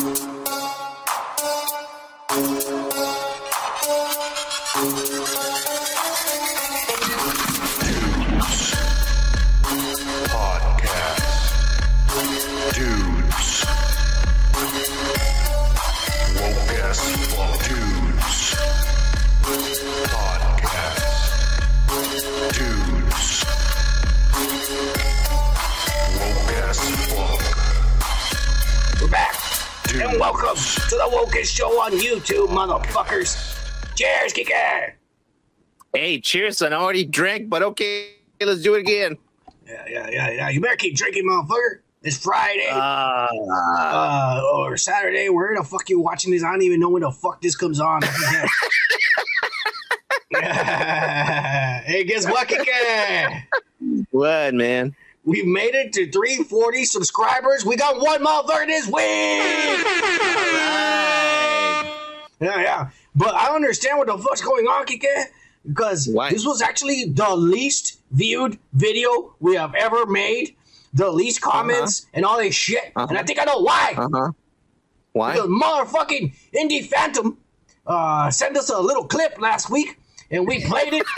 Podcast. Welcome to the Wokest Show on YouTube, motherfuckers. Cheers, Kika. Hey, cheers! I already drank, but okay, let's do it again. Yeah, yeah, yeah, yeah. You better keep drinking, motherfucker. It's Friday. Uh, uh, or Saturday. Where the fuck you watching this? I don't even know when the fuck this comes on. Hey, guess what, Kika? what, man? We made it to 340 subscribers. We got one motherfucker this week. Right. Yeah, yeah. But I don't understand what the fuck's going on, Kike. Because Why? this was actually the least viewed video we have ever made. The least comments and all this shit. And I Uh-huh. think I know why. Uh huh. Why? The motherfucking Indie Phantom uh, sent us a little clip last week. And we played it.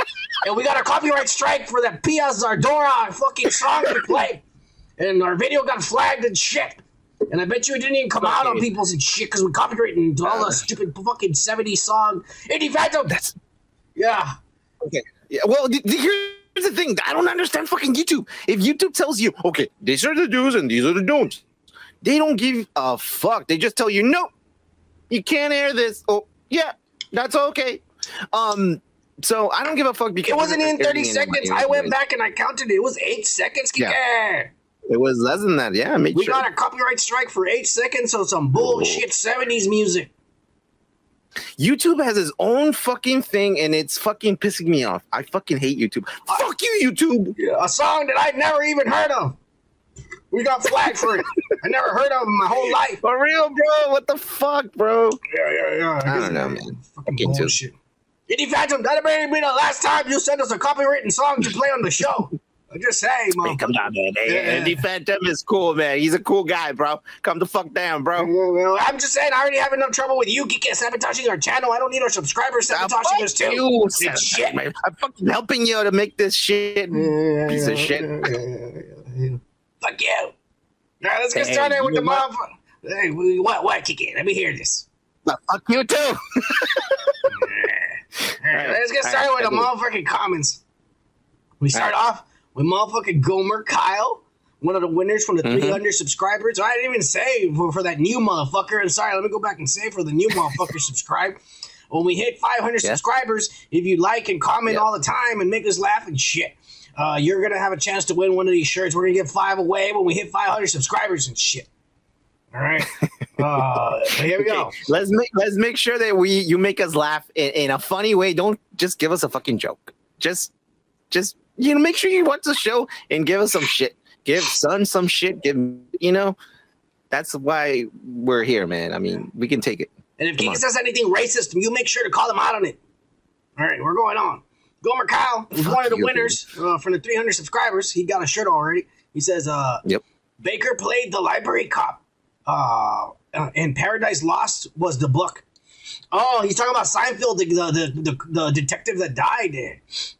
and we got a copyright strike for that Pia Zadora fucking song we played. And our video got flagged and shit. And I bet you it didn't even come out on people's and shit because we copyrighted and all the stupid fucking 70s song. Indie Phantom! That's Yeah. okay. Yeah. Well, th- th- here's the thing. I don't understand fucking YouTube. If YouTube tells you, okay, these are the do's and these are the don'ts, they don't give a fuck. They just tell you, no, you can't air this. Oh, yeah, that's okay. Um. So I don't give a fuck because It wasn't we're in 30 seconds. I went back and I counted it. It was eight seconds. Yeah. It was less than that. Yeah, I made We sure. got a copyright strike for eight seconds of some bullshit 70s music. YouTube has its own fucking thing, and it's fucking pissing me off. I fucking hate YouTube. Fuck you, YouTube. A song that I'd never even heard of. We got flagged for it. I never heard of in my whole life. For real, bro. What the fuck, bro? Yeah, yeah, yeah. I don't know, man. Fucking Fucking bullshit. Indie Phantom, that may be the last time you send us a copywritten song to play on the show. I'm just say, Hey, man. come down, man. Hey, Yeah. Andy Phantom is cool, man. He's a cool guy, bro. Come the fuck down, bro. I'm just saying, I already have enough trouble with you sabotaging our channel. I don't need our subscribers sabotaging us too. you, shit. man. I'm fucking helping you to make this shit. Piece of shit. Fuck you. Right, let's get Hey, started with the motherfucker. Hey, what, what, Kiki? Let me hear this. Well, fuck you too. Right, let's get started right, with the motherfucking comments. We start off with motherfucking Gomer Kyle, one of the winners from the Mhm. 300 subscribers. I didn't even say for, for that new motherfucker. And sorry, let me go back and say for the new motherfucker subscribe. When we hit 500 Yeah. subscribers, if you like and comment Yeah. all the time and make us laugh and shit, uh, you're gonna have a chance to win one of these shirts. We're gonna give five away when we hit 500 subscribers and shit. All right, uh, here we go. Let's make let's make sure that we you make us laugh in, in a funny way. Don't just give us a fucking joke. Just just you know make sure you watch the show and give us some shit. Give son some shit. Give you know that's why we're here, man. I mean, we can take it. And if Come on. says anything racist, you make sure to call him out on it. All right, we're going on. Gomer Kyle Fuck one of the winners uh, from the 300 subscribers. He got a shirt already. He says, uh, Yep. Baker played the library cop. Uh, and Paradise Lost was the book. Oh, he's talking about Seinfeld, the the, the, the detective that died.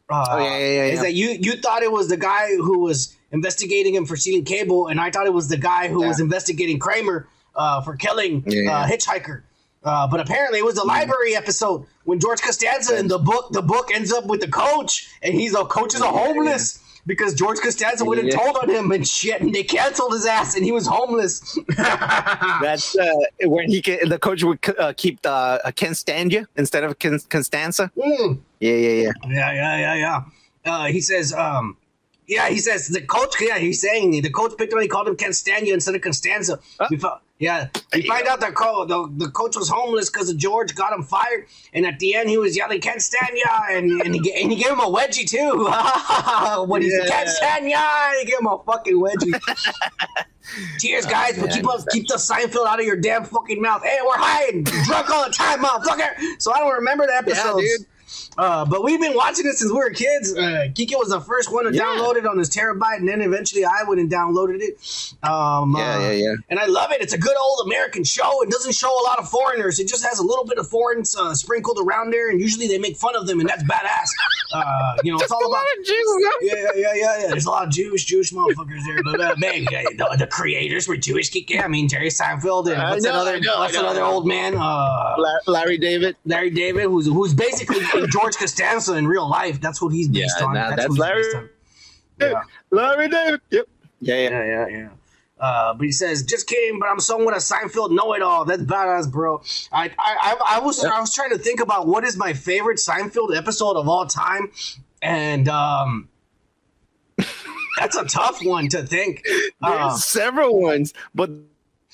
Uh, Oh, yeah, yeah, yeah, Is yeah. that you? You thought it was the guy who was investigating him for stealing cable, and I thought it was the guy who Yeah. was investigating Kramer uh, for killing Yeah, yeah. Uh, Hitchhiker. Uh, but apparently, it was the library episode when George Costanza in the book. The book ends up with the coach, and he's a coach is a homeless because George Costanza went and Yeah. told on him and shit, and they canceled his ass, and he was homeless. That's uh, when he can, the coach would uh, keep uh, Ken Stanja instead of Ken, Constanza. Mm. Yeah, yeah, yeah. Yeah, yeah, yeah, yeah. Uh, he says, um, yeah, he says the coach. Yeah, he's saying the coach picked on. He called him Constania instead of Constanza. Huh? Yeah, you find out that co- the, the coach was homeless because of George got him fired, and at the end he was yelling Constania, and and he, and he gave him a wedgie too. when he said Yeah. Constania, he gave him a fucking wedgie. Cheers, guys, but oh, keep us keep the Seinfeld out of your damn fucking mouth. Hey, we're high and drunk all the time, motherfucker. So I don't remember the episodes. dude. Uh, but we've been watching it since we were kids. Uh, Kike was the first one to Yeah. download it on his terabyte, and then eventually I went and downloaded it. Um, Yeah, uh, yeah, yeah. And I love it. It's a good old American show. It doesn't show a lot of foreigners. It just has a little bit of foreigners uh, sprinkled around there, and usually they make fun of them, and that's badass. Uh, you know, it's all about. Yeah, yeah, yeah, yeah, yeah. There's a lot of Jewish, Jewish motherfuckers there, but uh, man, yeah, the, the creators were Jewish. Kike. I mean, Jerry Seinfeld and I what's know, another, know, what's another old man? Uh, La- Larry David. Larry David, who's who's basically George Costanza in real life. That's what he's based Yeah, on. nah, that's that's what Larry- based on. Yeah, Larry David. Yep. Yeah, yeah. yeah, yeah, yeah. Uh, but he says, "Just kidding, but I'm somewhat a Seinfeld know-it-all. That's badass, bro." I, I, I, I was, I was trying to think about what is my favorite Seinfeld episode of all time, and um, that's a tough one to think. There's Uh, several ones, but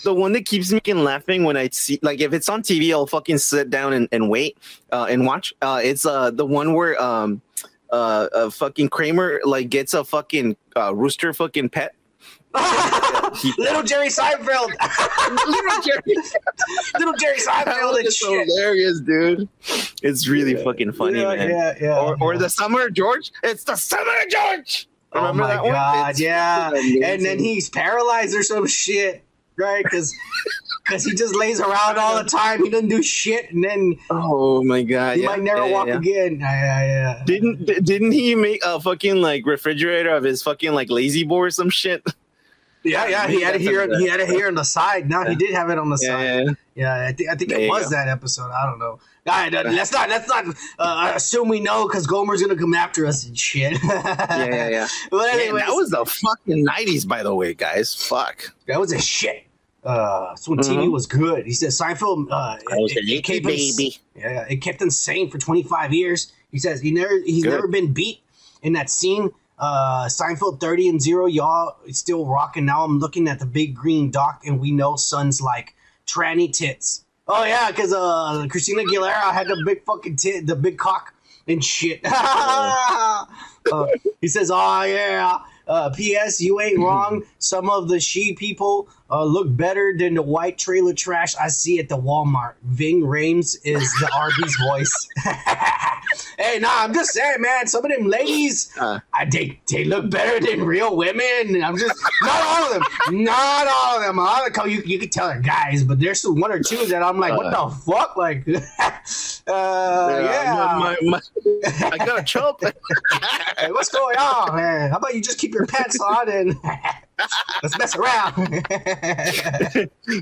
the one that keeps me laughing when I see, like, if it's on TV, I'll fucking sit down and, and wait uh, and watch. Uh, it's uh the one where um uh, uh fucking Kramer like gets a fucking uh, rooster fucking pet. little Jerry Seinfeld, Little Jerry. little Jerry Seinfeld, and was shit. hilarious, dude. It's really fucking funny, yeah, man. Yeah, yeah. Or, or yeah. the summer of George. It's the summer of George. Oh Remember my that god, It's yeah. fucking And then he's paralyzed or some shit, right? Because because he just lays around all the time. He doesn't do shit, and then Oh my god. he yeah, might never yeah, walk yeah. again. Yeah, yeah, yeah. Didn't didn't he make a fucking like refrigerator of his fucking like lazy boy or some shit? Yeah, yeah. He had it here. He had it here on the side. Now he did have it on the side. Yeah, I think I think There it was go. that episode. I don't know. All right, uh, let's not let's not uh, assume we know because Gomer's gonna come after us and shit. yeah, yeah, yeah. But anyway, that was the fucking nineties, by the way, guys. Fuck. that was a shit. Uh, when TV Mhm. was good. He said Seinfeld. Uh, was it- a it kept him- baby. Yeah, it kept him sane for 25 years. He says he never he's Good. never been beat in that scene. Uh, Seinfeld 30 and 0, y'all it's still rocking. Now I'm looking at the big green dock and we know son's like tranny tits. Oh yeah, because uh, Christina Aguilera had the big fucking tit, the big cock and shit. uh, he says, "Oh yeah." Uh, P.S. You ain't wrong. Some of the she people uh, look better than the white trailer trash I see at the Walmart. Ving Rhames is the Arby's voice. hey, nah, I'm just saying, man. Some of them ladies, Uh. I, they they look better than real women. I'm just not all of them, not all of them. A lot of you you can tell they're guys, but there's some one or two that I'm like, what the fuck, like, uh, yeah. my, my, my, I got a chump. Hey, what's going on, man? How about you just keep your pants on and let's mess around?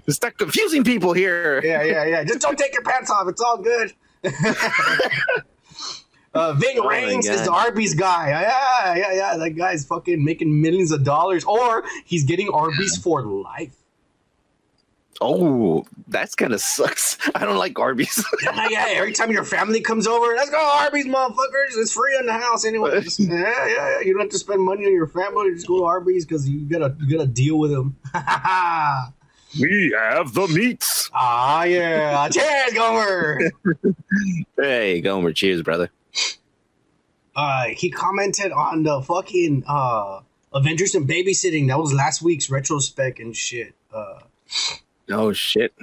Start confusing people here. yeah, yeah, yeah. Just don't take your pants off. It's all good. Uh, Ving Oh Rhames is the Arby's guy. Yeah, yeah, yeah. That guy's fucking making millions of dollars, or he's getting Arby's for life. Oh, that's kind of sucks. I don't like Arby's. yeah, yeah. Every time your family comes over, let's go Arby's, motherfuckers. It's free in the house anyway. Just- yeah, yeah, yeah. You don't have to spend money on your family. Just go to Arby's because you gotta you gotta deal with them. We have the meats. Ah, yeah. Cheers, Gomer. hey, Gomer, cheers, brother. Uh, he commented on the fucking uh, Avengers and babysitting. That was last week's retrospect and shit. Uh, Oh shit.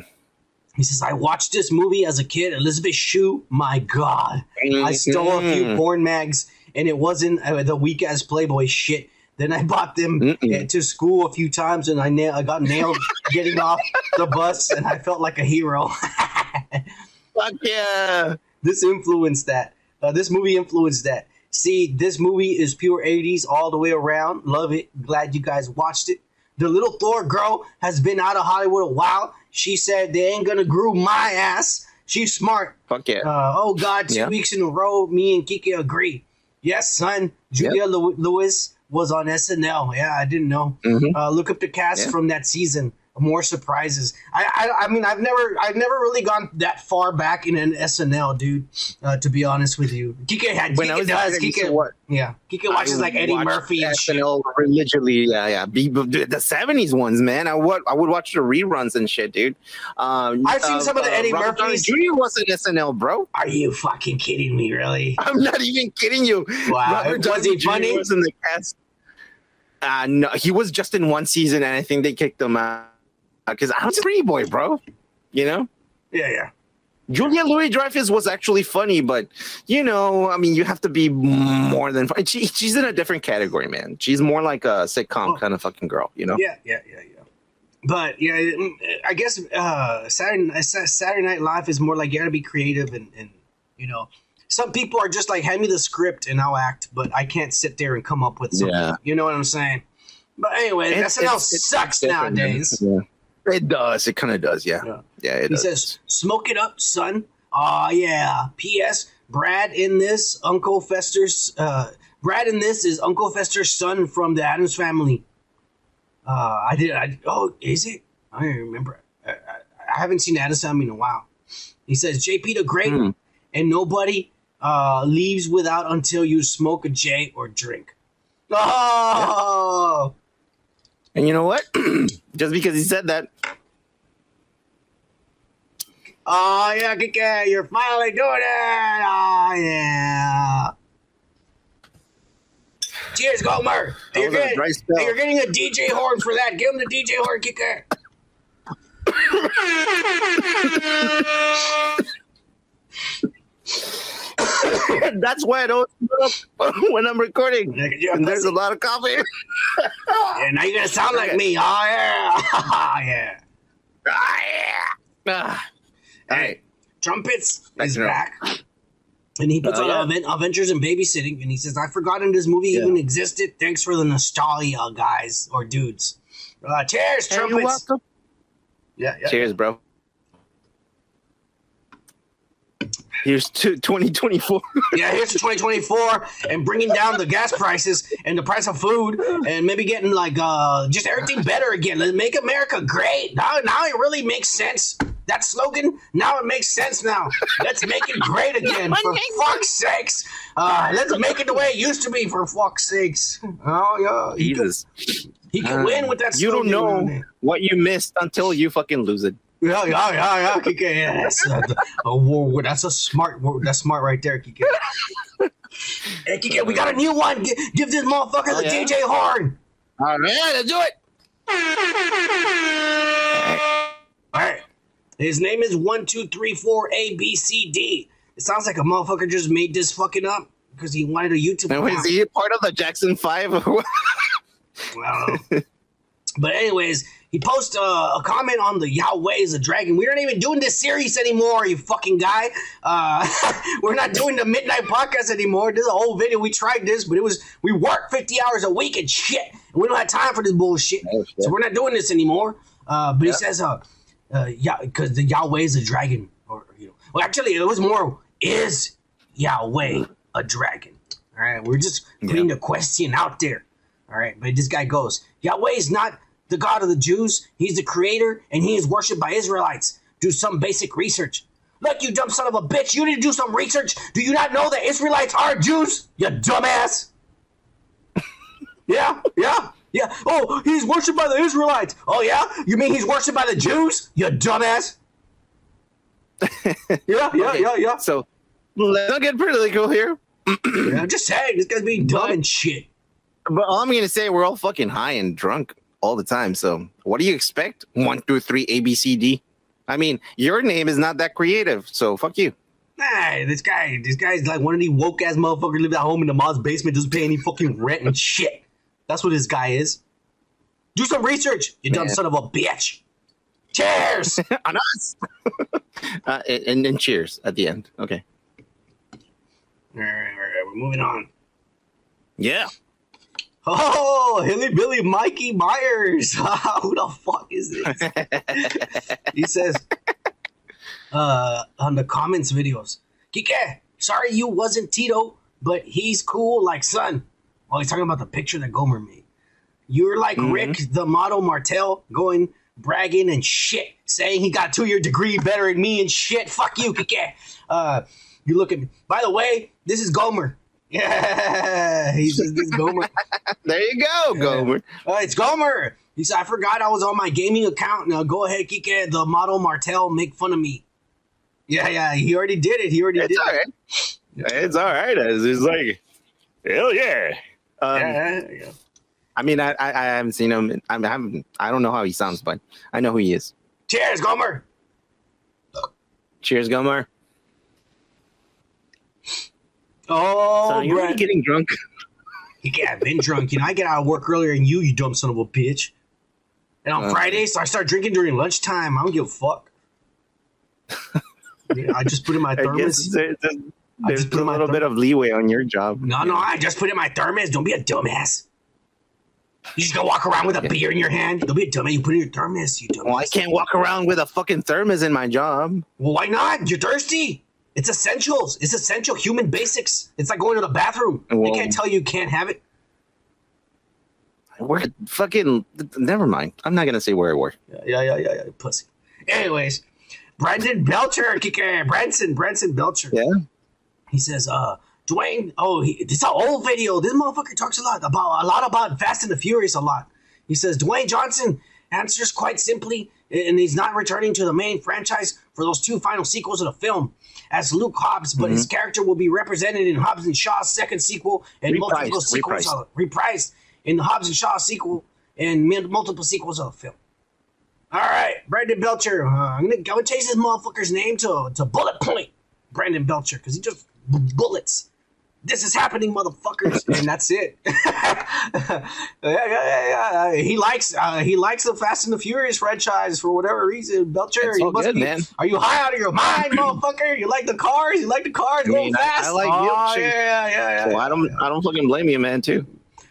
he says, I watched this movie as a kid. Elizabeth Shue, my God. I stole a few Mm. porn mags, and it wasn't uh, the weak ass Playboy shit. Then I bought them Mm-mm. uh, to school a few times, and I, na- I got nailed getting off the bus, and I felt like a hero. Fuck yeah. this influenced that. Uh, this movie influenced that. See, this movie is pure 80s all the way around. Love it. Glad you guys watched it. The little Thor girl has been out of Hollywood a while. She said they ain't gonna groove my ass. She's smart. Fuck yeah. Uh, oh God, two Yeah. weeks in a row, me and Kiki agree. Yes, son. Julia Lew- Lewis was on SNL. Yeah, I didn't know. Mhm. Uh, look up the cast Yeah. from that season. More surprises. I, I I mean I've never I've never really gone that far back in an SNL, dude. Uh, to be honest with you, Kike had When I was does Kike wa- yeah Kike watches I like Eddie Murphy and shit. SNL religiously. Yeah, yeah. The seventies ones, man. I would I would watch the reruns and shit, dude. Um, I've seen some of the Eddie Robert Downey Jr. was in SNL, bro. Are you fucking kidding me? Really? I'm not even kidding you. Wow. Robert Was he funny? was in the cast. Uh, no, he was just in one season, and I think they kicked him out because I was a pretty boy, bro. You know. Yeah, yeah. Julia Louis Dreyfus was actually funny, but you know, I mean, you have to be more than funny. She, she's in a different category, man. She's more like a sitcom Oh. kind of fucking girl, you know? Yeah, yeah, yeah, yeah. But yeah, mm, I guess uh, Saturday Saturday Night Live is more like you gotta be creative and, and you know, some people are just like hand me the script and I'll act, but I can't sit there and come up with something. Yeah. You know what I'm saying? But anyway, It's- SNL it's- it's sucks nowadays. Yeah. It does. It kind of does. Yeah. Yeah. Yeah. it He does. says, "Smoke it up, son." Aw, yeah. P.S. Brad in this Uncle Fester's. Uh, Brad in this is Uncle Fester's son from the Addams family. Uh, I did. I oh, is it? I don't remember. I, I, I haven't seen the Addams family in a while. He says, "JP the Great," Hmm. and nobody uh, leaves without until you smoke a J or drink. Oh, And you know what? Just because he said that, oh yeah, Kike, you're finally doing it. Oh yeah. Cheers, Gomer. You're getting, you're getting a DJ horn for that. Give him the DJ horn, Kike. that's why I don't smoke when I'm recording. Yeah, 'cause you're a And there's a lot of coffee. Yeah, now you're gonna sound like me. Oh yeah, yeah. Ah, yeah. Ah. All right. Trumpets Back is to normal. back. And he puts Uh, on yeah. Aven- Avengers and Babysitting, and he says, "I've forgotten this movie Yeah. even existed. Thanks for the nostalgia, guys or dudes." Uh, cheers, Hey, you're trumpets. welcome. Yeah, yeah. Cheers, bro. Here's to 2024. Yeah, here's to 2024 and bringing down the gas prices and the price of food and maybe getting like uh just everything better again. Let's make America great. Now, now it really makes sense. That slogan, now it makes sense now. Let's make it great again for fuck's sakes. Uh, let's make it the way it used to be for fuck's sakes. Oh yeah, he can, he can win with that. You don't know what you missed until you fucking lose it. Yeah, yeah, yeah, yeah, Kike. Yeah, that's a, a war, that's a smart. word. That's smart right there, Kike. hey, Kike, we got a new one. Give, give this motherfucker Oh, the yeah? DJ horn. All right, let's do it. All right. His name is one two three four A B C D. It sounds like a motherfucker just made this fucking up because he wanted a YouTube And was he part of the Jackson Five? I don't know. but anyways, he posts uh, a comment on the Yahweh is a dragon. We aren't even doing this series anymore, you fucking guy. Uh, we're not doing the midnight podcast anymore. This is a whole video. We tried this, but it was we work fifty hours a week and shit. And we don't have time for this bullshit. Oh, shit. So we're not doing this anymore. Uh, but he says, uh, uh, yeah, because the Yahweh is a dragon, or you know, well, actually, it was more is Yahweh a dragon? All right, we're just putting the question out there. All right, but this guy goes, Yahweh is not the God of the Jews. He's the creator, and he is worshipped by Israelites. Do some basic research. Look, you dumb son of a bitch, you need to do some research. Do you not know that Israelites are Jews? You dumbass. yeah, yeah, yeah. Oh, he's worshipped by the Israelites. Oh, yeah? You mean he's worshipped by the Jews? You dumbass. yeah, yeah, Okay. yeah, yeah. So let's not get political here. yeah. I'm just saying, this guy's being dumb But- and shit. But all I'm gonna say, we're all fucking high and drunk all the time. So what do you expect? One, two, three, A, B, C, D. I mean, your name is not that creative, so fuck you. Nah, this guy, this guy's like one of these woke ass motherfuckers live at home in the mom's basement, doesn't pay any fucking rent and shit. That's what this guy is. Do some research, you dumb Man. son of a bitch. Cheers. On us. uh, and then cheers at the end. Okay. all right, all right, we're moving on. Yeah. Oh, Hilly Billy Mikey Myers. Who the fuck is this? he says uh, on the comments videos, Kike, sorry you wasn't Tito, but he's cool like son. Oh, he's talking about the picture that Gomer made. You're like Rick, the model Martel, going bragging and shit, saying he got two year degree better than me and shit. Fuck you, Kike. Uh, you look at me. By the way, this is Gomer. Yeah, he says this Gomer. There you go, Gomer. Uh, it's Gomer. He said, I forgot I was on my gaming account. Now go ahead, Kike, the model Martel, make fun of me. Yeah, yeah, he already did it. He already It's did all it. right. It's all right. It's just like, hell yeah. Um, Yeah, yeah. I mean, I, I I haven't seen him. I haven't. I don't know how he sounds, but I know who he is. Cheers, Gomer. Cheers, Gomer. Oh, so you're Brad. getting drunk. Yeah, I've been drunk. You know, I get out of work earlier than you, you dumb son of a bitch. And on uh, Okay. Fridays, I start drinking during lunchtime. I don't give a fuck. Yeah, I just put in my I guess thermos. there- there- I there's put a little thermos. bit of leeway on your job. No, no, I just put in my thermos. Don't be a dumbass. You just gonna walk around with a beer in your hand. Don't be a dumbass. You put in your thermos. You dumbass. Well, I can't walk around with a fucking thermos in my job. Well, why not? You're thirsty. It's essentials. It's essential human basics. It's like going to the bathroom. they can't tell you you can't have it. We're fucking. Never mind. I'm not gonna say where I work. Yeah, yeah, yeah, yeah, yeah pussy. Anyways, Brendan Belcher, Branson, Branson Belcher. Yeah. He says, uh, Dwayne, oh, he, this is an old video. This motherfucker talks a lot about a lot about Fast and the Furious a lot. He says Dwayne Johnson answers quite simply, and he's not returning to the main franchise for those two final sequels of the film as Luke Hobbs, but Mm-hmm. his character will be represented in Hobbs and Shaw's second sequel and multiple sequels, reprised. of- reprised in the Hobbs and Shaw sequel and multiple sequels of the film. All right, Brandon Belcher. Uh, I'm gonna, gonna change this motherfucker's name to to Bullet Point Brandon Belcher because he just b- bullets. This is happening, motherfuckers, and that's it. yeah, yeah, yeah, yeah. He likes uh, he likes the Fast and the Furious franchise for whatever reason. Belcher, you must good, be. man. Are you high out of your mind, motherfucker? You like the cars? You like the cars I going mean, I- fast? I like oh, yeah, yeah, yeah. So I don't. I don't fucking blame you, man. Too.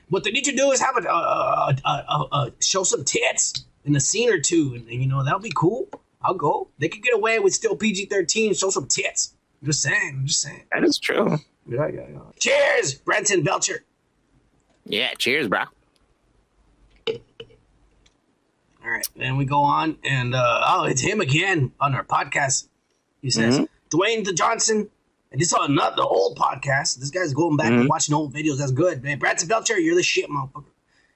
What they need to do is have a, uh, uh, uh, uh, show some tits in a scene or two, and, and, you know that'll be cool. I'll go. They could get away with still PG thirteen. Show some tits. I'm just saying. I'm just saying. That is true. Yeah, yeah, yeah. Cheers, Brenton Belcher. Yeah. Cheers, bro. All right, then we go on, and uh, oh, it's him again on our podcast. He says, Mhm. Dwayne the Johnson, and this is another the old podcast. This guy's going back and Mhm. watching old videos. That's good, man. Branson Belcher, you're the shit, motherfucker.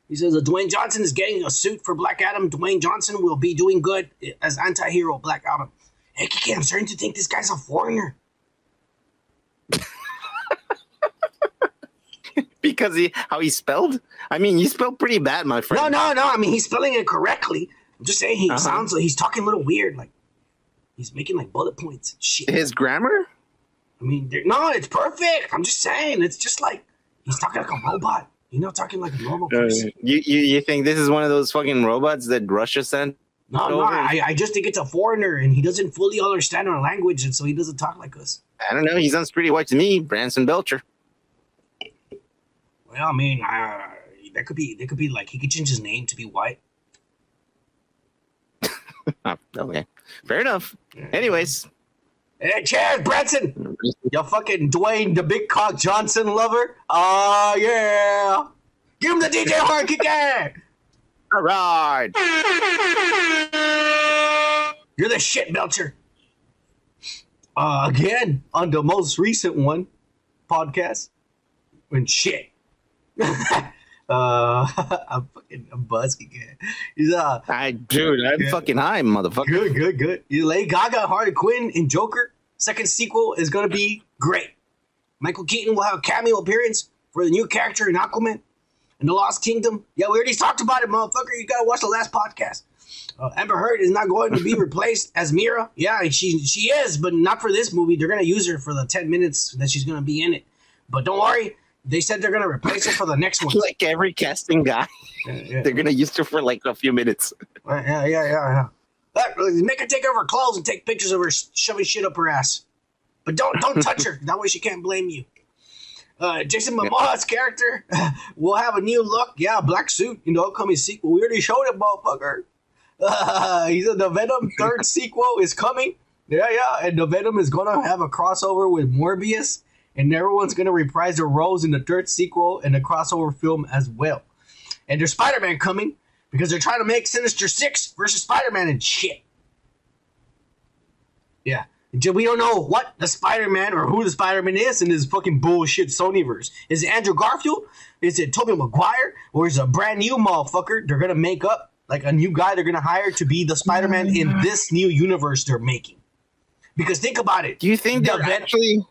He says, uh, Dwayne Johnson is getting a suit for Black Adam. Dwayne Johnson will be doing good as anti-hero Black Adam. Hey, Kiki, I'm starting to think this guy's a foreigner. Because he how he spelled. I mean, you spelled pretty bad, my friend. No, no, no. I mean, he's spelling it correctly. I'm just saying he Uh-huh. sounds like he's talking a little weird. Like he's making like bullet points. Shit. His grammar. I mean, no, it's perfect. I'm just saying, it's just like he's talking like a robot. You're not talking like a normal Uh, person. you, you you think this is one of those fucking robots that Russia sent? no, no. I, I just think it's a foreigner and he doesn't fully understand our language, and so he doesn't talk like us. I don't know. He sounds pretty white to me, Branson Belcher. Well, I mean, uh, that could be, that could be like he could change his name to be white. Oh, okay, fair enough. Anyways, Hey, cheers, Branson. You fucking Dwayne the Big Cock Johnson lover. Oh yeah. Give him the DJ hard kick all right. You're the shit, Belcher. Uh, again, on the most recent one podcast, when shit. Uh, I'm fucking I'm buzzing. He's uh I dude, I'm Yeah. fucking high, motherfucker. good, good, good. You Lady Gaga, Harley Quinn, and Joker. Second sequel is gonna be great. Michael Keaton will have a cameo appearance for the new character in Aquaman and the Lost Kingdom. Yeah, we already talked about it, motherfucker. You gotta watch the last podcast. Uh, Amber Heard is not going to be replaced as Mera. Yeah, she she is, but not for this movie. They're gonna use her for the ten minutes that she's gonna be in it. But don't worry, they said they're gonna replace her for the next one. Like every casting guy, Yeah, yeah, they're gonna use her for like a few minutes. yeah, yeah, yeah. yeah. That- make her take off her clothes and take pictures of her shoving shit up her ass. But don't don't touch her. That way she can't blame you. Uh, Jason Momoa's character will have a new look. Yeah, black suit in the upcoming sequel. We already showed it, motherfucker. Uh, he said the Venom third sequel is coming. Yeah, yeah, and the Venom is gonna have a crossover with Morbius, and everyone's gonna reprise their roles in the third sequel and the crossover film as well. And there's Spider-Man coming because they're trying to make Sinister Six versus Spider-Man and shit. Yeah. We don't know what the Spider-Man or who the Spider-Man is in this fucking bullshit Sonyverse. Is it Andrew Garfield? Is it Tobey Maguire? Or is it a brand new motherfucker they're gonna make up? Like a new guy they're gonna hire to be the Spider-Man in this new universe they're making. Because think about it. Do you think The they're actually?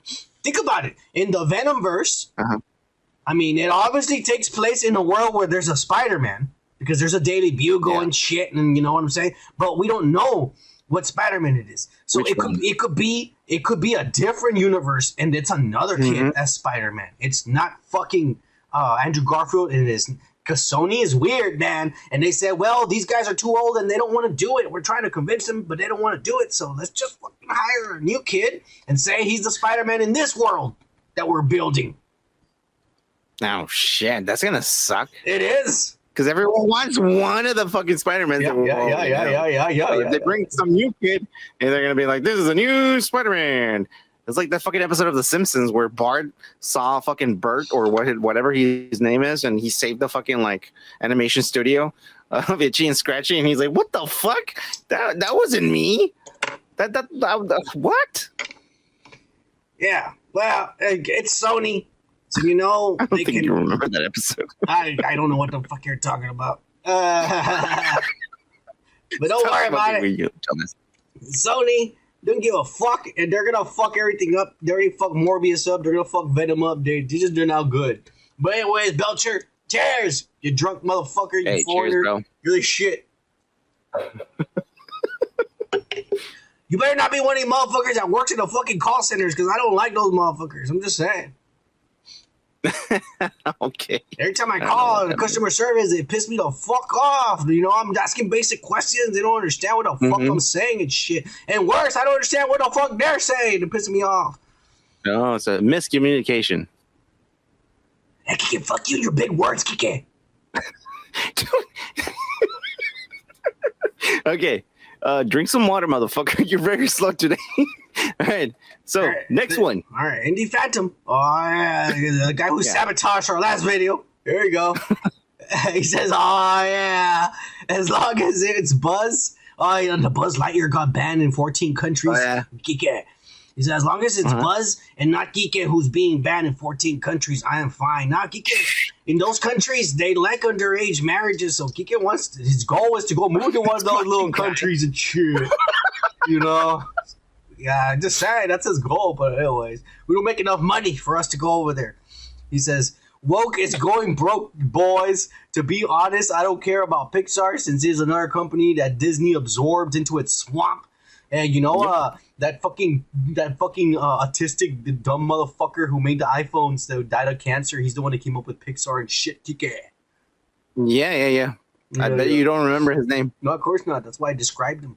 Think about it. In the Venom verse, Uh-huh. I mean, it obviously takes place in a world where there's a Spider Man because there's a Daily Bugle Yeah. and shit, and you know what I'm saying. But we don't know what Spider-Man it is. So Which it could it could be it could be a different universe, and it's another kid Mhm. as Spider-Man. It's not fucking uh, Andrew Garfield, and it is because Sony is weird, man. And they said, well, these guys are too old and they don't want to do it. We're trying to convince them, but they don't want to do it. So let's just fucking hire a new kid and say he's the Spider-Man in this world that we're building. Oh shit, that's gonna suck. It is. Because everyone wants one of the fucking Spider-Mans. Yeah, yeah, yeah, yeah, yeah, yeah, yeah. So yeah. if they bring some new kid and they're gonna be like, "This is a new Spider-Man." It's like that fucking episode of The Simpsons where Bart saw fucking Bert or what whatever his name is, and he saved the fucking like animation studio of Itchy and Scratchy, and he's like, "What the fuck? That that wasn't me. That that, that, that what? Yeah. Well, it's Sony. So you know I don't they think can you remember that episode. I, I don't know what the fuck you're talking about. Uh, but don't worry about the it. way you tell. Sony don't give a fuck, and they're gonna fuck everything up. They already fuck Morbius up. They're gonna fuck Venom up. They, they just they're now good. But anyways, Belcher, cheers, you drunk motherfucker, you Hey, cheers, foreigner. bro. You're the shit. you better not be one of these motherfuckers that works in the fucking call centers because I don't like those motherfuckers. I'm just saying. Okay. Every time I I call what the customer service, they piss me the fuck off. You know, I'm asking basic questions. They don't understand what the fuck Mhm. I'm saying and shit. And worse, I don't understand what the fuck they're saying. It pisses me off. No, it's a miscommunication. Hey, Kike, fuck you your big words, Kike. okay. Uh, drink some water, motherfucker. You're very slow today. All right. So All right. next one. All right, Indy Phantom. Oh, yeah, the guy who Yeah. sabotaged our last video. Here you go. he says, "Oh yeah, as long as it's Buzz." Oh, yeah, the Buzz Lightyear got banned in 14 countries. Oh, yeah. He said, as long as it's Uh-huh. Buzz and not Geeke who's being banned in 14 countries, I am fine. Not Geeke, in those countries, they like underage marriages, so Geeke wants to, his goal is to go move to one of those little countries and shit. you know? Yeah, just saying, that's his goal, but anyways, we don't make enough money for us to go over there. He says, Woke is going broke, boys. To be honest, I don't care about Pixar since it's another company that Disney absorbed into its swamp. And you know, uh, that fucking that fucking uh, autistic dumb motherfucker who made the iPhones that died of cancer. He's the one that came up with Pixar and shit. Kike. Yeah, yeah, yeah. I bet you don't remember his name. No, of course not. That's why I described him.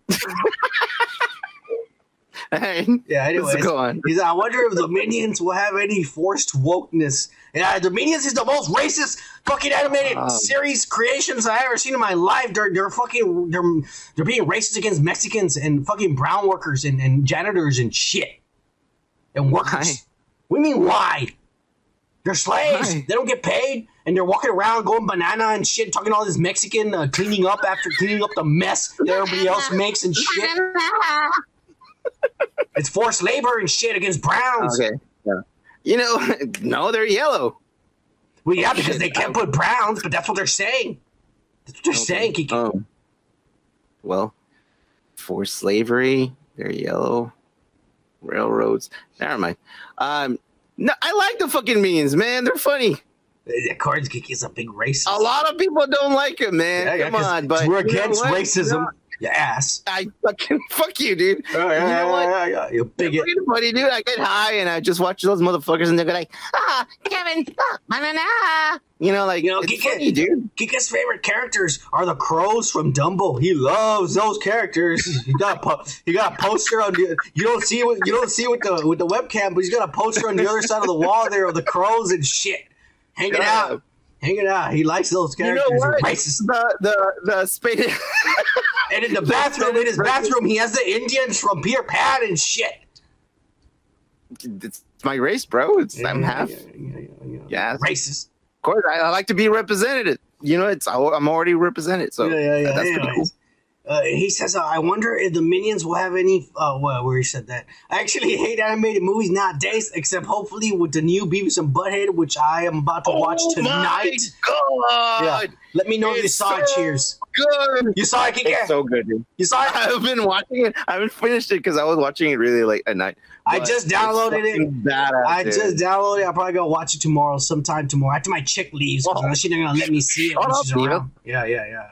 Right. Yeah. Go on. He's, I wonder if the minions will have any forced wokeness. Yeah, the minions is the most racist fucking animated Um. series creations I ever seen in my life. They're they're fucking they're they're being racist against Mexicans and fucking brown workers and, and janitors and shit and workers. Why? You mean why? They're slaves. Why? They don't get paid, and they're walking around going banana and shit, talking all this Mexican uh, cleaning up after cleaning up the mess that everybody else makes and shit. It's forced labor and shit against browns. Okay. You know, no, they're yellow. Well, yeah, Oh, because shit. they can't put browns, but that's what they're saying. That's what they're saying, Kiki. Um, well, for slavery, they're yellow. Railroads. Never mind. Um, no, I like the fucking minions, man. They're funny. of course, Kiki is a big racist. A lot of people don't like them, man. Yeah, yeah, on, but we're against racism. Your ass. I fucking fuck you, dude. Oh, yeah, You know what? yeah, yeah, You bigot. Funny, dude. I get high and I just watch those motherfuckers and they're like, ah, Kevin, ah, banana. You know, like You know, Kiki- funny, dude. Kika's favorite characters are the crows from Dumbo. He loves those characters. He got a he got a poster on the you don't see what you don't see with the with the webcam, but he's got a poster on the other side of the wall there of the crows and shit hanging out, hanging out. He likes those characters. You know what? Racist. The the the spaded. And in the bathroom, in his bathroom, he has the Indians from Peter Pan and shit. it's my race, bro. It's I'm half. Yeah, yeah, yeah, Yeah. Racist. Of course, I, I like to be represented. You know, it's I, I'm already represented, so yeah, yeah, yeah. that's pretty cool. Anyways, uh, he says, uh, "I wonder if the minions will have any." Uh, well, where he said that. I actually hate animated movies nowadays, except hopefully with the new Beavis and Butthead, which I am about to watch Oh tonight. my Yeah, let me know if you It's saw it. Cheers. good! You saw it, Kike? It's so good, dude. you saw it? I've been watching it. I haven't finished it because I was watching it really late at night. I just downloaded it. Badass, I dude. just downloaded it. I'll probably go watch it tomorrow, sometime tomorrow, after my chick leaves. Because Oh. she's not gonna let me see it Shut when up, she's Steven. around. Yeah, yeah, yeah.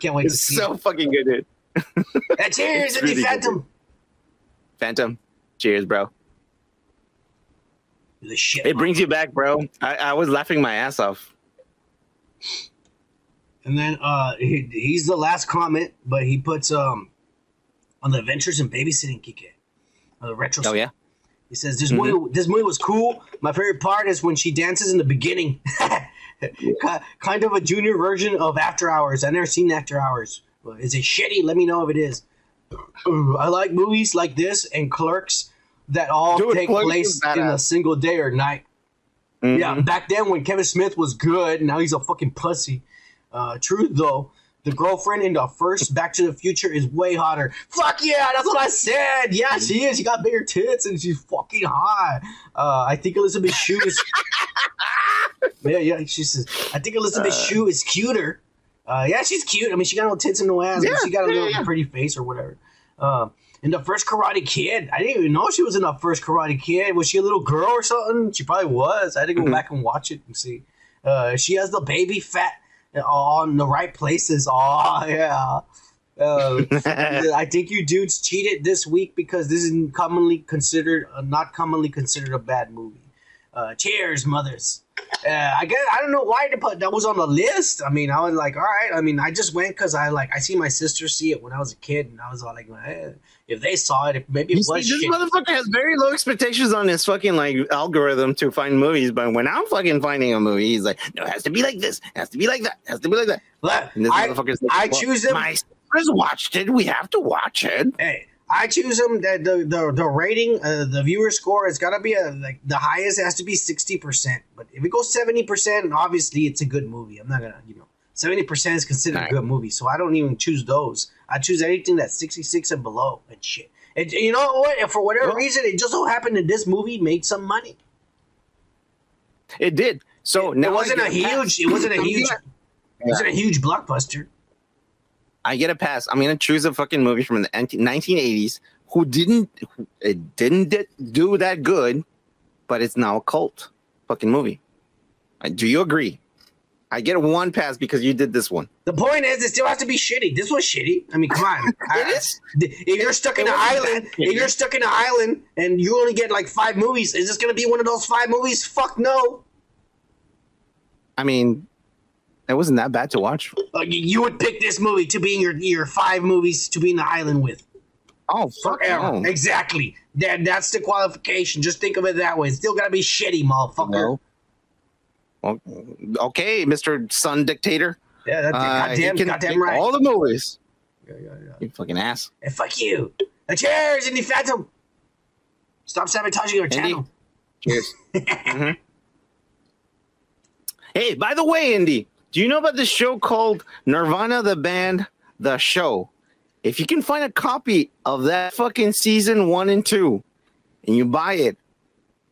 Can't wait to It's see so it. fucking good, dude. Yeah, cheers, really good. Phantom. Phantom. Cheers, bro. The shit. It brings you back, bro. I, I was laughing my ass off. And then uh he, he's the last comment, but he puts um on the Adventures in Babysitting Kike. Uh, the retro. Oh yeah. He says this movie this movie was cool. My favorite part is when she dances in the beginning. Ki- kind of a junior version of After Hours. I never seen After Hours. Is it shitty? Let me know if it is. I like movies like this and Clerks that all Dude, take Clerks place in a single day or night. Mhm. Yeah, back then when Kevin Smith was good, now he's a fucking pussy. Uh, truth though, the girlfriend in the first Back to the Future is way hotter. Fuck yeah, that's what I said. Yeah, she is. She got bigger tits and she's fucking hot. Uh, I think Elizabeth Shue is. Yeah, yeah. She says, I think Elizabeth Shue is cuter. Uh, yeah, she's cute. I mean, she got no tits and no ass, but Yeah, she got a little yeah. pretty face or whatever. Um, in the first Karate Kid, I didn't even know she was in the first Karate Kid. Was she a little girl or something? She probably was. I had to go Mhm. back and watch it and see. Uh, she has the baby fat on the right places. Oh yeah. Uh, I think you dudes cheated this week because this is commonly considered uh, not commonly considered a bad movie. Uh, cheers, mothers. Uh, I guess I don't know why to put that was on the list. I mean, I was like, all right. I mean, I just went because I like I see my sister see it when I was a kid, and I was all like, eh, if they saw it, if maybe it You see, was this shit. motherfucker has very low expectations on his fucking like algorithm to find movies, but when I'm fucking finding a movie, he's like, no, it has to be like this, it has to be like that, it has to be like that. Look, And this I, motherfucker's like, I well, choose them. My sisters watched it. We have to watch it. hey, I choose them. that the the, the rating, uh, the viewer score has got to be a like the highest has to be sixty percent. But if it goes seventy percent, and obviously it's a good movie. I'm not gonna, you know, seventy percent is considered Right. a good movie. So I don't even choose those. I choose anything that's sixty six and below and shit. And you know what? And for whatever Well- reason, it just so happened that this movie made some money. It did. So it now I wasn't a huge. It wasn't a huge. It wasn't a huge blockbuster. I get a pass. I'm gonna choose a fucking movie from the 1980s who didn't who, it didn't do that good, but it's now a cult fucking movie. Do you agree? I get one pass because you did this one. The point is, it still has to be shitty. This was shitty. I mean, come on. It is. If you're stuck in an island, if you're stuck in an island and you only get like five movies, is this gonna be one of those five movies? Fuck no. I mean, it wasn't that bad to watch. Uh, you- would pick this movie to be in your your five movies to be in the island with. Oh Forever. no. Exactly. That that's the qualification. Just think of it that way. It's still gotta be shitty, motherfucker. No. Well, okay, Mr. Sun Dictator. Yeah, that's Uh, goddamn, can goddamn right. all the movies. yeah, yeah, yeah. You fucking ass. And fuck you. Uh, cheers, Indie Phantom. Stop sabotaging our Indy. channel. Cheers. Mhm. Hey, by the way, Indy, do you know about this show called Nirvana the Band, The Show? If you can find a copy of that fucking season one and two and you buy it,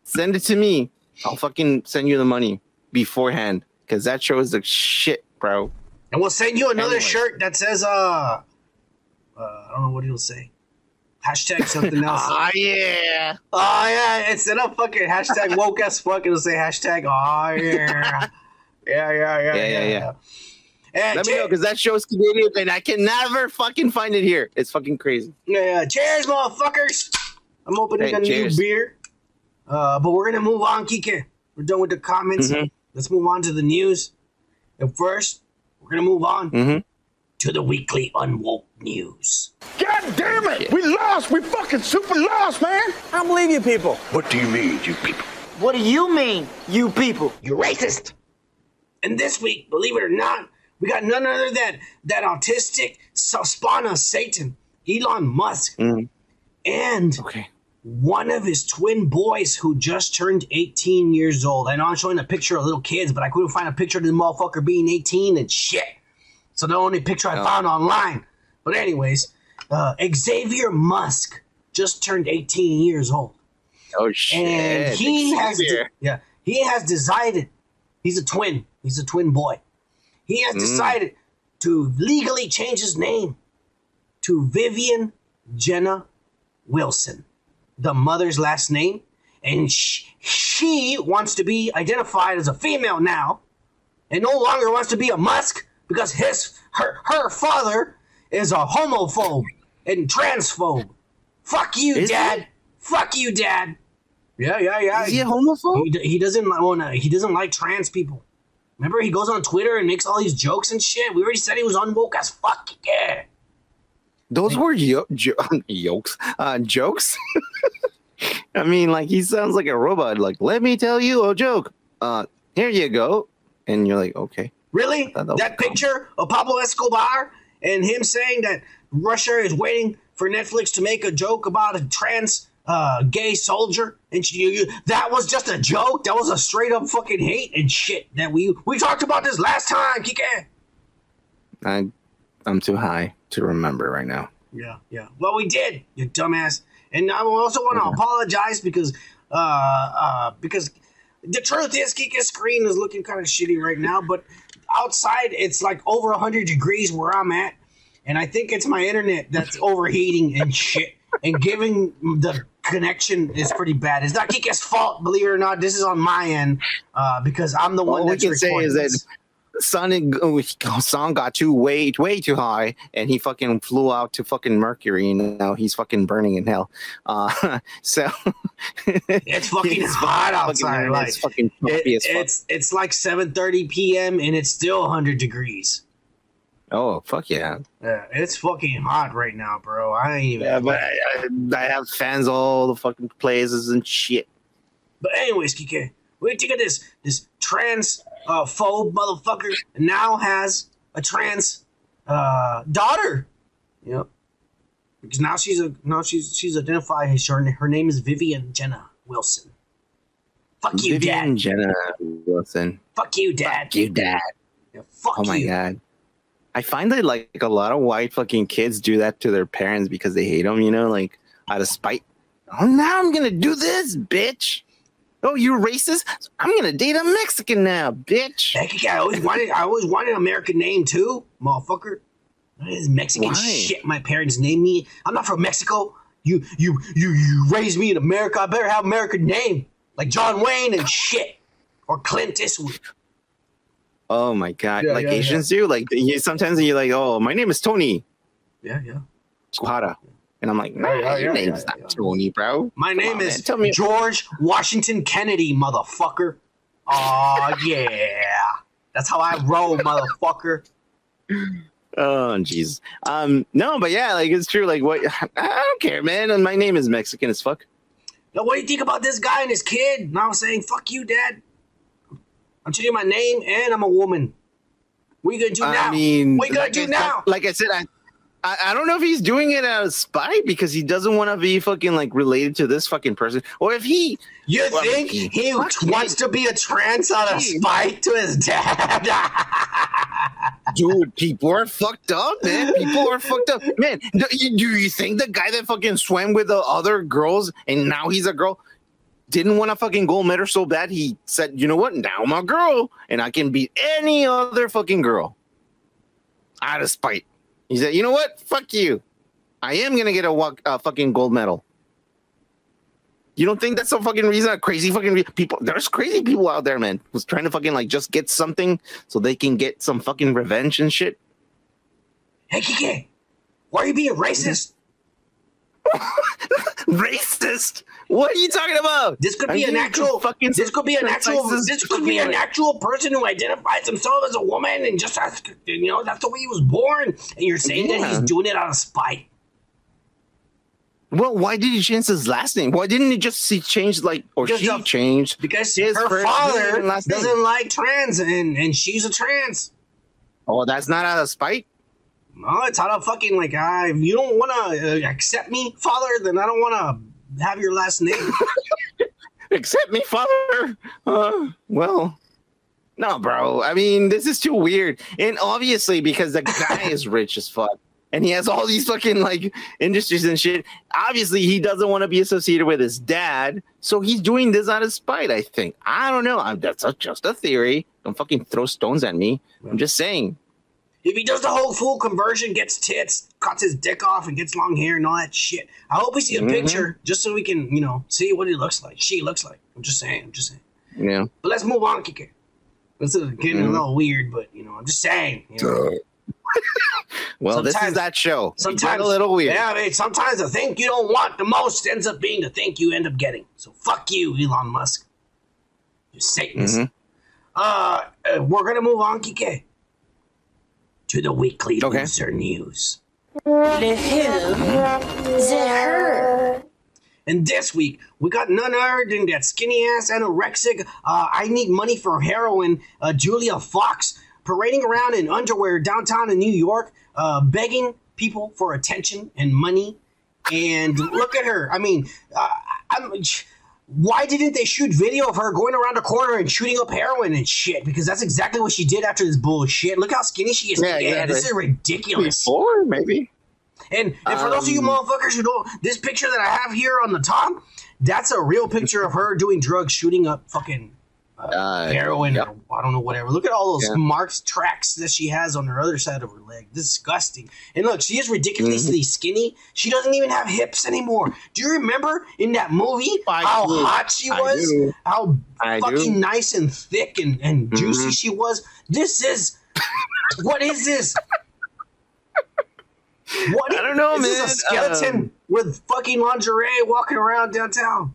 send it to me. I'll fucking send you the money beforehand because that show is the shit, bro. And we'll send you another shirt that says, uh, uh, I don't know what it'll say. Hashtag something else. Ah, yeah. oh, yeah. Instead of fucking hashtag woke as fuck, it'll say hashtag, oh, yeah. Yeah, yeah, yeah, Yeah, yeah, yeah, yeah. And Let me know because that show's Canadian and I can never fucking find it here. It's fucking crazy. Yeah, cheers, motherfuckers. I'm opening Hey, a cheers. new beer. Uh, but we're gonna move on, Kike. We're done with the comments. Mhm. Let's move on to the news. And first, we're gonna move on Mm-hmm. to the weekly unwoke news. God damn it! We lost! We fucking super lost, man! I don't believe you people. What do you mean, you people? What do you mean, you people? You're racist. And this week, believe it or not, we got none other than that autistic spawn of Satan, Elon Musk, Mhm. and Okay. one of his twin boys who just turned 18 years old. I know I'm showing a picture of little kids, but I couldn't find a picture of the motherfucker being 18 and shit. So the only picture I Oh. found online. But anyways, uh, Xavier Musk just turned 18 years old. Oh shit. And he has Xavier. yeah, he has decided he's a twin. He's a twin boy. He has mm. decided to legally change his name to Vivian Jenna Wilson, the mother's last name, and sh- she wants to be identified as a female now, and no longer wants to be a Musk because his her her father is a homophobe and transphobe. Fuck you, Is? Dad. Fuck you, Dad. Yeah, yeah, yeah. Is he a homophobe? He, he doesn't li- wanna, he doesn't like trans people. Remember, he goes on Twitter and makes all these jokes and shit. We already said he was unwoke as fuck. Yeah. Those were yo- jo- yokes, uh, jokes. I mean, like he sounds like a robot. Like, let me tell you a joke. Uh, here you go, and you're like, okay. Really? that That picture of Pablo Escobar and him saying that Russia is waiting for Netflix to make a joke about a trans uh, gay soldier, and you, you, that was just a joke. That was a straight up fucking hate and shit. That we we talked about this last time, Kike. I, I'm too high to remember right now. Yeah, yeah. Well, we did, you dumbass. And I also want to apologize because, uh, uh, because the truth is, Kika's screen is looking kind of shitty right now. But outside, it's like over hundred degrees where I'm at, and I think it's my internet that's overheating and shit, and giving the connection is pretty bad. It's not Kika's fault, believe it or not. This is on my end, uh, because I'm the one All we that's can say is that this. Sonic oh, song got too way way too high, and he fucking flew out to fucking Mercury, and now he's fucking burning in hell. Uh, so It's fucking his hot outside. Like, fucking It- as fuck. it's it's like 7:30 p.m. and it's still 100 degrees. Oh fuck yeah! Yeah, it's fucking hot right now, bro. I ain't even. Yeah, but I, I, I have fans all the fucking places and shit. But anyways, Kike, what do you this this trans uh, phobe motherfucker now has a trans uh, daughter? Yep. Because now she's a now she's she's identified as her her name is Vivian Jenna Wilson. Fuck you, dad. Vivian Dad. Jenna Wilson. Fuck you, Dad. Fuck you, dad. Yeah, fuck Oh my you. god. I find that like a lot of white fucking kids do that to their parents because they hate them, you know, like out of spite. Oh, now I'm gonna do this, bitch. Oh, you're racist? I'm gonna date a Mexican now, bitch. Heck yeah, I always wanted I always wanted an American name too, motherfucker. This Mexican Why? shit my parents named me. I'm not from Mexico. You you you you raised me in America. I better have American name. Like John Wayne and shit. Or Clint Eastwood. Oh my god, Yeah, like yeah, Asians do. Like you, sometimes you're like, oh, my name is Tony Yeah, yeah. Suhara, and I'm like, nah, Yeah, yeah, your yeah, name's yeah, not yeah. Tony, bro. My Come name on, is. Me, George Washington Kennedy, motherfucker. Aw yeah. That's how I roll, motherfucker. oh jeez. Um, no, but yeah, like it's true. Like what? I don't care, man. And my name is Mexican as fuck. Now, what do you think about this guy and his kid now I'm saying, fuck you, dad? I'm changing my name and I'm a woman. What are you gonna do now? I mean, what are you gonna like do I, now? Like, I said, I, I I don't know if he's doing it out of spite because he doesn't want to be fucking like related to this fucking person, or if he You Well, think he- he wants to be a trans out of spite to his dad? dude, people are fucked up, man. People are fucked up, man. Do you, do you think the guy that fucking swam with the other girls and now he's a girl didn't want a fucking gold medal so bad? He said, "You know what? Now I'm a girl and I can beat any other fucking girl." Out of spite, he said, "You know what? Fuck you. I am gonna get a, a fucking gold medal." You don't think that's some fucking reason? A crazy fucking re- people. There's crazy people out there, man, who's trying to fucking like just get something so they can get some fucking revenge and shit. hey, Kike, why are you being racist? Racist? What are you talking about? This could be an getting actual. fucking This could be an actual. This could be an actual person who identifies himself as a woman and just has, you know, that's the way he was born. And you're saying that he's doing it out of spite. Well, why did he change his last name? Why didn't he just see change like or Because she of- changed? Because His her father last name. doesn't like trans, and and she's a trans. Oh, that's not out of spite. No, it's out of fucking like, I. if you don't want to uh, accept me, father, then I don't want to have your last name. Accept me, father. Uh, well, no, bro. I mean, this is too weird. And obviously, because the guy is rich as fuck and he has all these fucking like industries and shit, obviously, he doesn't want to be associated with his dad. So he's doing this out of spite, I think. I don't know. I'm, that's a, just a theory. Don't fucking throw stones at me. I'm just saying. if he does the whole full conversion, gets tits, cuts his dick off, and gets long hair and all that shit, I hope we see a Mhm. picture just so we can, you know, see what he looks like. She looks like. I'm just saying. I'm just saying. Yeah. But let's move on, Kike. This is getting a Mhm. little weird, but you know, I'm just saying. You know. well, this is that show. Sometimes a little weird. Yeah, I mean, sometimes the thing you don't want the most ends up being the thing you end up getting. So fuck you, Elon Musk. You Satanist. Mhm. Uh, uh, we're gonna move on, Kike, to the weekly Okay. loser news. The who? The her. And this week, we got none other than that skinny ass anorexic, uh, I need money for heroin, uh, Julia Fox, parading around in underwear downtown in New York, uh, begging people for attention and money. And look at her. I mean, uh, I'm, why didn't they shoot video of her going around a corner and shooting up heroin and shit? Because that's exactly what she did after this bullshit. Look how skinny she is. Yeah, Yeah, this is ridiculous. Before, maybe. And, and for those of you Um, motherfuckers who don't, this picture that I have here on the top, that's a real picture of her doing drugs, shooting up fucking Uh, heroin yep. or I don't know whatever. Look at all those Yeah. marked tracks that she has on her other side of her leg. Disgusting. And look, she is ridiculously Mm-hmm. skinny. She doesn't even have hips anymore. Do you remember in that movie I how do. hot she was? How I fucking do. Mm-hmm. nice and thick and, and juicy she was. This is what is this? What I don't know, is this man. a skeleton Um, with fucking lingerie walking around downtown?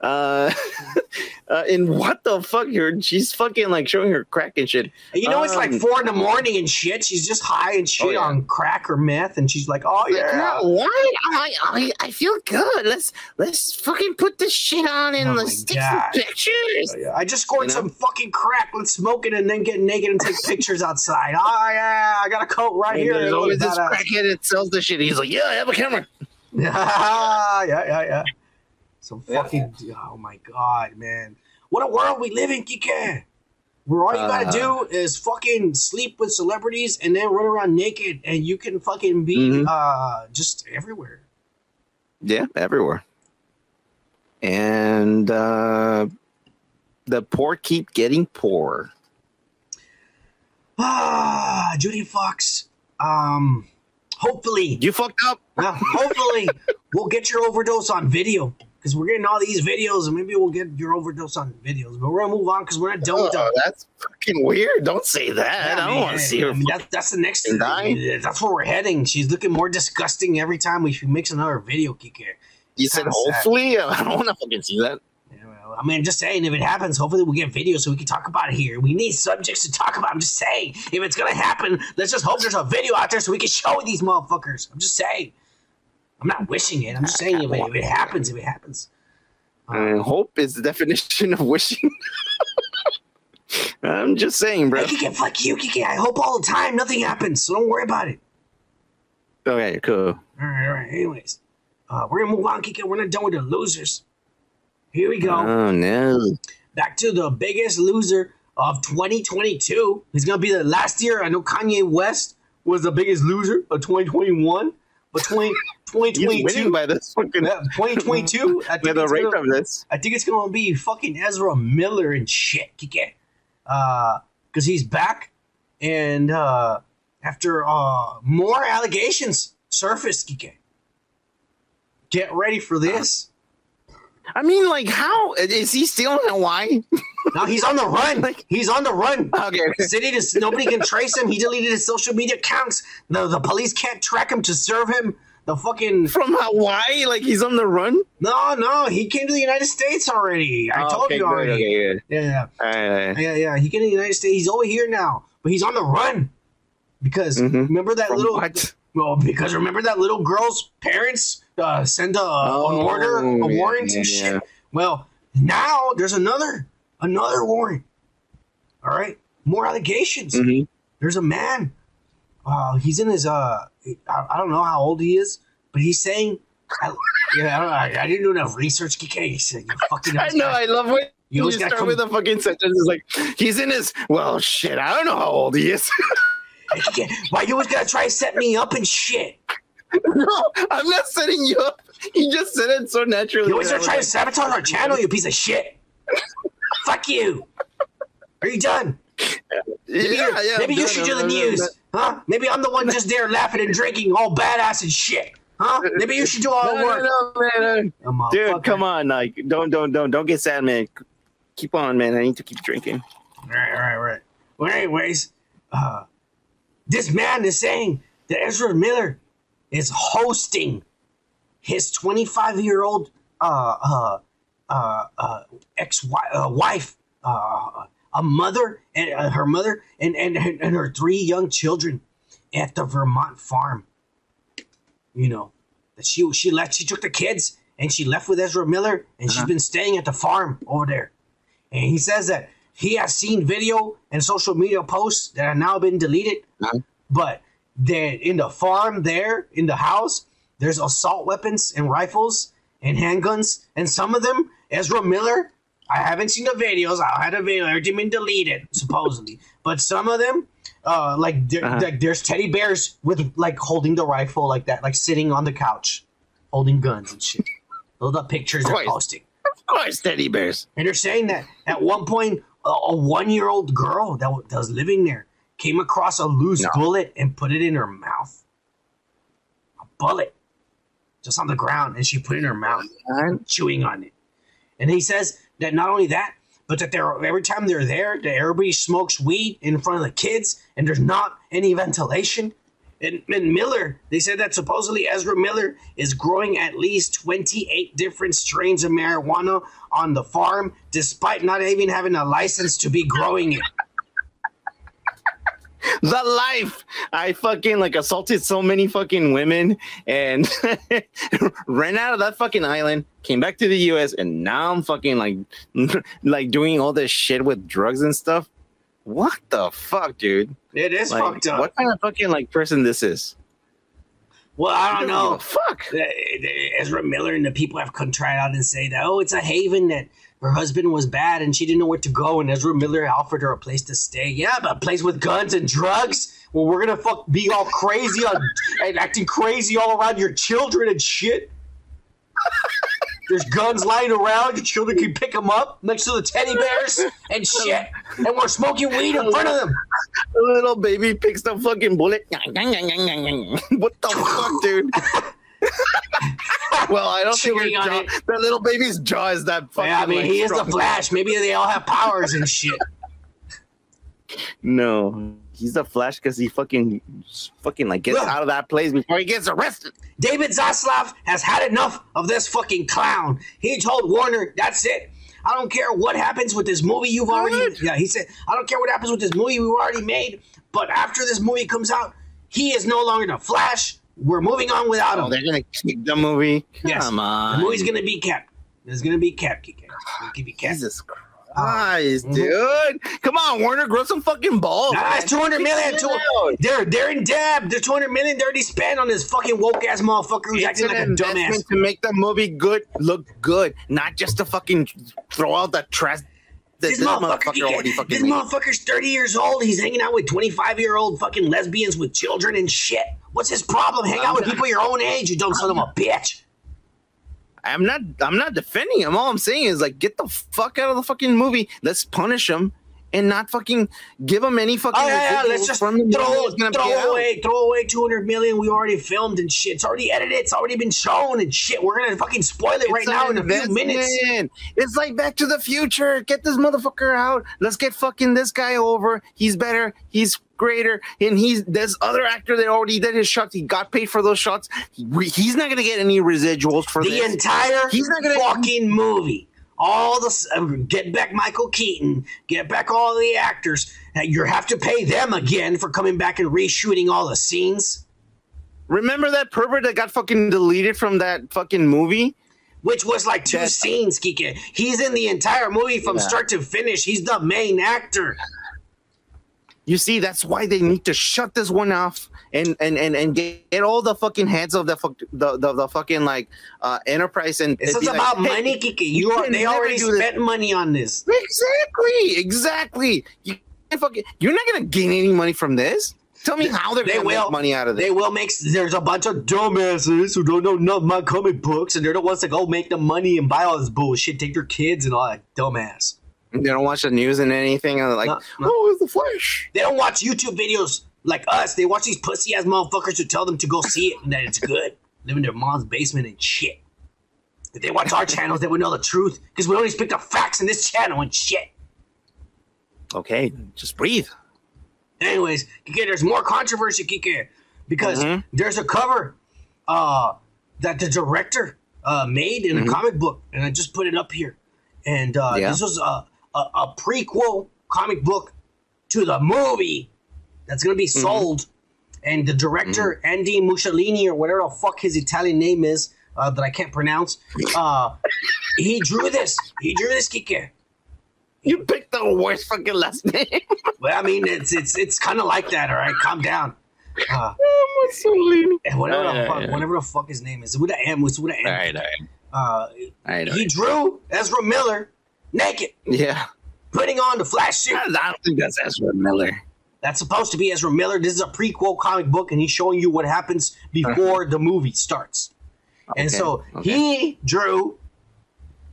Uh, uh, and what the fuck? You're, she's fucking like showing her crack and shit. You know, it's like Um, four in the morning and shit. She's just high and shit Oh, yeah. on crack or meth, and she's like, "Oh yeah, "No, what? I, I I feel good. Let's let's fucking put this shit on and Oh let's take some pictures. I just scored You know? some fucking crack. Let's smoke it and then get naked and take pictures outside. Oh yeah, I got a coat right And here. there's always this crackhead that sells the shit. He's like, yeah, I have a camera. yeah, yeah, yeah. So Yeah. fucking, oh my god, man. What a world we live in, Kike. Where all you gotta Uh. do is fucking sleep with celebrities and then run around naked and you can fucking be Mhm. uh just everywhere. Yeah, everywhere. And uh, the poor keep getting poor. Ah, Judy Fox. Um, hopefully, You fucked up. uh, hopefully, we'll get your overdose on video because we're getting all these videos, and maybe we'll get your overdose on videos. But we're gonna move on because we're not done with Oh, that's fucking weird. Don't say that. I don't want to see her. I mean, that, that's the next. die. That's where we're heading. She's looking more disgusting every time we she makes another video, Kike. you said kinda sad. hopefully. I don't want to fucking see that. Yeah, well, I mean, just saying, if it happens, hopefully we'll get video so we can talk about it here. We need subjects to talk about. I'm just saying, if it's gonna happen, let's just hope there's a video out there so we can show these motherfuckers. I'm just saying. I'm not wishing it. I'm just saying, if it, if it happens, if it happens. And hope is the definition of wishing. I'm just saying, bro. Kike, fuck you, Kike. I hope all the time nothing happens, so don't worry about it. Okay, cool. All right, all right. Anyways, uh, we're gonna move on, Kike. We're not done with the losers. Here we go. Oh no. back to the biggest loser of 2022. It's gonna be the last year. I know Kanye West was the biggest loser of 2021, but 20, He's winning 2022, by this fucking yeah, 2022. I think, the it's rate gonna, of this. I think it's gonna be fucking Ezra Miller and shit, Kike, uh, because he's back, and uh, after uh more allegations surfaced, Kike. Get ready for this. I mean, like, how is he still in Hawaii? Now he's on the run. Like- He's on the run. Okay. City to nobody can trace him. He deleted his social media accounts. The the police can't track him to serve him. The fucking From Hawaii, like he's on the run. no no. He came to the United States already. I Oh, told okay, you good, already. Okay, good. Yeah All right, all right. yeah yeah. He came to the United States. He's over here now, but he's on the run because Mhm. remember that From little what? well because remember that little girl's parents uh, send a, an Oh, order a yeah, warrant yeah, and shit. yeah. Well now there's another another warrant. All right, more allegations. Mhm. there's a man. Uh, he's in his uh, I, don't know how old he is, but he's saying, I, yeah, I, don't know, I, I didn't do enough research. KK, he said, you fucking. I know. I love when You you, start come- with a fucking sentence. It's like he's in his. Well, shit. I don't know how old he is. Why you always gotta try to set me up and shit? no, I'm not setting you up. You just said it so naturally. You always are trying to sabotage our channel, you piece of shit. Fuck you. Are you done? Maybe, yeah, you're- yeah, maybe you should do the news, huh? Maybe I'm the one just there laughing and drinking, all badass and shit, huh? Maybe you should do all No, the no, work. no, man, no. Dude, come on, like, don't, don't, don't, don't get sad, man. Keep on, man. I need to keep drinking. Right, right, right. Well, anyways, uh, this man is saying that Ezra Miller is hosting his 25 year old uh, uh, uh, uh, ex uh, wife, uh, a mother, and uh, her mother, and, and and her three young children at the Vermont farm. You know that she she left. She took the kids and she left with Ezra Miller, and she's been staying at the farm over there. And he says that he has seen video and social media posts that have now been deleted, but that in the farm there in the house, there's assault weapons and rifles and handguns, and some of them, Ezra Miller. I haven't seen the videos. I had a video. Everything been deleted supposedly, but some of them, uh, like, there, like there's teddy bears with like holding the rifle like that, like sitting on the couch, holding guns and shit. Those are the pictures they're posting. Of course, teddy bears. And they're saying that at one point, a, a one year old girl that, w- that was living there came across a loose No. bullet and put it in her mouth. A bullet. Just on the ground. And she put it in her mouth, chewing on it. And he says that not only that, but that they're every time they're there, that everybody smokes weed in front of the kids and there's not any ventilation. And, and Miller, they said that supposedly Ezra Miller is growing at least 28 different strains of marijuana on the farm, despite not even having a license to be growing it. the life. I fucking like assaulted so many fucking women and ran out of that fucking island, came back to the US, and now I'm fucking like like doing all this shit with drugs and stuff. What the fuck, dude? It is Like, fucked up. what kind of fucking like person this is? Well, I don't know. Fuck. Ezra Miller and the people have come try out and say that, oh, it's a haven that her husband was bad and she didn't know where to go, and Ezra Miller offered her a place to stay. Yeah, but a place with guns and drugs where we're gonna fuck be all crazy on, and acting crazy all around your children and shit. There's guns lying around. Your children can pick them up next to the teddy bears and shit. And we're smoking weed in front of them. The little baby picks the fucking bullet. what the fuck, dude? well, I don't think her on jaw, it. that little baby's jaw is that fucking. Yeah, I mean, like, he is the. Flash. Maybe they all have powers and shit. No, he's the Flash because he fucking, fucking like gets Look. out of that place before he gets arrested. David Zaslav has had enough of this fucking clown. He told Warner, "That's it. I don't care what happens with this movie you've already." Yeah, he said, "I don't care what happens with this movie we've already made, but after this movie comes out, he is no longer the Flash. We're moving on without Oh, they're gonna keep the movie. Yes. Come on, The movie's gonna be kept. It's gonna be kept. It's gonna be kept. Jesus Christ, Mhm. dude! Come on, Warner, grow some fucking balls. Nah, it's 200 million. Two, they're they're in debt. They're 200 million. They already spent on this fucking woke ass motherfucker who's It's acting an like a dumbass. to make the movie good look good, not just to fucking throw out the trash This this, motherfucker, motherfucker already this fucking made. motherfucker's 30 years old. He's hanging out with 25 year old fucking lesbians with children and shit. What's his problem? Hang out with people your own age, you dumb son of a bitch. I'm not. I'm not defending him. All I'm saying is like, get the fuck out of the fucking movie. Let's punish him and not fucking give him any fucking. Oh, yeah, yeah, let's just throw, throw out. away, throw away 200 million we already filmed and shit. It's already edited. It's already been shown and shit. We're gonna fucking spoil it right now in a few minutes. It's like Back to the Future. Get this motherfucker out. Let's get fucking this guy over. He's better. He's greater. And he's this other actor that already did his shots. He got paid for those shots. He- he's not gonna get any residuals for The this. entire He's not gonna- fucking movie. All the get back Michael Keaton, get back all the actors. You have to pay them again for coming back and reshooting all the scenes. Remember that pervert that got fucking deleted from that fucking movie? which was like two That- scenes, Kike. He's in the entire movie from Yeah. start to finish. He's the main actor. You see, that's why they need to shut this one off and and and, and get, get all the fucking heads of the fuck the, the, the fucking like uh enterprise and This is like, about "Hey, money, Kike. You you are they already do this." spent money on this. Exactly, exactly. You can't fucking you're not gonna gain any money from this. Tell me how they're They gonna will make money out of this. They will make. There's a bunch of dumbasses who don't know nothing about comic books, and they're the ones that go make the money and buy all this bullshit. Take their kids and all that dumbass. They don't watch the news and anything, and they're like, No, no. "Oh, it's the Flash." They don't watch YouTube videos like us. They watch these pussy ass motherfuckers who tell them to go see it and that it's good. Live in their mom's basement and shit. If they watch our channels, they would know the truth because we only speak the facts in this channel and shit. Okay, just breathe. Anyways, Kike, there's more controversy, Kike, because Mhm. there's a cover uh, that the director uh, made in a comic book, and I just put it up here. And uh, Yeah. this was a, a, a prequel comic book to the movie that's going to be sold. And the director, Andy Mussolini, or whatever the fuck his Italian name is, uh, that I can't pronounce, uh, he drew this. He drew this, Kike. You picked the worst fucking last name. Well, I mean, it's it's it's kind of like that. All right, calm down. Uh, Mussolini. and whatever the Yeah, fuck, yeah. whatever the fuck his name is, with an M, with with an M. All right, all right. Uh, I know. he drew Ezra Miller naked, Yeah. putting on the flash suit. I don't think that's Ezra Miller. That's supposed to be Ezra Miller. This is a prequel comic book, and he's showing you what happens before the movie starts. And Okay, so okay. he drew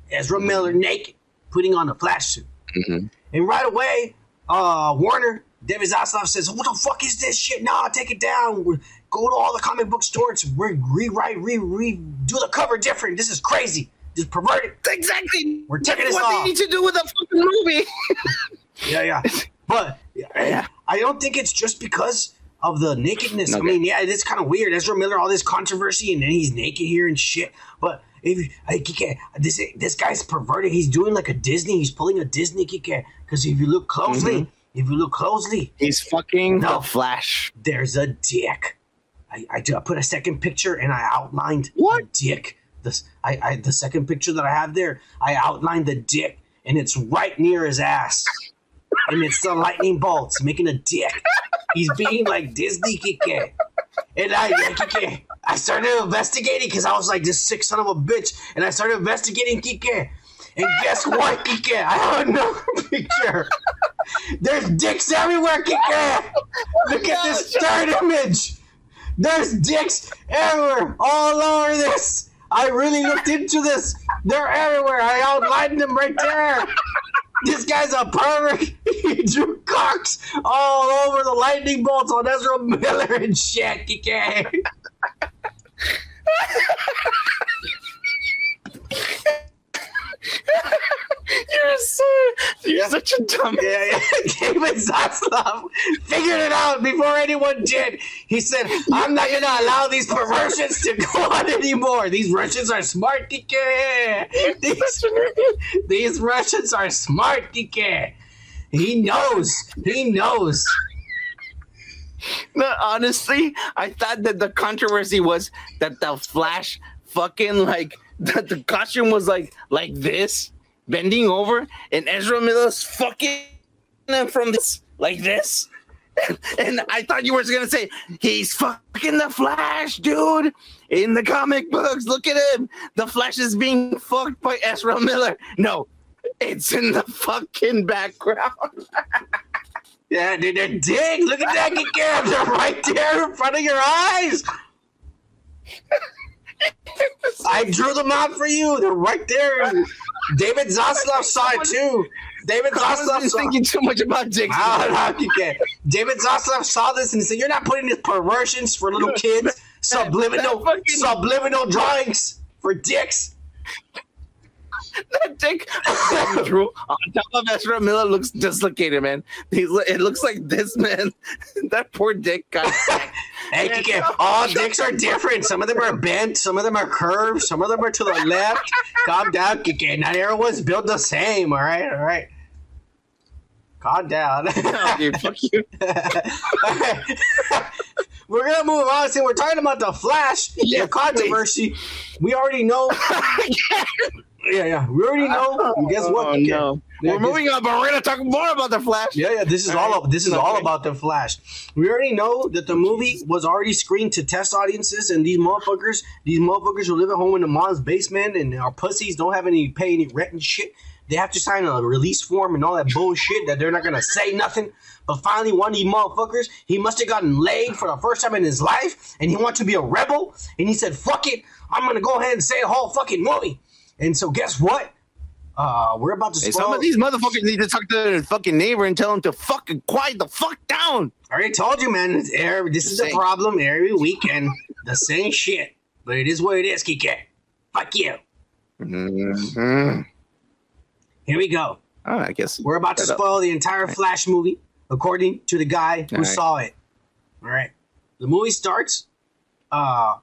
Ezra Miller naked, putting on a flash suit. Mhm. And right away, uh, Warner, David Zaslav says, What the fuck is this shit? Nah, take it down. We're, go to all the comic book stores. Re- rewrite, re- re- do the cover different. This is crazy. Just perverted. Exactly. We're taking That's this what off. they need to do with a fucking movie. Yeah, yeah. But Yeah. I don't think it's just because of the nakedness. I mean, yeah, it is kind of weird. Ezra Miller, all this controversy, and then he's naked here and shit. But if you- I Kike, this this guy's perverted. He's doing like a Disney. He's pulling a Disney Kike. Because if you look closely, mm-hmm. if you look closely, He's fucking No. the Flash. there's a dick. I, I, I put a second picture and I outlined What? a dick. This I, I the second picture that I have there, I outlined the dick, and it's right near his ass, and it's the lightning bolts making a dick. He's being like Disney Kike. And I, I, Kike, I started investigating because I was like this sick son of a bitch, and I started investigating Kike. And guess what, Kike? I have another picture. There's dicks everywhere, Kike. Look at this third image. There's dicks everywhere, all over this. I really looked into this. They're everywhere. I outlined them right there. This guy's a pervert. He drew cocks all over the lightning bolts on Ezra Miller and shit. Kike. You're so you're such a dumb. Yeah, yeah. David Zaslav figured it out before anyone did. He said, I'm not going to allow these perversions to go on anymore. These Russians are smart, Kike. These, these Russians are smart, Kike. He knows. He knows. No, honestly, I thought that the controversy was that the Flash fucking like that the costume was like like this, bending over, and Ezra Miller's fucking him from this like this. And I thought you were gonna say he's fucking the Flash, dude. In the comic books, look at him. The Flash is being fucked by Ezra Miller. No, it's in the fucking background. Yeah, they're, they're dig. Look at that. They're right there in front of your eyes. I drew them out for you. They're right there. David Zaslav saw it too. David Zaslav saw thinking too much about Dixon. Ah, no, you can't. David Zaslav saw this and he said, "You're not putting these perversions for little kids, subliminal, subliminal drawings for dicks." That dick Drew on top of Ezra Miller looks dislocated, man. He's, it looks like this man. that poor dick got. Hey, Kike, all dicks are different. Some of them are bent, some of them are curved, some of them are to the left. Calm down, Kike. Not everyone's built the same. All right, all right. Calm down. Oh, dude, fuck you. we're gonna move on. See, we're talking about the Flash, Yes, the controversy. We already know. Yeah, yeah. We already know. And guess what? Oh, Kike? no. Yeah, We're guess- moving on, but we're gonna talk more about the Flash. Yeah, yeah. This is all. All Of, this is all about the Flash. We already know that the movie was already screened to test audiences, and these motherfuckers, these motherfuckers who live at home in the mom's basement and our pussies, don't have any pay any rent and shit. They have to sign a release form and all that bullshit that they're not gonna say nothing. But finally, one of these motherfuckers, he must have gotten laid for the first time in his life, and he wanted to be a rebel, and he said, "Fuck it, I'm gonna go ahead and say the whole fucking movie." And so, guess what? Uh, we're about to Hey, some of these motherfuckers need to talk to their fucking neighbor and tell them to fucking quiet the fuck down. I already told you, man. Every, this is the Same. problem every weekend. the same shit. But it is what it is, Kike. Fuck you. Mhm. Here we go. Oh, I guess We're about to Shut up. spoil the entire Flash movie. according to the guy who All right. saw it. All right. The movie starts uh,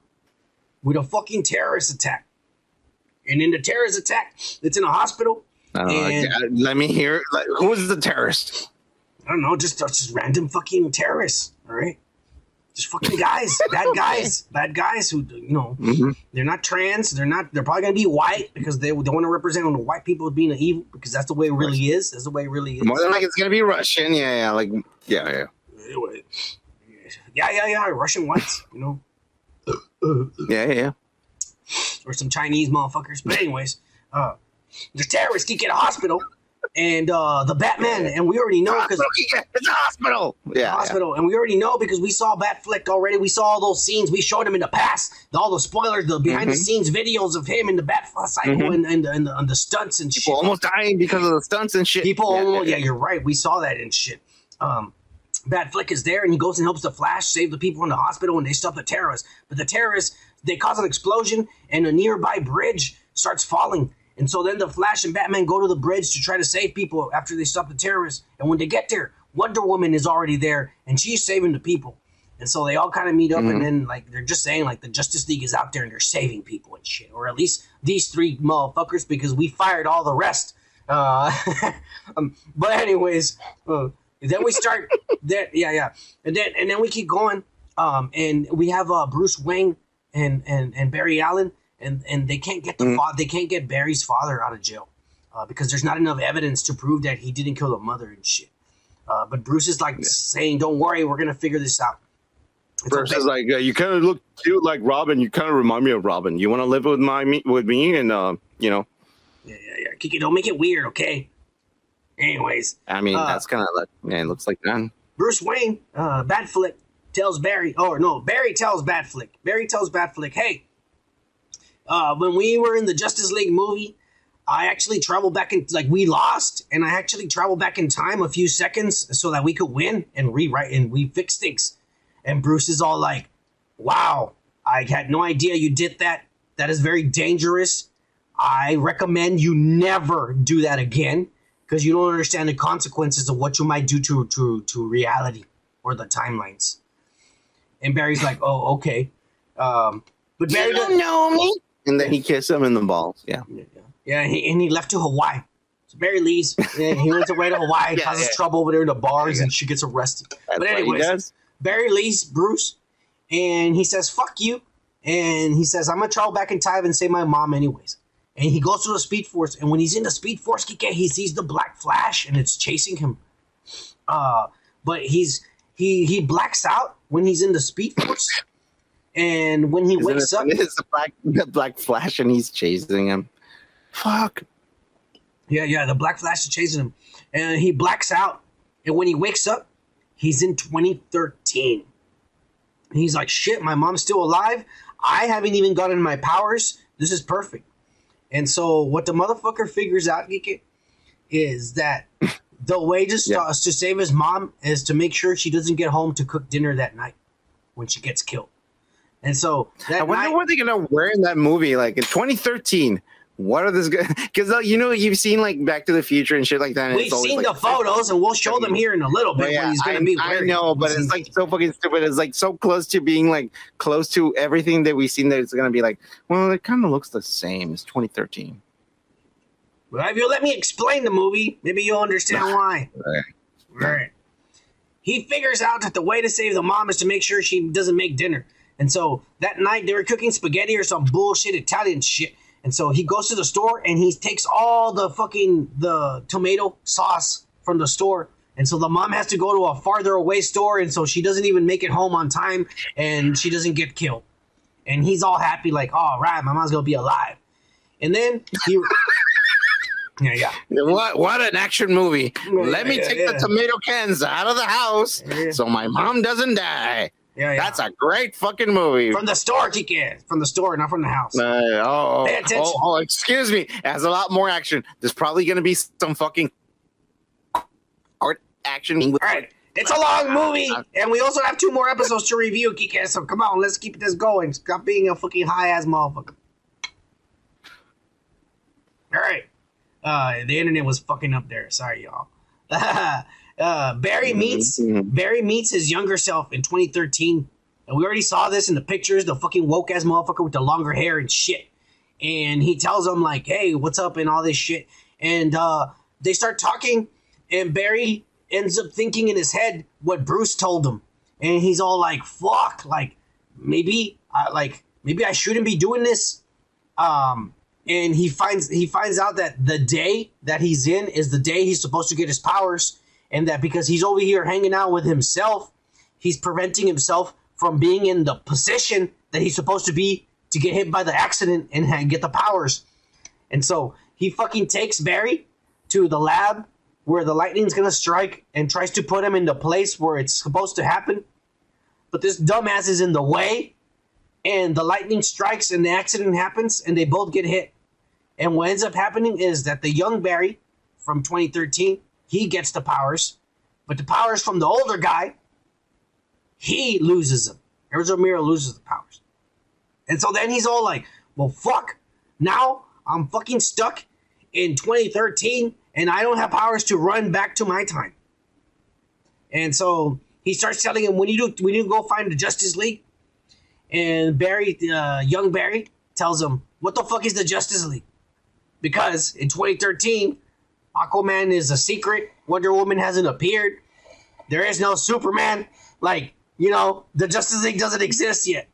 with a fucking terrorist attack. And in the terrorist attack, it's in a hospital. Uh, And- let me hear. Like, who's the terrorist? I don't know, just just random fucking terrorists. All right, just fucking guys, bad guys, bad guys who you know Mhm. they're not trans. They're not. They're probably gonna be white because they they want to represent the white people being evil because that's the way it really is. That's the way it really is. More than like it's gonna be Russian. Yeah, yeah, like yeah, yeah, Anyway, yeah, yeah, yeah. Russian whites, you know, yeah, yeah. yeah. Or some Chinese motherfuckers. But anyways, uh, the terrorists geek at a hospital. And uh, the Batman, and we already know because it's a hospital. Yeah, yeah. hospital, and we already know because we saw Batfleck already. We saw all those scenes. We showed him in the past, all the spoilers, the behind the Mm-hmm. scenes videos of him in the Bat cycle and, and, the, and, the, and the stunts and shit. Almost dying because of the stunts and shit. People, yeah, almost, yeah, you're right. We saw that and shit. Um, Batfleck is there, and he goes and helps the Flash save the people in the hospital, and they stop the terrorists. But the terrorists they cause an explosion, and a nearby bridge starts falling. And so then the Flash and Batman go to the bridge to try to save people after they stop the terrorists. And when they get there, Wonder Woman is already there, and she's saving the people. And so they all kind of meet up, and then like they're just saying like the Justice League is out there and they're saving people and shit, or at least these three motherfuckers because we fired all the rest. Uh, um, but anyways, uh, then we start that yeah yeah, and then and then we keep going. Um, and we have uh, Bruce Wayne and and and Barry Allen, and and they can't get the fa- they can't get Barry's father out of jail uh, because there's not enough evidence to prove that he didn't kill the mother and shit. Uh, but Bruce is like saying, "Don't worry, we're gonna figure this out." It's Bruce is like, uh, you kind of look cute like Robin. You kind of remind me of Robin. You want to live with my me with me, and uh, you know, yeah, yeah, yeah. Kiki, don't make it weird, okay? Anyways, I mean, Uh, that's kind of like, yeah, it looks like that. Bruce Wayne, uh, Batfleck tells Barry, oh no, Barry tells Batfleck. Barry tells Batfleck, hey, uh, when we were in the Justice League movie, I actually traveled back in, like we lost, and I actually traveled back in time a few seconds so that we could win and rewrite and we fix things. And Bruce is all like, wow, I had no idea you did that. That is very dangerous. I recommend you never do that again because you don't understand the consequences of what you might do to to to reality or the timelines. And Barry's like, "Oh, okay." Um, but Barry doesn't know me. And then he kissed him in the balls. Yeah. Yeah, and he, and he left to Hawaii. So Barry leaves. and he went away to Hawaii, Yeah, causes yeah. trouble over there in the bars, and she gets arrested. That's but anyways, does. Barry leaves Bruce, and he says, "Fuck you," and he says, "I'm gonna travel back in time and save my mom anyways." And he goes to the Speed Force, and when he's in the Speed Force, Kike, he sees the Black Flash, and it's chasing him. Uh, but he's he he blacks out when he's in the Speed Force, and when he Isn't wakes it up? It's the black, the black flash, and he's chasing him. Fuck. Yeah, yeah, the Black Flash is chasing him. And he blacks out. And when he wakes up, he's in 2013. And he's like, shit, my mom's still alive. I haven't even gotten my powers. This is perfect. And so what the motherfucker figures out, Geeky, is that the way to, st- Yeah. to save his mom is to make sure she doesn't get home to cook dinner that night when she gets killed. And so that I wonder night, what they're gonna wear in that movie. Like in 2013, what are this? Because uh, you know you've seen like Back to the Future and shit like that. and we've seen like, the photos and we'll show them here in a little bit. Yeah, he's going I, be I know, but it's like so fucking stupid. It's like so close to being like close to everything that we've seen that it's gonna be like, well, it kind of looks the same. It's 2013. Well, if you let me explain the movie, maybe you'll understand why. Right. Right. He figures out that the way to save the mom is to make sure she doesn't make dinner. And so that night they were cooking spaghetti or some bullshit Italian shit. And so he goes to the store and he takes all the fucking the tomato sauce from the store. And so the mom has to go to a farther away store and so she doesn't even make it home on time and she doesn't get killed. And he's all happy like, "All right, my mom's going to be alive." And then he Yeah, yeah. What what an action movie! Yeah, Let me yeah, take yeah. the tomato cans out of the house so my mom doesn't die. Yeah, yeah. That's a great fucking movie. from the store, TK. From the store, not from the house. Uh, oh, Pay oh, attention. oh, oh, excuse me. It has a lot more action. There's probably going to be some fucking art action. All right. It's a long movie, and we also have two more episodes to review, Geek. So come on, let's keep this going. Stop being a fucking high ass motherfucker. All right. Uh, the internet was fucking up there. Sorry, y'all. uh, Barry meets Barry meets his younger self in 2013, and we already saw this in the pictures. The fucking woke ass motherfucker with the longer hair and shit. And he tells him like, "Hey, what's up?" and all this shit. And uh, they start talking, and Barry ends up thinking in his head what Bruce told him, and he's all like, "Fuck!" Like maybe, uh, like maybe I shouldn't be doing this. Um, and he finds he finds out that the day that he's in is the day he's supposed to get his powers, and that because he's over here hanging out with himself, he's preventing himself from being in the position that he's supposed to be to get hit by the accident and ha- get the powers. And so he fucking takes Barry to the lab where the lightning's gonna strike and tries to put him in the place where it's supposed to happen. But this dumbass is in the way, and the lightning strikes and the accident happens, and they both get hit. And what ends up happening is that the young Barry from 2013, he gets the powers, but the powers from the older guy, he loses them. Ezra Miller loses the powers. And so then he's all like, well, fuck. Now I'm fucking stuck in 2013 and I don't have powers to run back to my time. And so he starts telling him, need to, we need to go find the Justice League. And Barry, uh, young Barry, tells him, what the fuck is the Justice League? Because in 2013, Aquaman is a secret. Wonder Woman hasn't appeared. There is no Superman. Like, you know, the Justice League doesn't exist yet.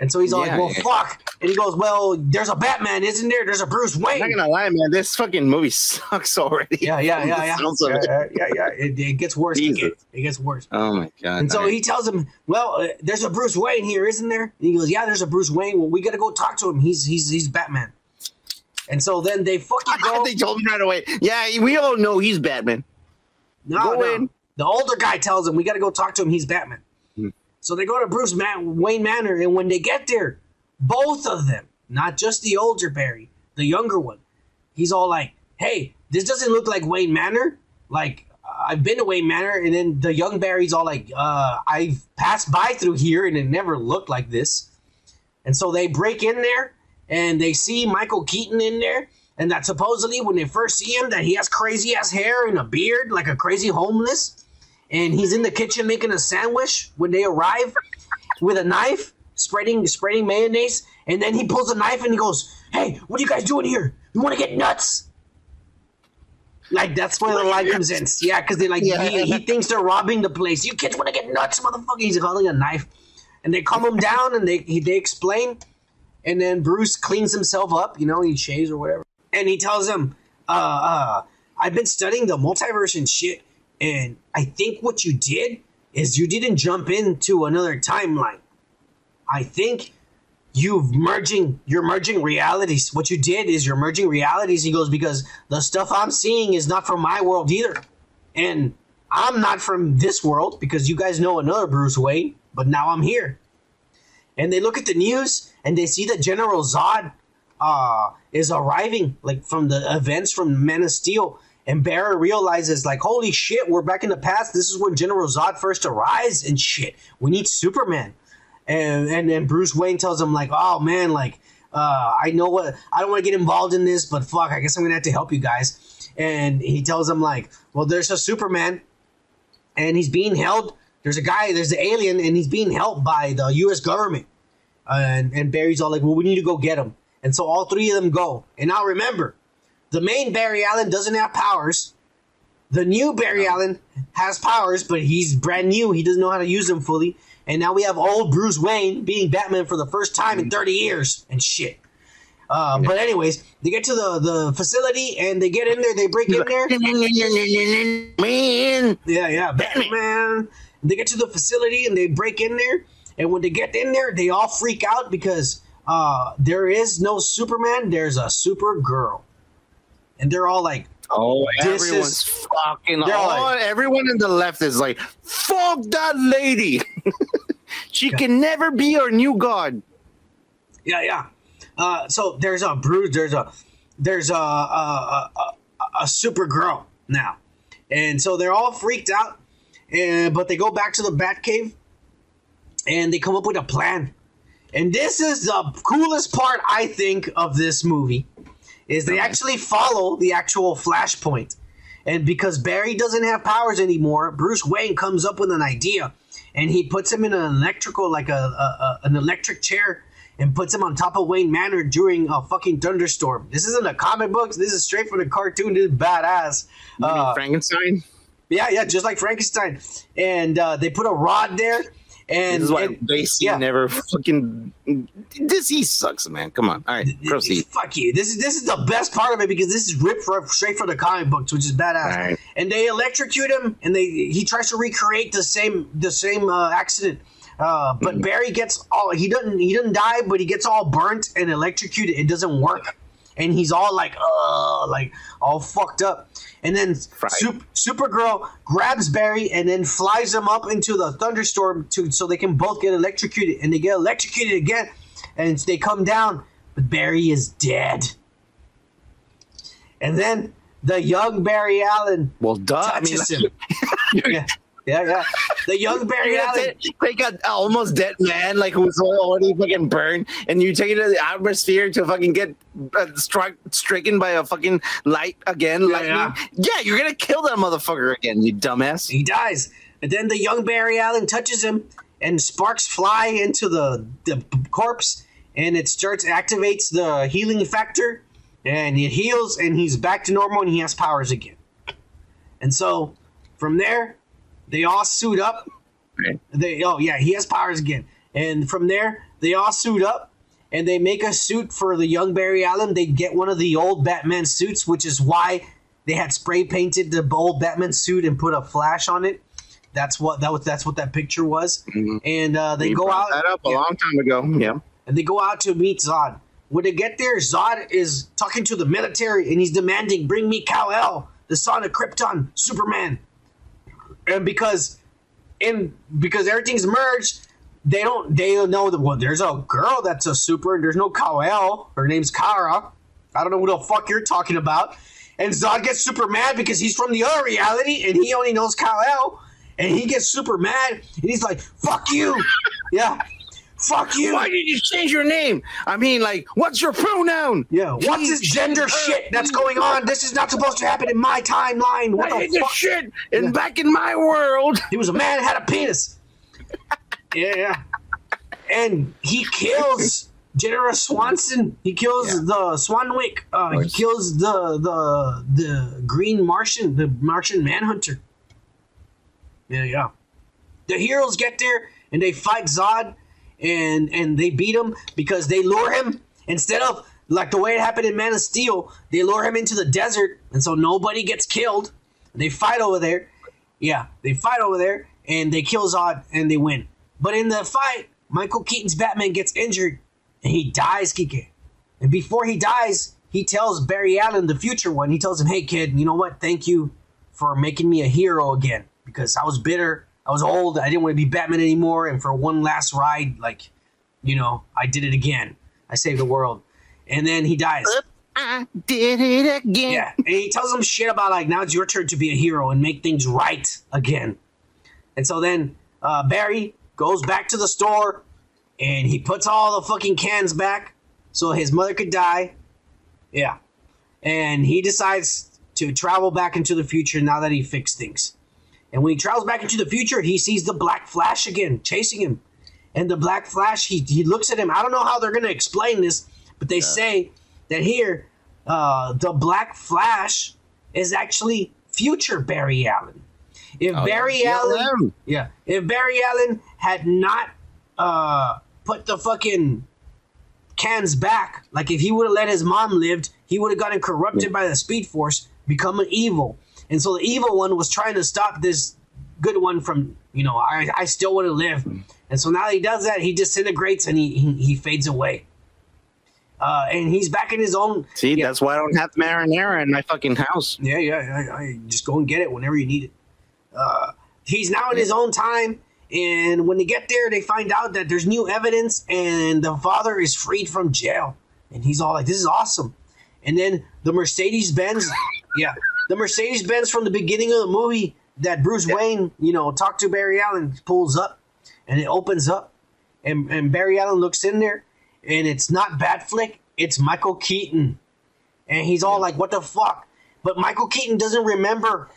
And so he's all Yeah, like, well, yeah. fuck. And he goes, well, there's a Batman, isn't there? There's a Bruce Wayne. I'm not gonna lie, man. This fucking movie sucks already. Yeah, yeah, yeah, yeah. Yeah, yeah, yeah, yeah. It, it gets worse. Jesus. It gets worse. Oh my god. And so he tells him, "Well, uh, there's a Bruce Wayne here, isn't there?" And he goes, "Yeah, there's a Bruce Wayne. Well, we got to go talk to him. He's he's he's Batman." And so then they fucking go. they told me right away. Yeah, we all know he's Batman. No, no. The older guy tells him, "We got to go talk to him. He's Batman." Hmm. So they go to Bruce Ma- Wayne Manor, and when they get there, both of them, not just the older Barry, the younger one, he's all like, "Hey, this doesn't look like Wayne Manor. Like I've been to Wayne Manor." And then the young Barry's all like, uh, "I've passed by through here, and it never looked like this." And so they break in there, and they see Michael Keaton in there. And that supposedly, when they first see him, that he has crazy ass hair and a beard, like a crazy homeless and he's in the kitchen making a sandwich when they arrive with a knife, spreading spreading mayonnaise, and then he pulls a knife and he goes, "Hey, what are you guys doing here? You want to get nuts?" Like that's where the line comes in. Yeah, because they like Yeah. he, he thinks they're robbing the place. You kids want to get nuts, motherfucker? He's holding a knife, and they calm him down and they he, they explain, and then Bruce cleans himself up. You know, he shaves or whatever, and he tells him, uh, uh, "I've been studying the multiverse and shit." And I think what you did is you didn't jump into another timeline. I think you've merging you're merging realities. What you did is you're merging realities. He goes because the stuff I'm seeing is not from my world either, and I'm not from this world because you guys know another Bruce Wayne, but now I'm here. And they look at the news and they see that General Zod uh, is arriving, like from the events from Man of Steel. And Barry realizes, like, holy shit, we're back in the past. This is when General Zod first arrives and shit. We need Superman. And and then Bruce Wayne tells him, like, oh man, like, uh, I know what I don't want to get involved in this, but fuck, I guess I'm gonna have to help you guys. And he tells him, like, well, there's a Superman, and he's being held. There's a guy, there's an alien, and he's being held by the U.S. government. And and Barry's all like, well, we need to go get him. And so all three of them go. And now remember, the main Barry Allen doesn't have powers. The new Barry Allen has powers, but he's brand new. He doesn't know how to use them fully. And now we have old Bruce Wayne being Batman for the first time in 30 years and shit. Uh, but anyways, they get to the, the facility and they get in there. They break in there. Man, Yeah, yeah, Batman. They get to the facility and they break in there. And when they get in there, they all freak out because uh, there is no Superman. There's a Supergirl, and they're all like, Oh, This everyone's is- fucking. All, like- everyone in the left is like, "Fuck that lady! she can never be our new god." Yeah, yeah. Uh, so there's a Bruce. There's a there's a, a, a, a Supergirl now, and so they're all freaked out. And but they go back to the Batcave, and they come up with a plan. And this is the coolest part I think of this movie, is they actually follow the actual Flashpoint. And because Barry doesn't have powers anymore, Bruce Wayne comes up with an idea, and he puts him in an electrical, like a, a, a an electric chair, and puts him on top of Wayne Manor during a fucking thunderstorm. This isn't a comic book. This is straight from the cartoon. This is badass. Uh, Frankenstein. yeah, yeah, just like Frankenstein. And uh, they put a rod there, and, This is why and- DC yeah. never fucking. this he sucks, man. Come on. All right, proceed. Fuck you. This is this is the best part of it because this is ripped from, straight from the comic books, which is badass. Right. And they electrocute him, and they he tries to recreate the same the same uh, accident. Uh, but Barry gets all he doesn't he doesn't die, but he gets all burnt and electrocuted. It doesn't work, and he's all like, uh, like all fucked up. And then Sup- Supergirl grabs Barry and then flies him up into the thunderstorm to so they can both get electrocuted, and they get electrocuted again, and they come down, but Barry is dead. And then the young Barry Allen Well, duh. I mean, him. yeah, yeah, yeah. The young Barry Allen. take, an almost dead man, like who's already fucking burned, and you take it to the atmosphere to fucking get uh, struck, stricken by a fucking light again. lightning. yeah. yeah, you're gonna kill that motherfucker again, you dumbass. He dies, and then the young Barry Allen touches him, and sparks fly into the the corpse, and it starts activates the healing factor, and it heals, and he's back to normal, and he has powers again. And so, from there, they all suit up. Right. They oh yeah, he has powers again, and from there they all suit up. And they make a suit for the young Barry Allen. They get one of the old Batman suits, which is why they had spray painted the old Batman suit and put a flash on it. That's what that was. That's what that picture was. And uh, they You go out. that up a yeah, long time ago. Yeah. and they go out to meet Zod. When they get there, Zod is talking to the military and he's demanding, "Bring me Kal El, the son of Krypton, Superman." And because, in because everything's merged, they don't they don't know that well. There's a girl that's a super, and there's no Kal. Her name's Kara. I don't know who the fuck you're talking about. And Zod gets super mad because he's from the other reality and he only knows Kal. And he gets super mad and he's like, "Fuck you, yeah." Fuck you! Why did you change your name? I mean, like, what's your pronoun? Yeah, what's this gender shit that's going on? This is not supposed to happen in my timeline. What Hey, the this fuck? shit. And back in my world. He was a man had a penis. yeah, yeah. And he kills General Swanson. He kills Yeah. the Swanwick. Uh, he kills the the the Green Martian, the Martian Manhunter. Yeah, yeah. The heroes get there and they fight Zod, and and they beat him because they lure him instead of like the way it happened in Man of Steel. They lure him into the desert, and so nobody gets killed. They fight over there. Yeah, they fight over there, and they kill Zod, and they win. But in the fight, Michael Keaton's Batman gets injured, and he dies, Kike. And before he dies, he tells Barry Allen, the future one, he tells him, "Hey, kid, you know what? Thank you for making me a hero again because I was bitter, I was old, I didn't want to be Batman anymore, and for one last ride, like, you know, I did it again. I saved the world." And then he dies. I did it again. Yeah, and he tells him shit about like now it's your turn to be a hero and make things right again. And so then uh, Barry goes back to the store and he puts all the fucking cans back so his mother could die. Yeah, and he decides to travel back into the future now that he fixed things. And when he travels back into the future, he sees the Black Flash again chasing him. And the Black Flash, he, he looks at him. I don't know how they're going to explain this, but they say that here, uh, the Black Flash is actually future Barry Allen. If Oh, Barry yeah. Allen, yeah, if Barry Allen had not uh, put the fucking cans back, like if he would have let his mom lived, he would have gotten corrupted by the Speed Force, become an evil, and so the evil one was trying to stop this good one from, you know, I, I still want to live, and so now he does that, he disintegrates and he he, he fades away. Uh, and he's back in his own. See, yeah, that's why I don't have marinara in my fucking house. yeah, yeah. I, I just go and get it whenever you need it. Uh, he's now in his own time, and when they get there, they find out that there's new evidence, and the father is freed from jail, and he's all like, "This is awesome." And then the Mercedes Benz, yeah, the Mercedes Benz from the beginning of the movie that Bruce Wayne, you know, talked to Barry Allen, pulls up, and it opens up, and and Barry Allen looks in there, and it's not Batfleck, it's Michael Keaton and he's all like, "What the fuck?" but Michael Keaton doesn't remember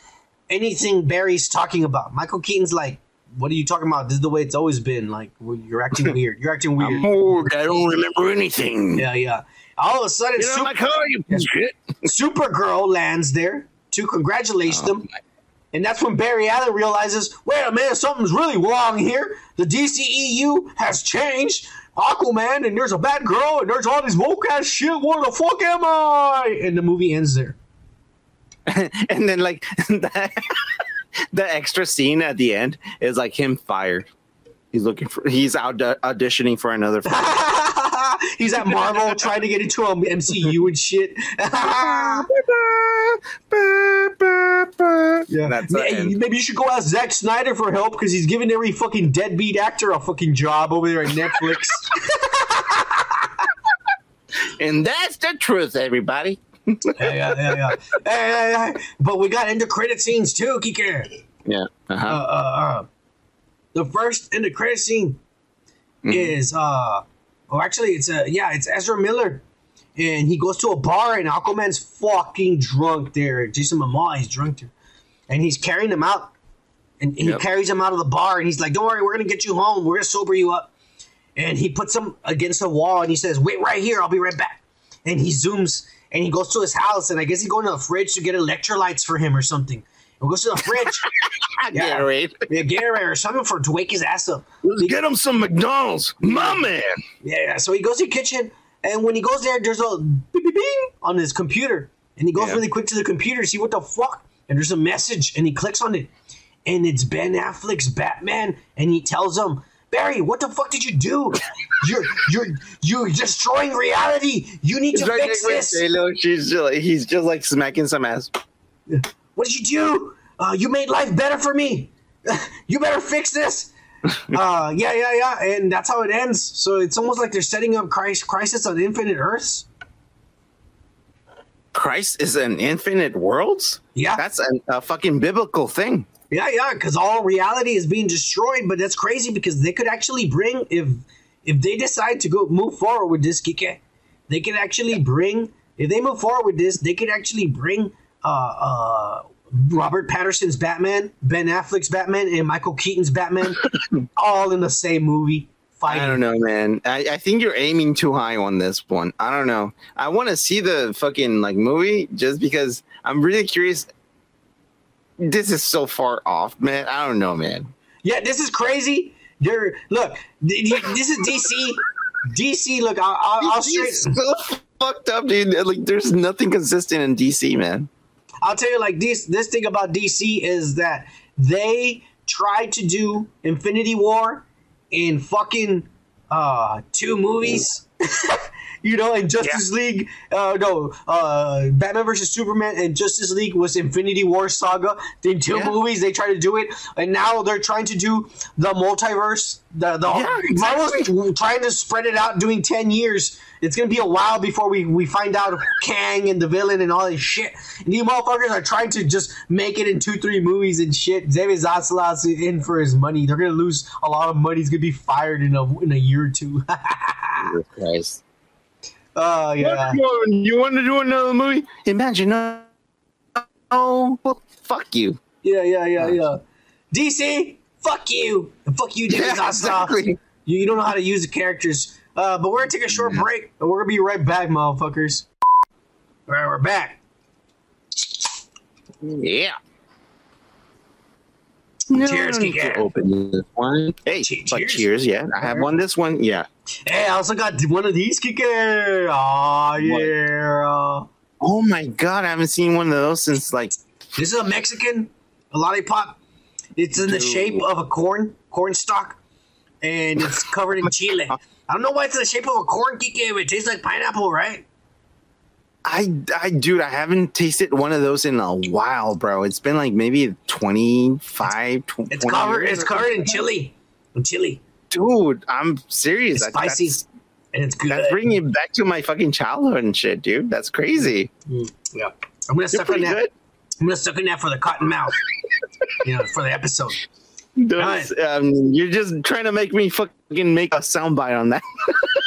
anything Barry's talking about. Michael Keaton's like, "What are you talking about? This is the way it's always been. Like, well, you're acting weird. You're acting weird." I'm old. I don't remember anything. yeah, yeah. All of a sudden, Get of my car, you of shit. Supergirl lands there to congratulate them. Oh, and that's when Barry Allen realizes, wait a minute, something's really wrong here. The DCEU has changed. Aquaman, and there's a bad girl, and there's all these woke ass shit. What the fuck am I? And the movie ends there. and then like the, the extra scene at the end is like him fired. He's looking for. He's out uh, auditioning for another. He's at Marvel trying to get into a MCU and shit. yeah, that's the end. Maybe you should go ask Zack Snyder for help because he's giving every fucking deadbeat actor a fucking job over there at Netflix. and that's the truth, everybody. yeah, yeah, yeah, yeah. Hey, hey, hey. But we got into credit scenes too, Kike. Yeah. Uh, Uh-huh. uh, uh, the first end credit scene Mm-hmm. is uh, oh, actually, it's a yeah, it's Ezra Miller, and he goes to a bar and Aquaman's fucking drunk there. Jason Momoa is drunk there, and he's carrying him out, and, and Yep. he carries him out of the bar, and he's like, "Don't worry, we're gonna get you home. We're gonna sober you up." And he puts him against a wall, and he says, "Wait right here. I'll be right back." And he zooms, and he goes to his house, and I guess he's going to the fridge to get electrolytes for him or something. And goes to the fridge. yeah. Gatorade. Yeah, Gatorade or something for to wake his ass up. Let's get him some McDonald's, my man. Yeah, yeah. So he goes to the kitchen, and when he goes there, there's a bing, bing, bing on his computer, and he goes Yeah. really quick to the computer to see what the fuck. And there's a message, and he clicks on it, and it's Ben Affleck's Batman, and he tells him, "Barry, what the fuck did you do? You're you're you're destroying reality. You need He's to right fix this. J-Lo. She's just, like- he's just like smacking some ass. What did you do? Uh, you made life better for me. you better fix this." uh, yeah, yeah, yeah, and that's how it ends. So it's almost like they're setting up Christ, Crisis on Infinite Earths. Christ is an infinite worlds. Yeah. That's a, a fucking biblical thing. Yeah, yeah, because all reality is being destroyed. But that's crazy because they could actually bring if if they decide to go move forward with this, Kike, they could actually bring if they move forward with this, they could actually bring uh uh Robert Pattinson's Batman, Ben Affleck's Batman, and Michael Keaton's Batman all in the same movie fighting. I don't know, man. I, I think you're aiming too high on this one. I don't know. I want to see the fucking like movie just because I'm really curious. This is so far off, man. I don't know, man. Yeah, this is crazy. They're look, th- th- this is DC. DC, look, I'll, I'll, I'll straight. So fucked up, dude. Like, there's nothing consistent in DC, man. I'll tell you like this this thing about DC is that they tried to do Infinity War in fucking uh two movies. you know, in Justice League, uh no, uh Batman versus Superman and Justice League was Infinity War saga. In two Yeah. movies they tried to do it, and now they're trying to do the multiverse. The the Yeah, exactly. Marvel's trying to spread it out, doing ten years. It's gonna be a while before we, we find out Kang and the villain and all this shit. And you motherfuckers are trying to just make it in two, three movies and shit. David Zaslav's in for his money. They're gonna lose a lot of money. He's gonna be fired in a in a year or two. Christ. Oh yeah. You want to do another movie? Imagine. No. Oh, well, fuck you. Yeah, yeah, yeah, yeah. DC, fuck you. And fuck you, David Yeah, Zaslav. exactly. You, you don't know how to use the characters. Uh, but we're gonna take a short break and we're gonna be right back, motherfuckers. All right, we're back. Yeah. Cheers, I need to Kike. Open this one. Hey, Che- but cheers. cheers. Yeah, I have one. This one. Yeah. Hey, I also got one of these, Kike. Oh yeah. Oh my god, I haven't seen one of those since like This is a Mexican a lollipop. It's in the Dude. shape of a corn corn stalk, and it's covered in chile. I don't know why it's in the shape of a corn, Kike. But it tastes like pineapple, right? I, I, dude, I haven't tasted one of those in a while, bro. It's been like maybe 25, tw- It's 20 covered. It's covered in chili. In chili. Dude, I'm serious. It's spicy. That's, and it's good. that's bringing it back to my fucking childhood and shit, dude. That's crazy. yeah. I'm gonna You're suck on that. good. I'm gonna suck on that for the cotton mouth. you know, for the episode. Those, um, you're just trying to make me fucking make a soundbite on that.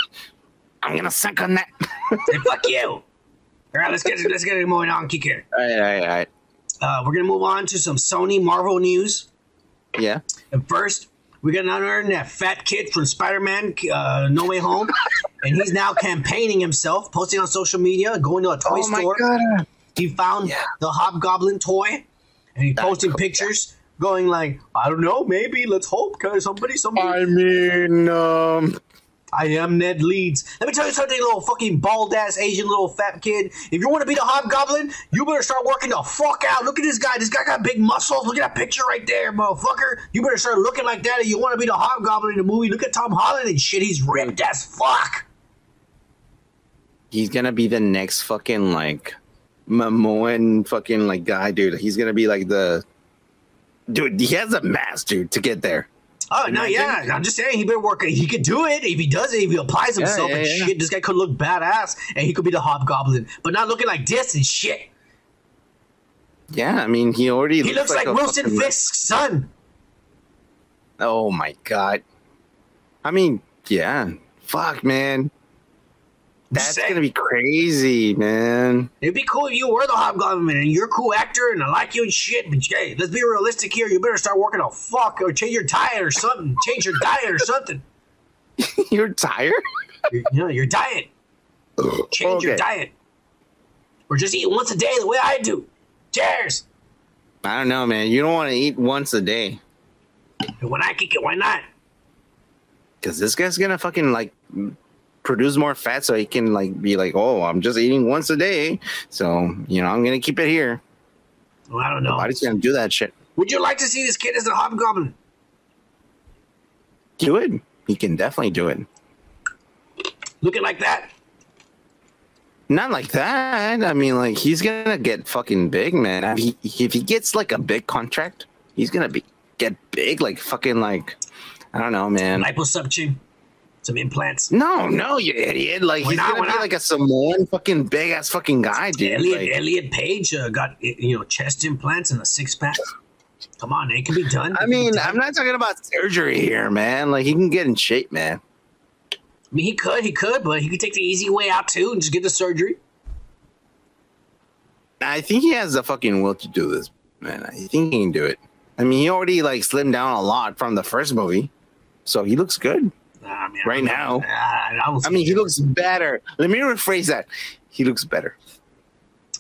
I'm gonna suck on that. Hey, fuck you. All right, let's get let's get it moving on, Kike. All right, all right, all right. Uh, we're gonna move on to some Sony Marvel news. Yeah. And first, we got another that fat kid from Spider-Man uh, No Way Home, and he's now campaigning himself, posting on social media, going to a toy Oh my store. god. He found Yeah. the Hobgoblin toy, and he's That's posting cool. pictures, going like, "I don't know, maybe let's hope, cause somebody, somebody." I mean, um, I am Ned Leeds. Let me tell you something, little fucking bald ass Asian little fat kid. If you want to be the Hobgoblin, you better start working the fuck out. Look at this guy. This guy got big muscles. Look at that picture right there, motherfucker. You better start looking like that if you want to be the Hobgoblin in the movie. Look at Tom Holland and shit. He's ripped as fuck. he's gonna be the next fucking like Momoan fucking like guy, dude. He's gonna be like the dude. He has a mask, dude, to get there. Oh no, yeah. I'm just saying he better work. He could do it if he does it. If he applies himself yeah, and yeah. shit, this guy could look badass and he could be the Hobgoblin, but not looking like this and shit. Yeah, I mean, he already He looks like, a Wilson fucking- Fisk's son. Oh my god. I mean, yeah. Fuck, man. That's saying. gonna be crazy, man. It'd be cool if you were the Hobgoblin and you're a cool actor and I like you and shit. But hey, let's be realistic here. You better start working a fuck or change your diet or something. Change your diet or something. Your, you know, your diet. Change your diet. Or just eat once a day the way I do. Cheers. I don't know, man. You don't want to eat once a day. And when I kick it, why not? Because this guy's gonna fucking like produce more fat so he can like be like, oh, I'm just eating once a day. So, you know, I'm gonna keep it here. Well, I don't know. Body's gonna do that shit. Would you like to see this kid as a Hobgoblin? Do it. He can definitely do it. Looking like that? Not like that. I mean, like he's gonna get fucking big, man. If he, if he gets like a big contract, he's gonna be get big, like fucking like I don't know, man. Liposuction. Some implants. No, no, you idiot! Like Why he's not? gonna be like a Samoan fucking big ass fucking guy, dude. Elliot Like, Elliot Page uh, got you know chest implants and a six pack. Come on, it can be done. I It can be mean, done. I'm not talking about surgery here, man. Like he can get in shape, man. I mean, he could, he could, but he could take the easy way out too and just get the surgery. I think he has the fucking will to do this, man. I think he can do it. I mean, he already like slimmed down a lot from the first movie, so he looks good. I mean, I Right know. now. I, I mean, he looks better. Let me rephrase that. He looks better.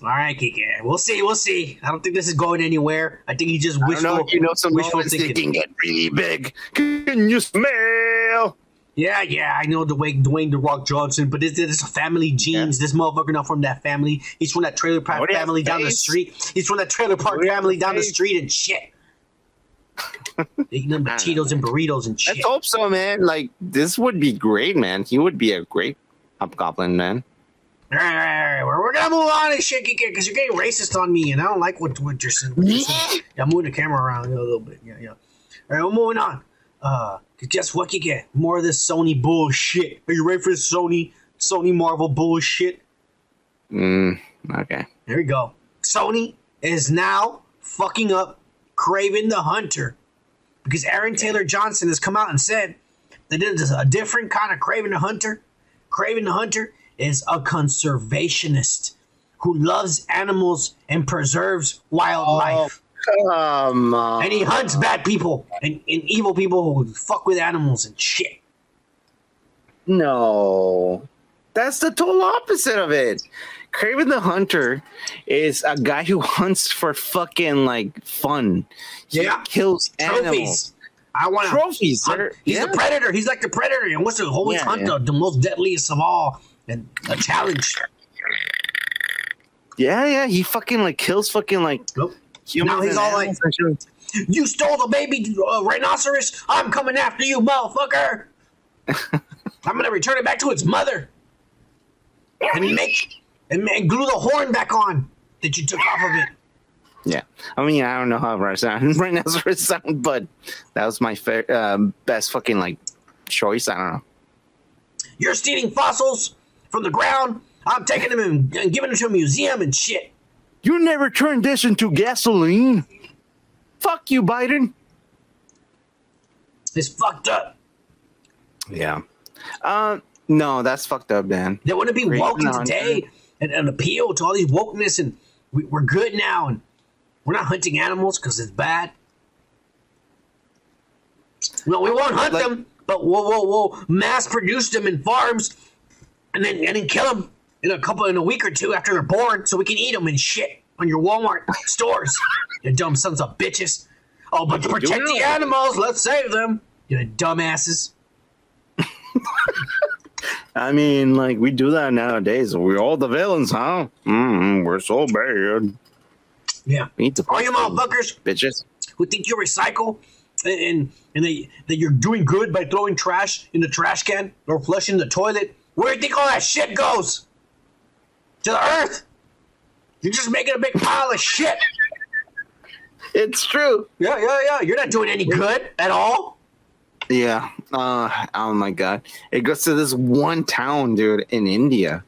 All right, Kike. We'll see. We'll see. I don't think this is going anywhere. I think he just I wishful. know you know some wishful thinking. can get really big. Can you smell? Yeah, yeah, I know the way Dwayne the Rock Johnson, but this, this is family genes. This motherfucker not from that family. He's from that trailer park family down the street. He's from that trailer park family down the street and shit. Eating them Cheetos and burritos and shit. Let's hope so, man. Like this would be great, man. He would be a great hobgoblin, man. All right, all right, all right. We're, we're gonna move on and shit, because you're getting racist on me, and I don't like what, what you're saying. what you're saying. Yeah, I'm moving the camera around a little bit. Yeah, yeah. All right, we're moving on. Uh, guess what, Kike? More of this Sony bullshit. Are you ready for this Sony, Sony Marvel bullshit? Mm, okay. There we go. Sony is now fucking up Kraven the Hunter because Aaron Taylor Johnson has come out and said that it is a different kind of Kraven the Hunter. Kraven the Hunter is a conservationist who loves animals and preserves wildlife. Oh, come on. And he hunts bad people and, and evil people who fuck with animals and shit. No, that's the total opposite of it. Kraven the Hunter is a guy who hunts for fucking like fun. He Yeah. kills animals. Trophies. I want Trophies. Hunt- He's yeah. the predator. He's like the predator. And what's the always Yeah, hunt yeah. The, most deadliest of all and a challenge. Yeah, yeah. He fucking like kills fucking like Nope. humans. Now he's all like-. You stole the baby uh, rhinoceros. I'm coming after you, motherfucker. I'm gonna return it back to its mother and make and, and glue the horn back on that you took off of it. Yeah, I mean, I don't know how right sound right now sound, but that was my fair, um, best fucking like choice. I don't know. You're stealing fossils from the ground. I'm taking them and, and giving them to a museum and shit. You never turned this into gasoline. Fuck you, Biden. It's fucked up. Yeah. Uh, no, that's fucked up, man. They want to be woke in the Hunter. today. An, an appeal to all these wokeness and we, we're good now and we're not hunting animals because it's bad. No, we won't hunt Like- them, but we'll, we'll, we'll mass produce them in farms and then and then kill them in a couple in a week or two after they're born, so we can eat them and shit on your Walmart stores. You dumb sons of bitches. Oh, but to protect the animals, let's save them. You dumbasses. I mean, like we do that nowadays. We're all the villains, huh? Mm, we're so bad. Yeah. We need to All you motherfuckers bitches. who think you recycle and and, and they, that you're doing good by throwing trash in the trash can or flushing the toilet, where do you think all that shit goes? To the earth. You're just making a big pile of shit. It's true. Yeah, yeah, yeah. You're not doing any good at all. Yeah. Uh, oh my god. It goes to this one town, dude, in India.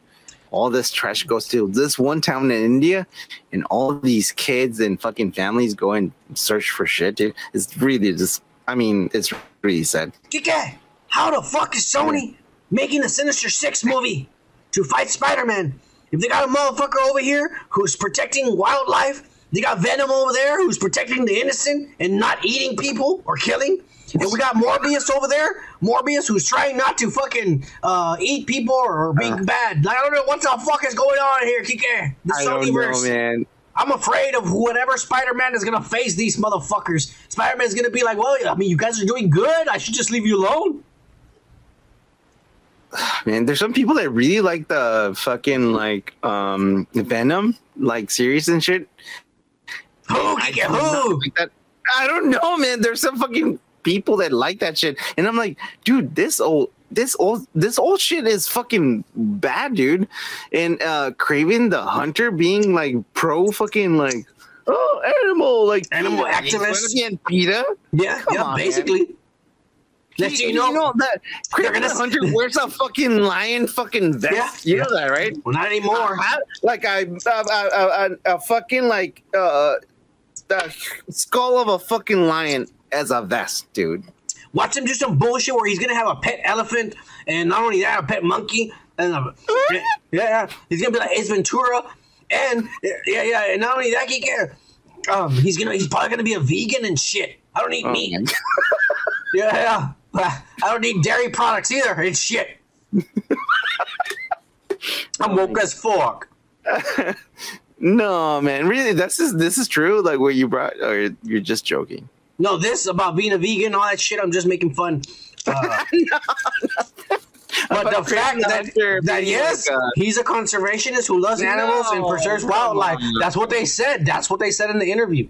All this trash goes to this one town in India, and all these kids and fucking families go and search for shit, dude. It's really just. I mean, it's really sad. Kike, how the fuck is Sony making a Sinister Six movie to fight Spider Man? If they got a motherfucker over here who's protecting wildlife, they got Venom over there who's protecting the innocent and not eating people or killing. And we got Morbius over there, Morbius who's trying not to fucking uh, eat people or be bad. Like, I don't know what the fuck is going on here, Kike. The I don't know, Sonyverse. man. I'm afraid of whatever Spider-Man is gonna face these motherfuckers. Spider-Man's gonna be like, well, I mean, you guys are doing good. I should just leave you alone. Man, there's some people that really like the fucking like um Venom like series and shit. Who? I Kike, do not who? like. I don't know, man. There's some fucking people that like that shit, and I'm like, dude, this old, this old, this old shit is fucking bad, dude. And uh Kraven the Hunter being like pro fucking like oh animal like Animal activist. in PETA. Yeah, Come yeah, on, man. basically. Let you know. that Kraven the Hunter wears a fucking lion fucking vest. Yeah, you know that, right? Well, not anymore. I- like I, a, a, a, a fucking like uh, the skull of a fucking lion as a vest, dude. Watch him do some bullshit where he's gonna have a pet elephant, and not only that, a pet monkey, and a, yeah, yeah, he's gonna be like Ace Ventura, and yeah, yeah, and not only that, he can, um, he's gonna, he's probably gonna be a vegan and shit. I don't eat Oh, meat. Yeah, yeah. I don't need dairy products either. It's shit. I'm woke as fuck. No, man, really, this is this is true. Like what you brought, or you're just joking. No, this about being a vegan, all that shit. I'm just making fun. Uh, but the fact that, that yes, like, uh, he's a conservationist who loves animals and preserves wildlife. That's what they said. That's what they said in the interview.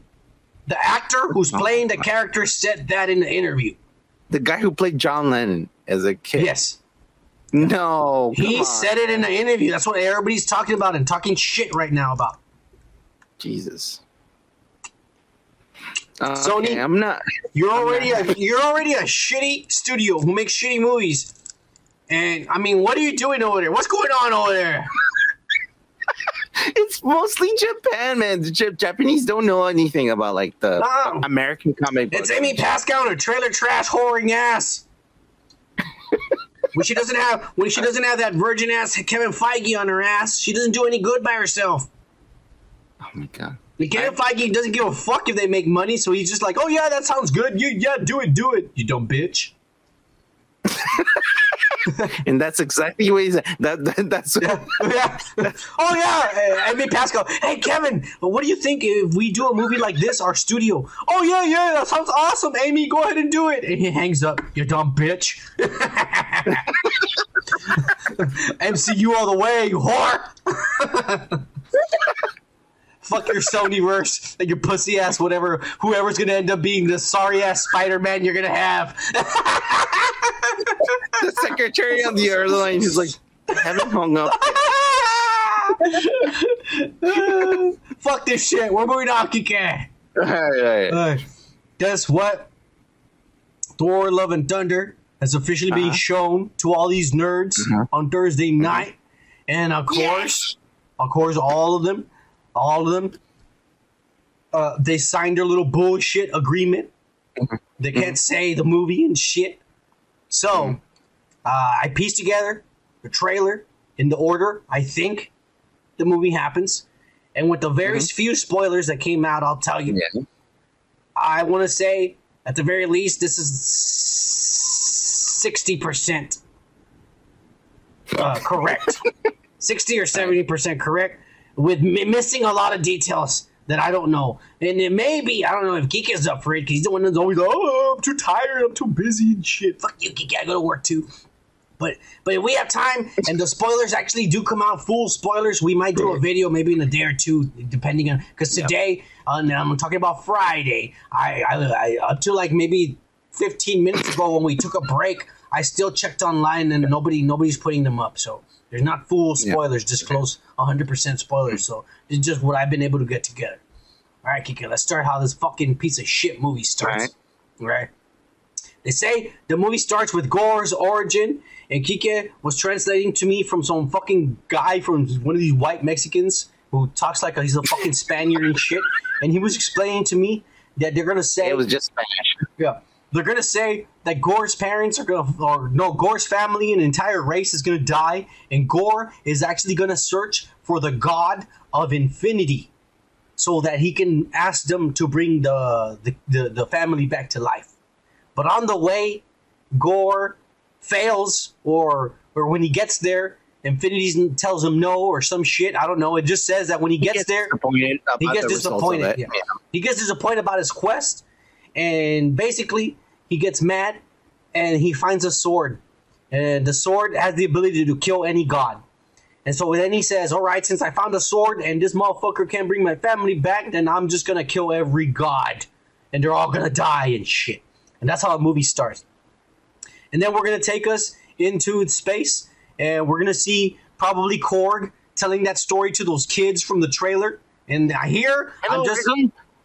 The actor who's playing the character said that in the interview. The guy who played John Lennon as a kid. Yes. No, He on. said it in the interview. That's what everybody's talking about and talking shit right now about. Jesus. Uh, Sony? okay, I'm not. You're already a you're already a shitty studio who makes shitty movies. And I mean, what are you doing over there? What's going on over there? It's mostly Japan, man. The Jap- Japanese don't know anything about like the No. American comic book. It's Amy Pascal her trailer trash whoring ass. when she doesn't have when she doesn't have that virgin ass Kevin Feige on her ass, she doesn't do any good by herself. Oh my god. And Kevin Feige doesn't give a fuck if they make money, so he's just like, "Oh yeah, that sounds good. You yeah, do it, do it, you dumb bitch." And that's exactly what he's that, that that's yeah. Oh yeah, uh, Amy Pascal. Hey Kevin, what do you think if we do a movie like this, our studio? Oh yeah, yeah, that sounds awesome, Amy. Go ahead and do it. And he hangs up. You dumb bitch. MCU all the way, you whore. Fuck your Sonyverse and your pussy ass, whatever. Whoever's gonna end up being the sorry ass Spider Man you're gonna have. the secretary on the airline is like, I haven't hung up. Fuck this shit. We're moving on, Kike. All right. Uh, guess what? Thor: Love and Thunder has officially been Uh-huh. shown to all these nerds on Thursday night, and of course, of course, all of them, all of them, uh, they signed their little bullshit agreement. They can't say the movie and shit. So, uh, I pieced together the trailer in the order I think the movie happens, and with the very few spoilers that came out, I'll tell you. Yeah. I want to say, at the very least, this is sixty percent uh, correct, sixty or seventy percent correct, with m- missing a lot of details that I don't know. And it may be I don't know if Geek is up for it because he's the one that's always oh I'm too tired, I'm too busy and shit. Fuck you, Geek. I go to work too. But but if we have time and the spoilers actually do come out full spoilers, we might do a video maybe in a day or two, depending on because today uh, I'm talking about Friday. I, I, I up to like maybe 15 minutes ago when we took a break, I still checked online and nobody nobody's putting them up. So there's not full spoilers, just close 100% spoilers. So it's just what I've been able to get together. All right, Kika, let's start how this fucking piece of shit movie starts. All right. They say the movie starts with Gorr's origin, and Kike was translating to me from some fucking guy from one of these white Mexicans who talks like he's a fucking Spaniard and shit. And he was explaining to me that they're gonna say It was just Spanish. yeah. They're gonna say that Gorr's parents are gonna, or no, Gorr's family and entire race is gonna die, and Gorr is actually gonna search for the god of infinity, so that he can ask them to bring the the, the, the family back to life. But on the way, Gorr fails, or or when he gets there, Infinity tells him no or some shit. I don't know. It just says that when he gets, there, disappointed about he gets the disappointed. it. Yeah. He gets disappointed about his quest, and basically he gets mad, and he finds a sword, and the sword has the ability to kill any god. And so then he says, "All right, since I found a sword and this motherfucker can't bring my family back, then I'm just gonna kill every god, and they're all gonna die and shit." And that's how the movie starts. And then we're gonna take us into space, and we're gonna see probably Korg telling that story to those kids from the trailer. And I hear, I'm just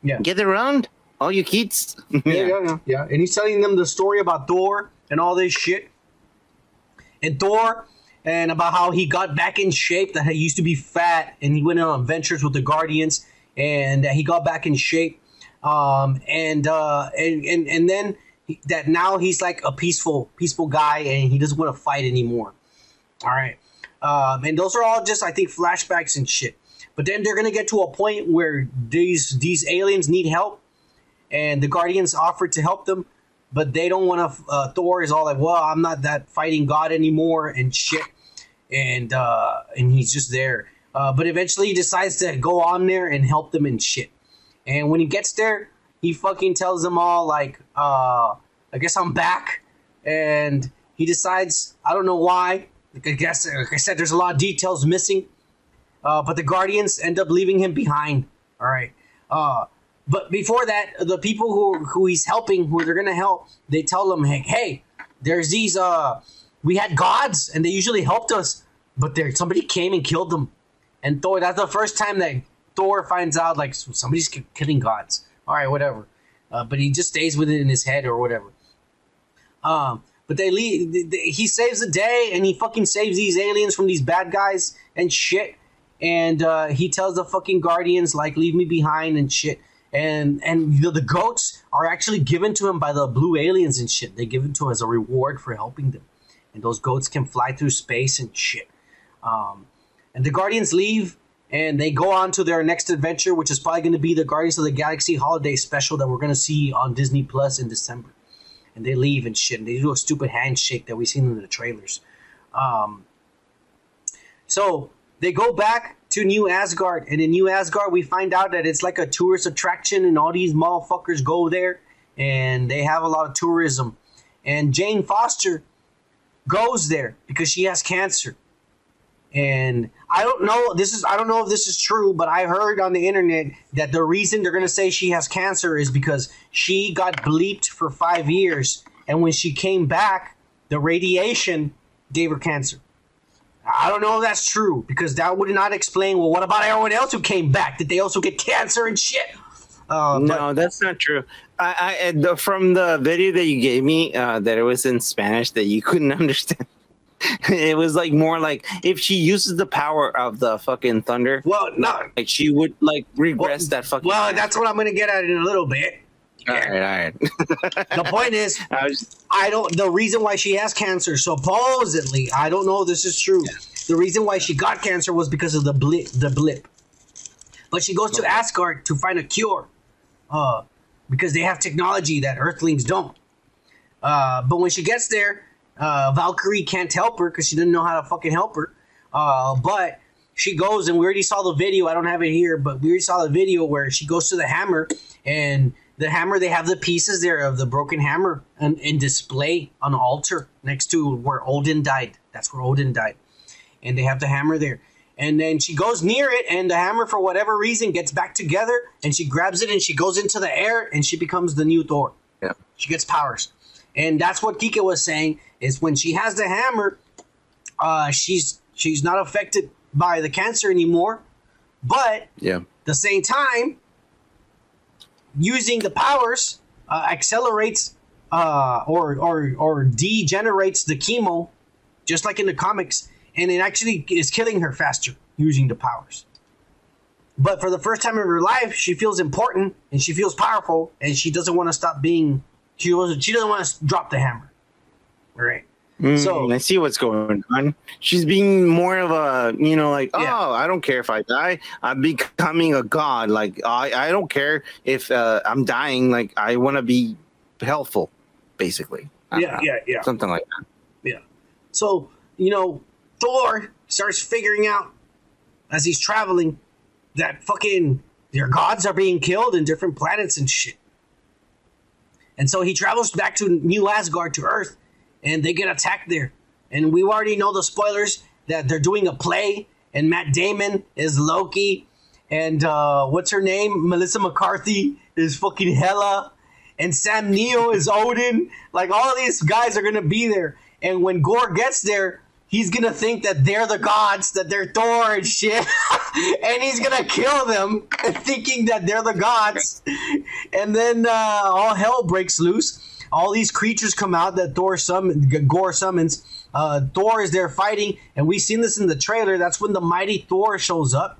yeah. Get around, all you kids. yeah, yeah, yeah, yeah. And he's telling them the story about Thor and all this shit. And Thor, and about how he got back in shape, that he used to be fat, and he went on adventures with the Guardians, and that he got back in shape. Um, and, uh, and and and then he, that now he's like a peaceful, peaceful guy, and he doesn't want to fight anymore. All right. Um, and those are all just, I think, flashbacks and shit. But then they're gonna get to a point where these these aliens need help, and the Guardians offered to help them, but they don't want to. Uh, Thor is all like, "Well, I'm not that fighting god anymore," and shit, and uh, and he's just there. Uh, but eventually, he decides to go on there and help them and shit. And when he gets there, he fucking tells them all like, uh, "I guess I'm back," and he decides, I don't know why. Like, I guess, like I said, there's a lot of details missing. Uh, but the Guardians end up leaving him behind. All right. Uh, but before that, the people who who he's helping, who they're gonna help, they tell him, "Hey, hey, there's these. Uh, we had gods, and they usually helped us, but there somebody came and killed them." And Thor, that's the first time that Thor finds out like somebody's killing gods. All right, whatever. Uh, but he just stays with it in his head or whatever. Um, but they leave. th- th- He saves the day, and he fucking saves these aliens from these bad guys and shit. And uh, he tells the fucking guardians like, "Leave me behind" and shit. And and the, the goats are actually given to him by the blue aliens and shit. They give it to him as a reward for helping them. And those goats can fly through space and shit. Um, and the guardians leave, and they go on to their next adventure, which is probably going to be the Guardians of the Galaxy holiday special that we're going to see on Disney Plus in December and they leave and shit, and they do a stupid handshake that we've seen in the trailers. Um, so they go back to New Asgard, and in New Asgard, we find out that it's like a tourist attraction, and all these motherfuckers go there, and they have a lot of tourism. And Jane Foster goes there because she has cancer. And I don't know. This is I don't know if this is true, but I heard on the internet that the reason they're gonna say she has cancer is because she got bleeped for five years, and when she came back, the radiation gave her cancer. I don't know if that's true because that would not explain. Well, what about everyone else who came back? Did they also get cancer and shit? Uh, but- No, that's not true. I, I the, from the video that you gave me, uh, that it was in Spanish that you couldn't understand. it was like more like if she uses the power of the fucking thunder, well, no. like she would like regress Well, that fucking. Well, that's what I'm gonna get at in a little bit. All right, all right. The point is, I was, I don't. The reason why she has cancer, supposedly, I don't know if this is true, the reason why she got cancer was because of the blip. The blip. But she goes to Asgard to find a cure, uh, because they have technology that Earthlings don't. Uh, but when she gets there, uh, Valkyrie can't help her because she didn't know how to fucking help her. Uh, but she goes, and we already saw the video. I don't have it here, but we already saw the video where she goes to the hammer, and the hammer, they have the pieces there of the broken hammer and in display on an altar next to where Odin died. That's where Odin died. And they have the hammer there. And then she goes near it, and the hammer, for whatever reason, gets back together, and she grabs it and she goes into the air, and she becomes the new Thor. Yeah. She gets powers. And that's what Kika was saying is when she has the hammer, uh, she's she's not affected by the cancer anymore. But Yeah. the same time, using the powers uh, accelerates uh, or or or degenerates the chemo, just like in the comics, and it actually is killing her faster using the powers. But for the first time in her life, she feels important and she feels powerful, and she doesn't want to stop being. She doesn't. She doesn't want to drop the hammer. All right. So- Mm, I see what's going on. She's being more of a, you know, like, Yeah. oh, I don't care if I die. I'm becoming a god. Like, I, I don't care if uh, I'm dying. Like, I want to be helpful, basically. Yeah, yeah, yeah. Something like that. Yeah. So, you know, Thor starts figuring out as he's traveling that fucking their gods are being killed in different planets and shit. And so he travels back to New Asgard to Earth and they get attacked there. And we already know the spoilers that they're doing a play and Matt Damon is Loki and uh, what's her name? Melissa McCarthy is fucking Hela and Sam Neill is Odin. Like all these guys are gonna be there. And when Gorr gets there, he's gonna think that they're the gods, that they're Thor and shit, and he's gonna kill them, thinking that they're the gods. And then uh, all hell breaks loose. All these creatures come out that Thor summon, Gorr summons. Uh, Thor is there fighting, and we've seen this in the trailer. That's when the mighty Thor shows up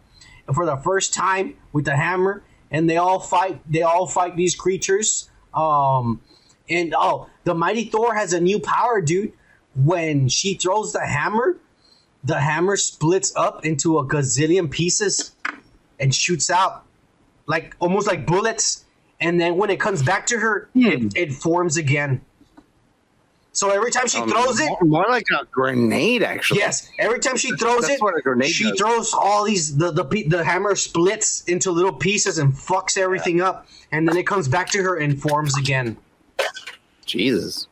for the first time with the hammer, and they all fight. They all fight these creatures. Um, and oh, the mighty Thor has a new power, dude. When she throws the hammer, the hammer splits up into a gazillion pieces and shoots out like almost like bullets. And then when it comes back to her, it, it forms again. So every time she Um, throws it, more, more like a grenade, actually. Yes, every time she throws that's it, what a grenade she does. throws all these the, the the hammer splits into little pieces and fucks everything up, and then it comes back to her and forms again. Jesus.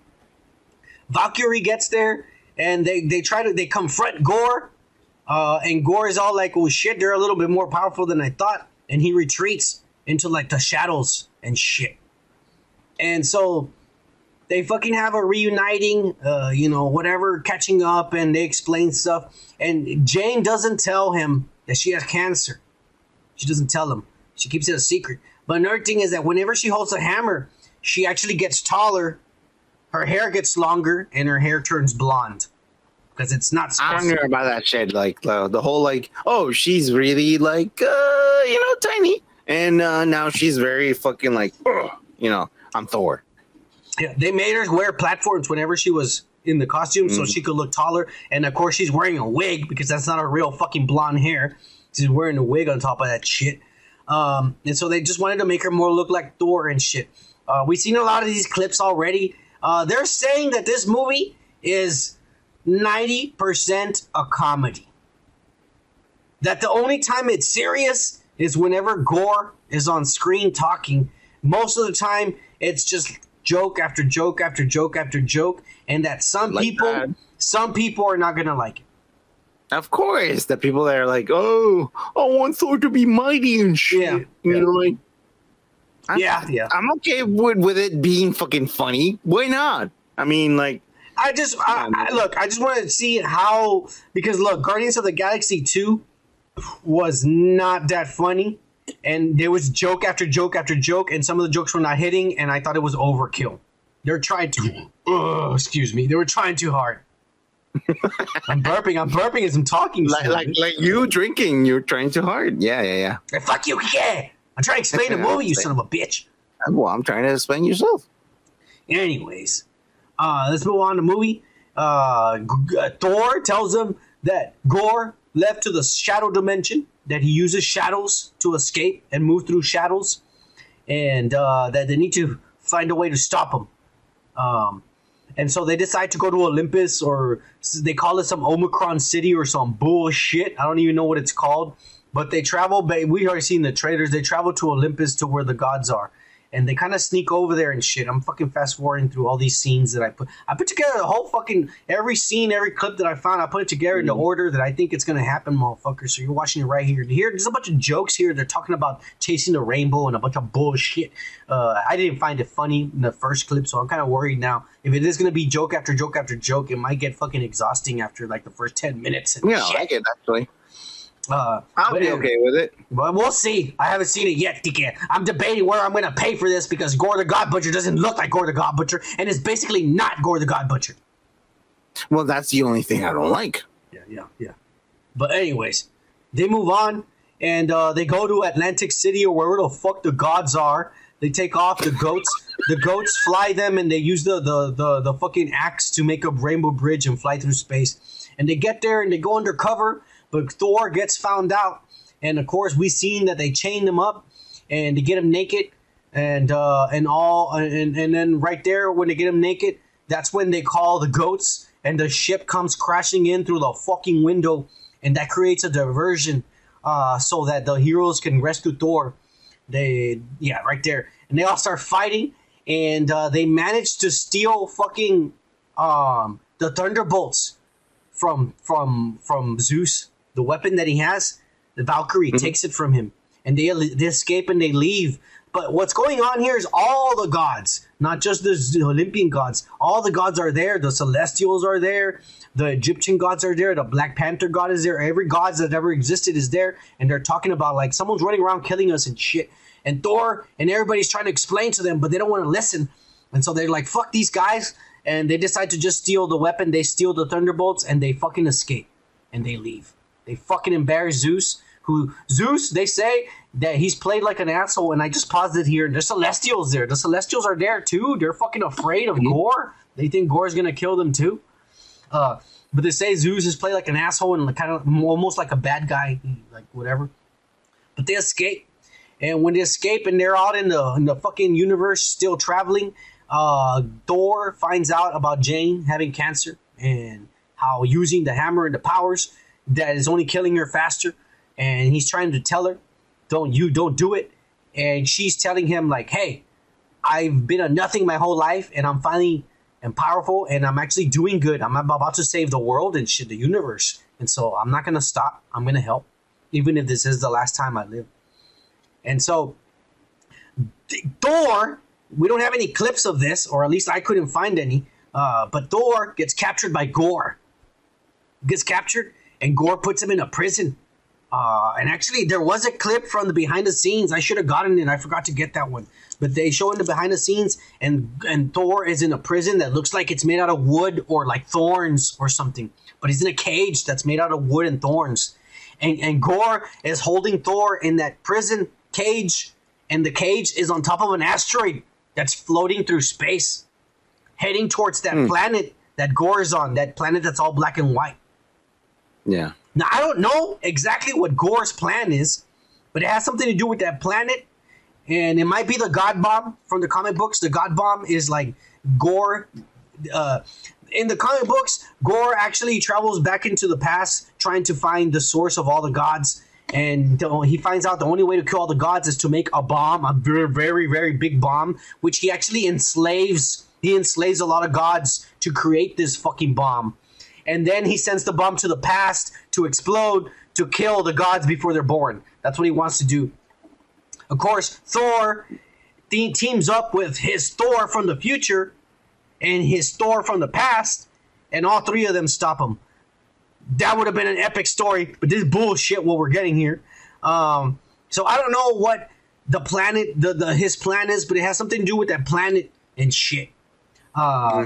Valkyrie gets there, and they they try to they confront Gorr, uh, and Gorr is all like, "Oh shit, they're a little bit more powerful than I thought," and he retreats into like the shadows and shit. And so they fucking have a reuniting, uh, you know, whatever, catching up, and they explain stuff. And Jane doesn't tell him that she has cancer. She doesn't tell him. She keeps it a secret. But another thing is that whenever she holds a hammer, she actually gets taller. Her hair gets longer, and her hair turns blonde because it's not I don't know about that shit. Like the, the whole like, oh, she's really like, uh, you know, tiny, and uh, now she's very fucking like, you know, I'm Thor. Yeah, they made her wear platforms whenever she was in the costume so she could look taller. And of course, she's wearing a wig because that's not her real fucking blonde hair. She's wearing a wig on top of that shit. Um, and so they just wanted to make her more look like Thor and shit. Uh, we've seen a lot of these clips already. Uh, they're saying that this movie is 90% a comedy. That the only time it's serious is whenever Gorr is on screen talking. Most of the time, it's just joke after joke after joke after joke, and that some Like people, that. some people are not gonna like it. Of course, the people that are like, oh, I want Thor to be mighty and shit. Yeah, You yeah. know, like, I'm, Yeah, yeah. I'm okay with with it being fucking funny. Why not? I mean, like, I just I, I, look. I just wanted to see how because look, Guardians of the Galaxy two was not that funny, and there was joke after joke after joke, and some of the jokes were not hitting, and I thought it was overkill. They're trying to. Ugh, excuse me. They were trying too hard. I'm burping. I'm burping as I'm talking. like, like, like you drinking, you're trying too hard. Yeah, yeah, yeah. Hey, fuck you, yeah. I'm trying to explain the movie, you son of a bitch. Well, I'm trying to explain yourself. Anyways, uh, let's move on to movie. Uh, Thor tells him that Gorr left to the shadow dimension, that he uses shadows to escape and move through shadows, and uh, that they need to find a way to stop him. Um, and so they decide to go to Olympus, or they call it some Omicron City or some bullshit. I don't even know what it's called. But they travel. ba- We already seen the trailers. They travel to Olympus to where the gods are, and they kind of sneak over there and shit. I'm fucking fast forwarding through all these scenes that I put. I put together the whole fucking every scene, every clip that I found. I put it together in the order that I think it's gonna happen, motherfucker. So you're watching it right here. Here, there's a bunch of jokes here. They're talking about chasing the rainbow and a bunch of bullshit. Uh, I didn't find it funny in the first clip, so I'm kind of worried now. If it is gonna be joke after joke after joke, it might get fucking exhausting after like the first ten minutes. And Yeah, shit. I like it actually. Uh, I'll be okay with it. But we'll see. I haven't seen it yet, Tika. I'm debating where I'm going to pay for this because Gorr the God Butcher doesn't look like Gorr the God Butcher and is basically not Gorr the God Butcher. Well, that's the only thing I don't like. Yeah, yeah, yeah. But anyways, they move on and uh, they go to Atlantic City or wherever the fuck the gods are. They take off the goats. the goats fly them and they use the, the, the, the fucking axe to make a rainbow bridge and fly through space. And they get there and they go undercover, but Thor gets found out. And of course, we seen that they chain them up and to get him naked and uh, and all and and then right there when they get him naked, that's when they call the goats and the ship comes crashing in through the fucking window and that creates a diversion uh, so that the heroes can rescue Thor. They yeah right there and they all start fighting and uh, they manage to steal fucking um, the thunderbolts from from from Zeus, the weapon that he has. The Valkyrie mm-hmm. takes it from him, and they they escape and they leave. But what's going on here is all the gods, not just the Olympian gods. All the gods are there. The Celestials are there. The Egyptian gods are there. The Black Panther god is there. Every god that ever existed is there, and they're talking about like someone's running around killing us and shit. And Thor and everybody's trying to explain to them, but they don't want to listen. And so they're like, "Fuck these guys," and they decide to just steal the weapon. They steal the thunderbolts, and they fucking escape, and they leave. They fucking embarrass Zeus. Who Zeus? They say that he's played like an asshole, and I just paused it here. There's Celestials there. The Celestials are there too. They're fucking afraid of Gorr. They think Gorr's gonna kill them too. Uh, but they say Zeus is played like an asshole and kind of almost like a bad guy, like whatever. But they escape, and when they escape and they're out in the in the fucking universe, still traveling, uh, Thor finds out about Jane having cancer and how using the hammer and the powers that is only killing her faster, and he's trying to tell her, "Don't you don't do it," and she's telling him like, "Hey, I've been a nothing my whole life, and I'm finally am powerful, and I'm actually doing good. I'm about to save the world and shit, the universe, and so I'm not gonna stop. I'm gonna help, even if this is the last time I live." And so Thor, we don't have any clips of this, or at least I couldn't find any. Uh, but Thor gets captured by Gorr. Gets captured, and Gorr puts him in a prison. Uh, and actually, there was a clip from the behind the scenes. I should have gotten it. I forgot to get that one. But they show in the behind the scenes, and and Thor is in a prison that looks like it's made out of wood or like thorns or something. But he's in a cage that's made out of wood and thorns. And and Gorr is holding Thor in that prison cage, and the cage is on top of an asteroid that's floating through space, heading towards that planet that Gorr is on. That planet that's all black and white. Yeah. Now I don't know exactly what Gorr's plan is, but it has something to do with that planet, and it might be the God Bomb from the comic books. The God Bomb is like Gorr. Uh, in the comic books, Gorr actually travels back into the past, trying to find the source of all the gods, and he finds out the only way to kill all the gods is to make a bomb, a very, very, very big bomb, which he actually enslaves. He enslaves a lot of gods to create this fucking bomb and then he sends the bomb to the past to explode to kill the gods before they're born. That's what he wants to do. Of course, Thor te- teams up with his Thor from the future and his Thor from the past, and all three of them stop him. That would have been an epic story, but this is bullshit what we're getting here. Um, so I don't know what the planet, the, the his plan is, but it has something to do with that planet and shit. Uh,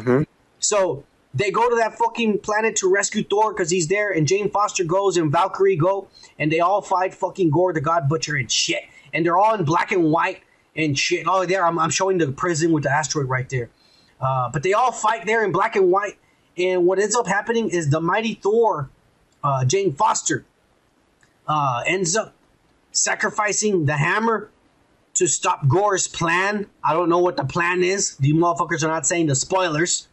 So they go to that fucking planet to rescue Thor because he's there, and Jane Foster goes and Valkyrie go, and they all fight fucking Gorr the God Butcher and shit. And they're all in black and white and shit. Oh, there, I'm, I'm showing the prison with the asteroid right there. Uh, but they all fight there in black and white. And what ends up happening is the mighty Thor uh, Jane Foster uh, ends up sacrificing the hammer to stop Gorr's plan. I don't know what the plan is. The motherfuckers are not saying the spoilers,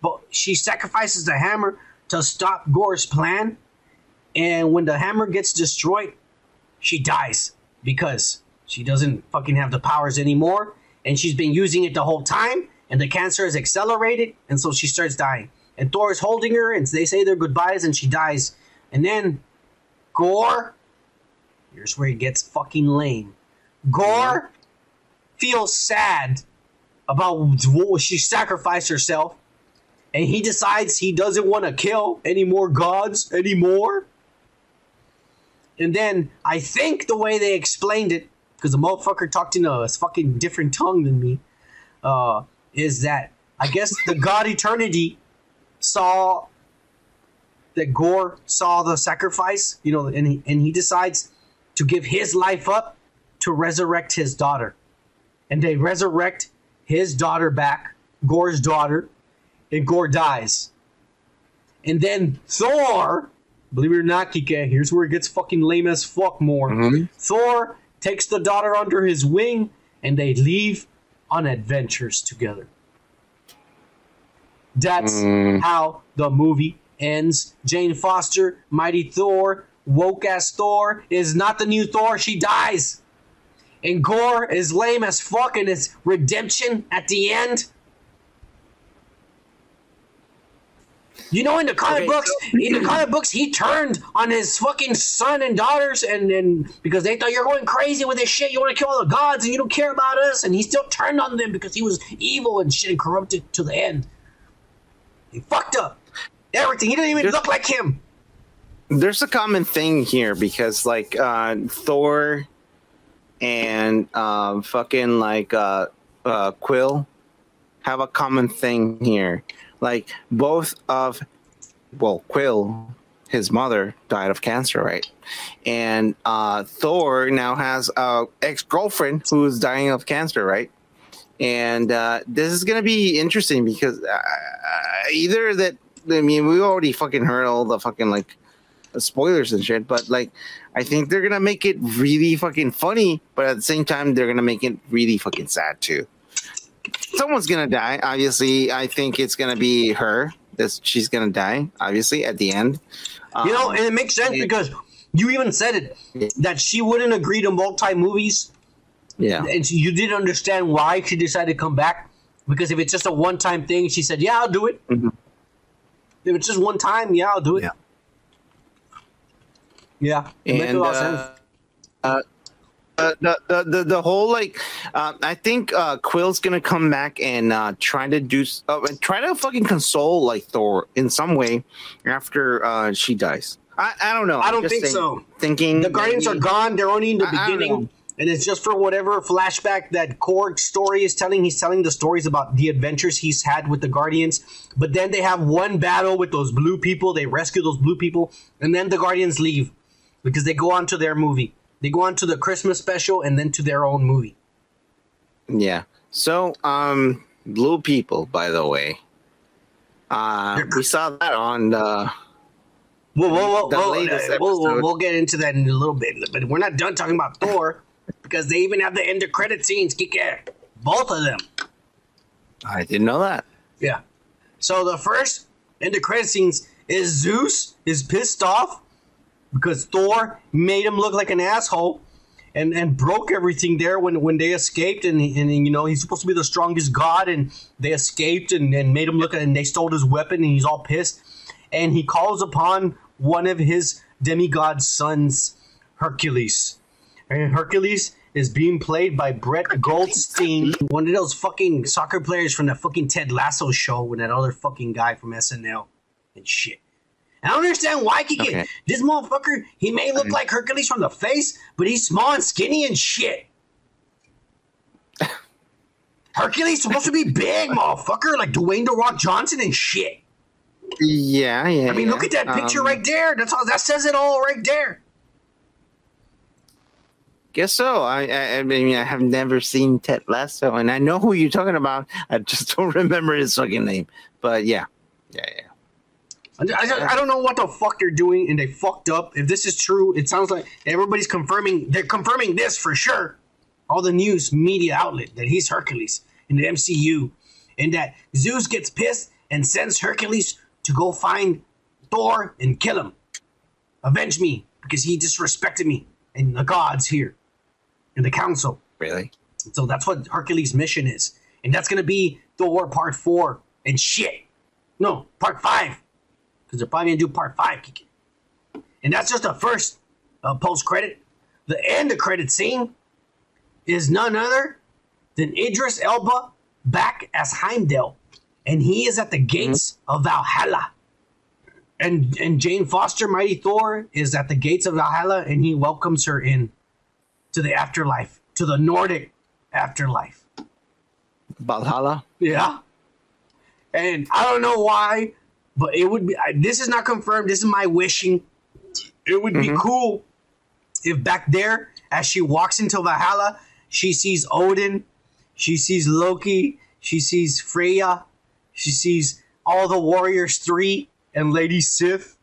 but she sacrifices the hammer to stop Gorr's plan. And when the hammer gets destroyed, she dies because she doesn't fucking have the powers anymore. And she's been using it the whole time. And the cancer is accelerated. And so she starts dying. And Thor is holding her. And they say their goodbyes. And she dies. And then Gorr. Here's where it gets fucking lame. Gorr mm-hmm. feels sad about what she sacrificed herself. And he decides he doesn't want to kill any more gods anymore. And then I think the way they explained it, because the motherfucker talked in a fucking different tongue than me, uh, is that I guess the god Eternity saw that Gorr saw the sacrifice, you know, and he, and he decides to give his life up to resurrect his daughter. And they resurrect his daughter back, Gorr's daughter, and Gorr dies. And then Thor, believe it or not, Kike, here's where it gets fucking lame as fuck more. Mm-hmm. Thor takes the daughter under his wing and they leave on adventures together. That's mm. how the movie ends. Jane Foster, Mighty Thor, woke ass Thor, is not the new Thor. She dies. And Gorr is lame as fuck and it's redemption at the end. You know, in the comic Okay, books, in the comic books, he turned on his fucking son and daughters, and and because they thought you're going crazy with this shit, you want to kill all the gods, and you don't care about us, and he still turned on them because he was evil and shit and corrupted to the end. He fucked up everything. He didn't even There's- look like him. there's a common thing here because like uh thor and um fucking like uh uh quill have a common thing here like both of well quill his mother died of cancer right and uh thor now has a ex-girlfriend who's dying of cancer right and uh this is gonna be interesting because uh, either that i mean we already fucking heard all the fucking like spoilers and shit, but like I think they're gonna make it really fucking funny, but at the same time they're gonna make it really fucking sad too. Someone's gonna die. Obviously, I think it's gonna be her. This she's gonna die. Obviously, at the end. You know, Um, and it makes sense it- because you even said it that she wouldn't agree to multi movies, yeah, and she, you didn't understand why she decided to come back. Because if it's just a one time thing, she said, "Yeah, I'll do it." Mhm. If it's just one time, yeah, I'll do it. Yeah. Yeah, it makes a and lot of uh, sense. uh, uh, the, the the the whole like uh, I think uh, Quill's gonna come back and uh, try to do uh, try to fucking console like Thor in some way after uh, she dies. I, I don't know. I don't think think- so. Thinking The Guardians are maybe- gone. They're only in the I- I don't beginning. know. And it's just for whatever flashback that Korg story is telling. He's telling the stories about the adventures he's had with the Guardians. But then they have one battle with those blue people. They rescue those blue people. And then the Guardians leave because they go on to their movie. They go on to the Christmas special and then to their own movie. Yeah. So, um, blue people, by the way. Uh, we saw that on the. Whoa, whoa, whoa, whoa, uh, we'll, we'll, get into that in a little bit. But we're not done talking about Thor because they even have the end of credit scenes. Both of them. I didn't know that. Yeah. So the first end of credit scenes is Zeus is pissed off because Thor made him look like an asshole and, and broke everything there when, when they escaped and, and you know he's supposed to be the strongest god and they escaped and, and made him look and they stole his weapon and he's all pissed and he calls upon one of his demigod sons Hercules and Hercules is being played by Brett Goldstein, one of those fucking soccer players from the fucking Ted Lasso show with that other fucking guy from SNL and shit. I don't understand why he Okay. get this motherfucker. He may look like Hercules from the face, but he's small and skinny and shit. Hercules supposed to be big, motherfucker, like Dwayne the Rock Johnson and shit. Yeah, yeah. I mean, yeah. look at that picture Um, right there. That's all. That says it all right there. Guess so. I, I, I mean, I have never seen Ted Lasso, and I know who you're talking about. I just don't remember his fucking name. But yeah, yeah, yeah. I, I, I don't know what the fuck they're doing, and they fucked up. If this is true, it sounds like everybody's confirming. They're confirming this for sure. All the news media outlet that he's Hercules in the MCU, and that Zeus gets pissed and sends Hercules to go find Thor and kill him, avenge me because he disrespected me and the gods here, and the council. Really? So that's what Hercules' mission is. And that's going to be Thor Part 4 and shit. No, Part 5. Because they're probably going to do Part 5. Kiki. And that's just the first uh, post credit. The end of credit scene is none other than Idris Elba back as Heimdall. And he is at the gates of Valhalla. And, and Jane Foster, Mighty Thor, is at the gates of Valhalla and he welcomes her in to the afterlife, to the Nordic afterlife. Valhalla? Yeah. And I don't know why, but it would be. I- This is not confirmed. This is my wishing. It would be cool if back there, as she walks into Valhalla, she sees Odin, she sees Loki, she sees Freya, she sees all the Warriors 3 and Lady Sif,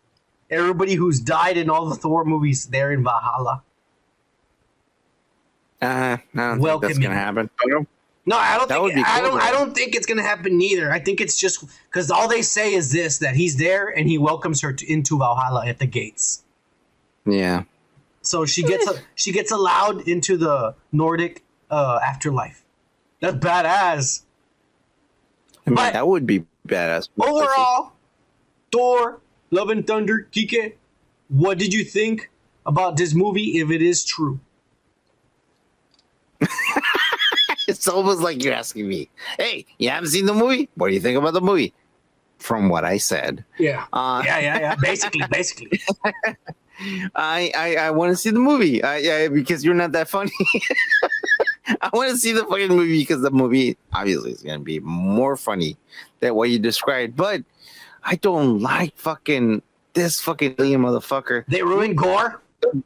everybody who's died in all the Thor movies there in Valhalla. Uh, I don't think that's gonna happen. No, I don't That would think be I don't I don't think it's gonna happen neither. I think it's just because all they say is this that he's there and he welcomes her to, into Valhalla at the gates. Yeah. So she gets she gets allowed into the Nordic uh, afterlife. That's badass. I mean, But- that would be badass. Overall, Thor, Love and Thunder, Kike, what did you think about this movie if it is true? it's almost like you're asking me, "Hey, you haven't seen the movie? What do you think about the movie?" From what I said, Yeah. uh, Yeah, yeah, yeah. Basically, basically. I I, I want to see the movie. I, yeah, because you're not that funny. I want to see the fucking movie because the movie obviously is gonna be more funny than what you described. But I don't like fucking this fucking alien motherfucker. They ruined Gorr.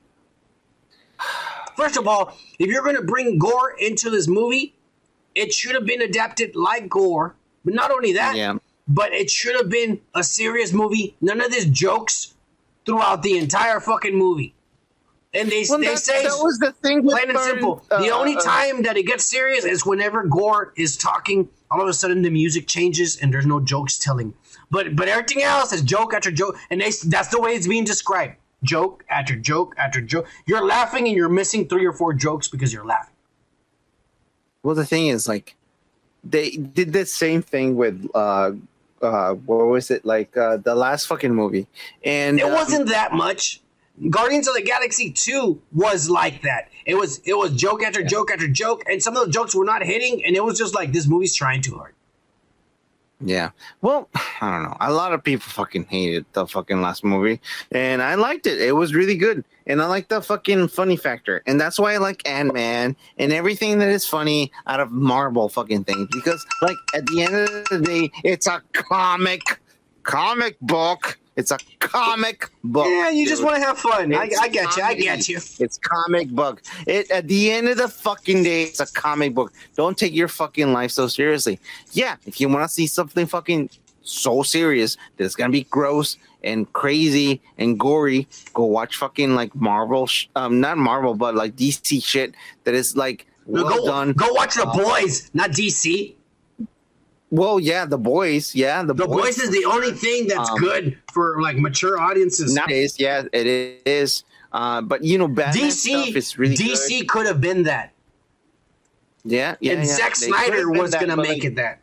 First of all, if you're going to bring Gorr into this movie, it should have been adapted like Gorr. But not only that, Yeah. but it should have been a serious movie. None of these jokes throughout the entire fucking movie. And they, Well, they that, say that was the thing. Plain and Burn- simple. uh, the only uh, time that it gets serious is whenever Gorr is talking. All of a sudden, the music changes and there's no jokes telling. But but everything else is joke after joke, and they, that's the way it's being described. Joke after joke after joke. You're laughing and you're missing three or four jokes because you're laughing. Well, the thing is, like, they did the same thing with uh, uh, what was it like uh, the last fucking movie, and It um, wasn't that much. Guardians of the Galaxy 2 was like that. It was it was joke after joke after joke, and some of the jokes were not hitting, and it was just like this movie's trying too hard. Yeah. Well, I don't know. A lot of people fucking hated the fucking last movie, and I liked it. It was really good, and I like the fucking funny factor, and that's why I like Ant Man and everything that is funny out of Marvel fucking things because, like, at the end of the day, it's a comic, comic book. It's a comic book. Yeah, you just want to have fun. I, I get you. I get you. It's comic book. It at the end of the fucking day, it's a comic book. Don't take your fucking life so seriously. Yeah, if you want to see something fucking so serious that it's gonna be gross and crazy and gory, go watch fucking like Marvel, sh- um, not Marvel, but like DC shit that is like well go, done. go watch The Boys, not DC. Well, yeah, the boys, yeah, the, The Boys is the only thing that's Um, good for like mature audiences. nowadays, yeah, it is. Uh, but you know, DC, stuff is really DC good. could have been that, Yeah, yeah, and yeah. Zack Snyder was that, gonna make like, it that.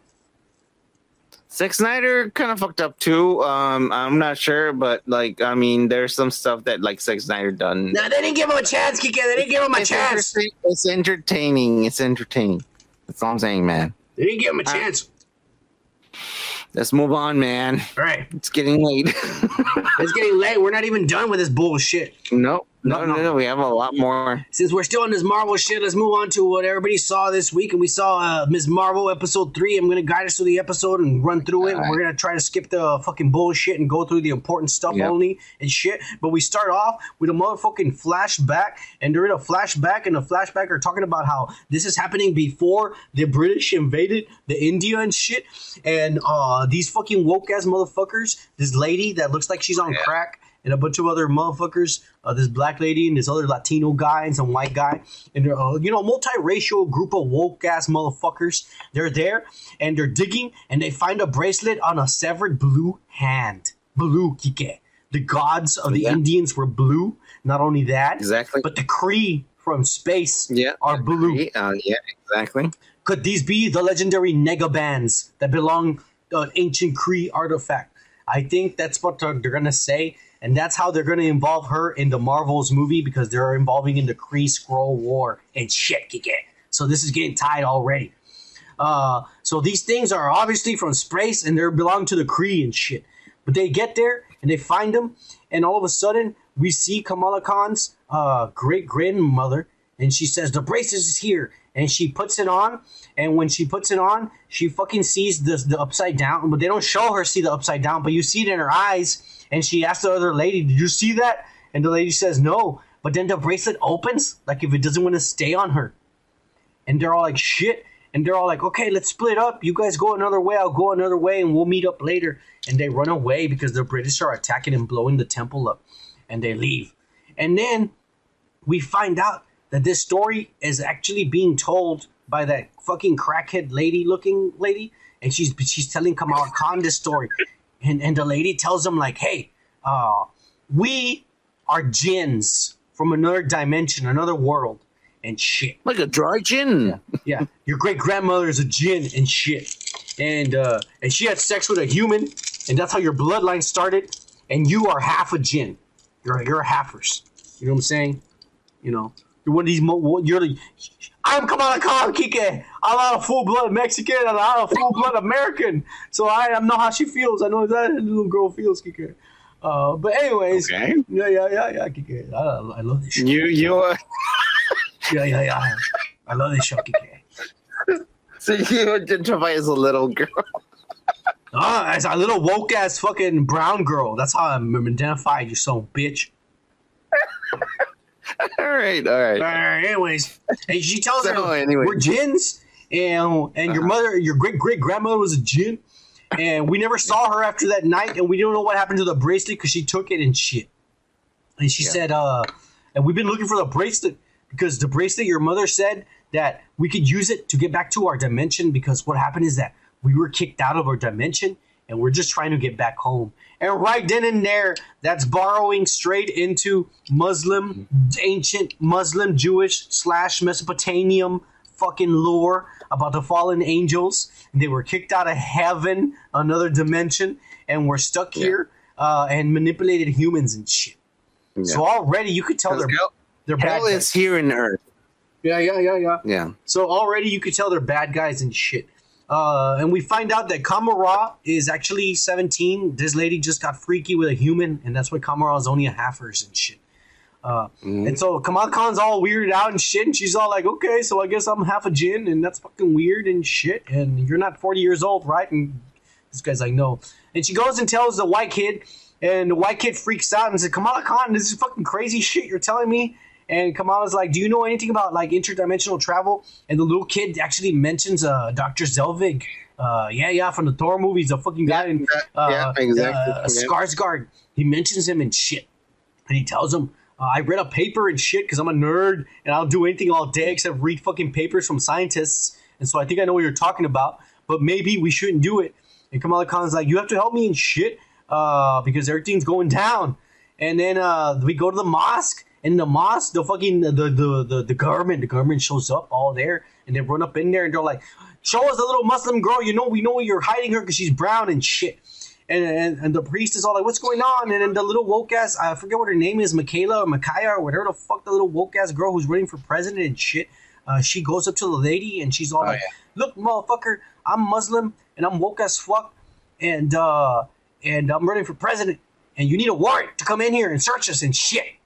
Zack Snyder kind of fucked up too. Um, I'm not sure, but like, I mean, there's some stuff that like Zack Snyder done. No, they didn't give him a chance, Kike. They didn't give him a it's, chance. entertain- it's entertaining. It's entertaining. That's all I'm saying, man. They didn't give him a Uh, chance. Let's move on, man. All right, It's getting late. it's getting late. We're not even done with this bullshit. nope, No, no, no. We have a lot more. Since we're still on this Marvel shit, let's move on to what everybody saw this week. And we saw uh, Ms. Marvel episode three. I'm gonna guide us through the episode and run through it. Right. We're gonna try to skip the fucking bullshit and go through the important stuff Yep. only and shit. But we start off with a motherfucking flashback, and they're a flashback, and the flashback are talking about how this is happening before the British invaded the India and shit. And uh, these fucking woke ass motherfuckers, this lady that looks like she's on Yeah. crack and a bunch of other motherfuckers. Uh, this black lady and this other Latino guy and some white guy, and they're uh, you know multiracial group of woke ass motherfuckers. They're there and they're digging and they find a bracelet on a severed blue hand. Blue Kike. The gods of the Yeah. Indians were blue. Not only that, Exactly. but the Kree from space Yeah. are blue. Uh, yeah, exactly. Could these be the legendary negabands that belong to an ancient Kree artifact? I think that's what they're, they're gonna say, and that's how they're gonna involve her in the Marvels movie because they're involving in the Kree Skrull War and shit. So this is getting tied already. Uh, so these things are obviously from space and they belong to the Kree and shit. But they get there and they find them, and all of a sudden we see Kamala Khan's uh, great grandmother, and she says the braces is here, and she puts it on, and when she puts it on, she fucking sees the the upside down, but they don't show her see the upside down, but you see it in her eyes, and she asks the other lady, "Did you see that?" And the lady says no, but then the bracelet opens, like if it doesn't want to stay on her. And they're all like shit. And they're all like okay let's split up. You guys go another way. I'll go another way and we'll meet up later. And they run away because the british are attacking and blowing the temple up. And they leave. And then we find out that this story is actually being told by that fucking crackhead lady looking lady. And she's she's telling Kamala Khan this story and and the lady tells them like hey uh we are jinns from another dimension another world and shit Like a dry gin. yeah, your great grandmother is a gin and shit, and uh, and she had sex with a human, and that's how your bloodline started. And you are half a gin. You're you're a halfers. You know what I'm saying? You know, you're one of these. Mo- you're the. I'm Kamala Khan, Kike. I'm not a full blood Mexican, and I'm not a full blood American. So I, I know how she feels. I know exactly how the little girl feels, Kike. Uh, but anyways, Okay. yeah, yeah, yeah, yeah, Kike. I, I love this shit. You you uh, Yeah, yeah, yeah. I love this show, Kike. so you identify as a little girl. Ah, as a little woke ass fucking brown girl. That's how I'm identified, you son of a bitch. all right, all right. Anyways, and she tells So, her anyway. we're jinns, and and your mother, your great great grandmother was a jinn, and we never saw her after that night, and we don't know what happened to the bracelet because she took it and shit. And she Yeah. said, uh, and we've been looking for the bracelet because the bracelet, your mother said that we could use it to get back to our dimension because what happened is that we were kicked out of our dimension and we're just trying to get back home. And right then and there, that's borrowing straight into Muslim, ancient Muslim, Jewish slash Mesopotamian fucking lore about the fallen angels. They were kicked out of heaven, another dimension, and we're stuck here uh, and manipulated humans and shit. So already you could tell they're Hell, they're bad. hell Guys. is here in Earth. Yeah, yeah, yeah, yeah. Yeah. So already you could tell they're bad guys and shit. Uh, and we find out that Kamran is actually 17. This lady just got freaky with a human, and that's why Kamran is only a halfers and shit. Uh, And so Kamal Khan's all weirded out and shit, and she's all like, okay, so I guess I'm half a jinn, and that's fucking weird and shit, and you're not 40 years old, right? And this guy's like, no. And she goes and tells the white kid, and the white kid freaks out and says, Kamala Khan, this is fucking crazy shit you're telling me. And Kamala's like, do you know anything about like interdimensional travel? And the little kid actually mentions uh, Dr. Selvig. Uh, yeah, yeah, from the Thor movies, the fucking guy in uh, yeah, exactly, uh. Skarsgård. He mentions him and shit. And he tells him, uh, I read a paper and shit because I'm a nerd and I'll do anything all day except read fucking papers from scientists. And so I think I know what you're talking about, but maybe we shouldn't do it. And Kamala Khan's like, you have to help me and shit uh, because everything's going down. And then uh, we go to the mosque. And in the mosque, the fucking the, the the the government, the government shows up all there, and they run up in there and they're like, "Show us the little Muslim girl. You know, we know you're hiding her because she's brown and shit." And, and and the priest is all like, "What's going on?" And then the little woke ass, I forget what her name is, Michaela or Micaiah or whatever the fuck the little woke ass girl who's running for president and shit. Uh, she goes up to the lady and she's all like, "Look, motherfucker, I'm Muslim and I'm woke as fuck, and uh, and I'm running for president, and you need a warrant to come in here and search us and shit."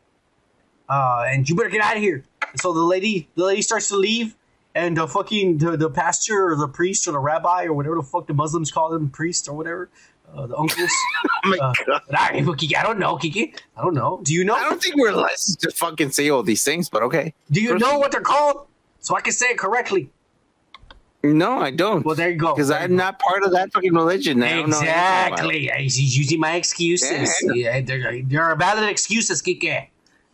Uh, and you better get out of here. So the lady, the lady starts to leave, and the fucking the, the pastor or the priest or the rabbi or whatever the fuck the Muslims call them, priest or whatever, uh, the uncles. Oh my uh, god. I, Kiki, I don't know, Kiki. I don't know. Do you know? I don't think we're licensed to fucking say all these things, but okay. Do you know what they're called? So I can say it correctly. No, I don't. Well, there you go. Because I'm go. not part of that fucking religion. I don't know anything about it. Exactly. He's using my excuses. Yeah, they're, they're valid excuses, Kike.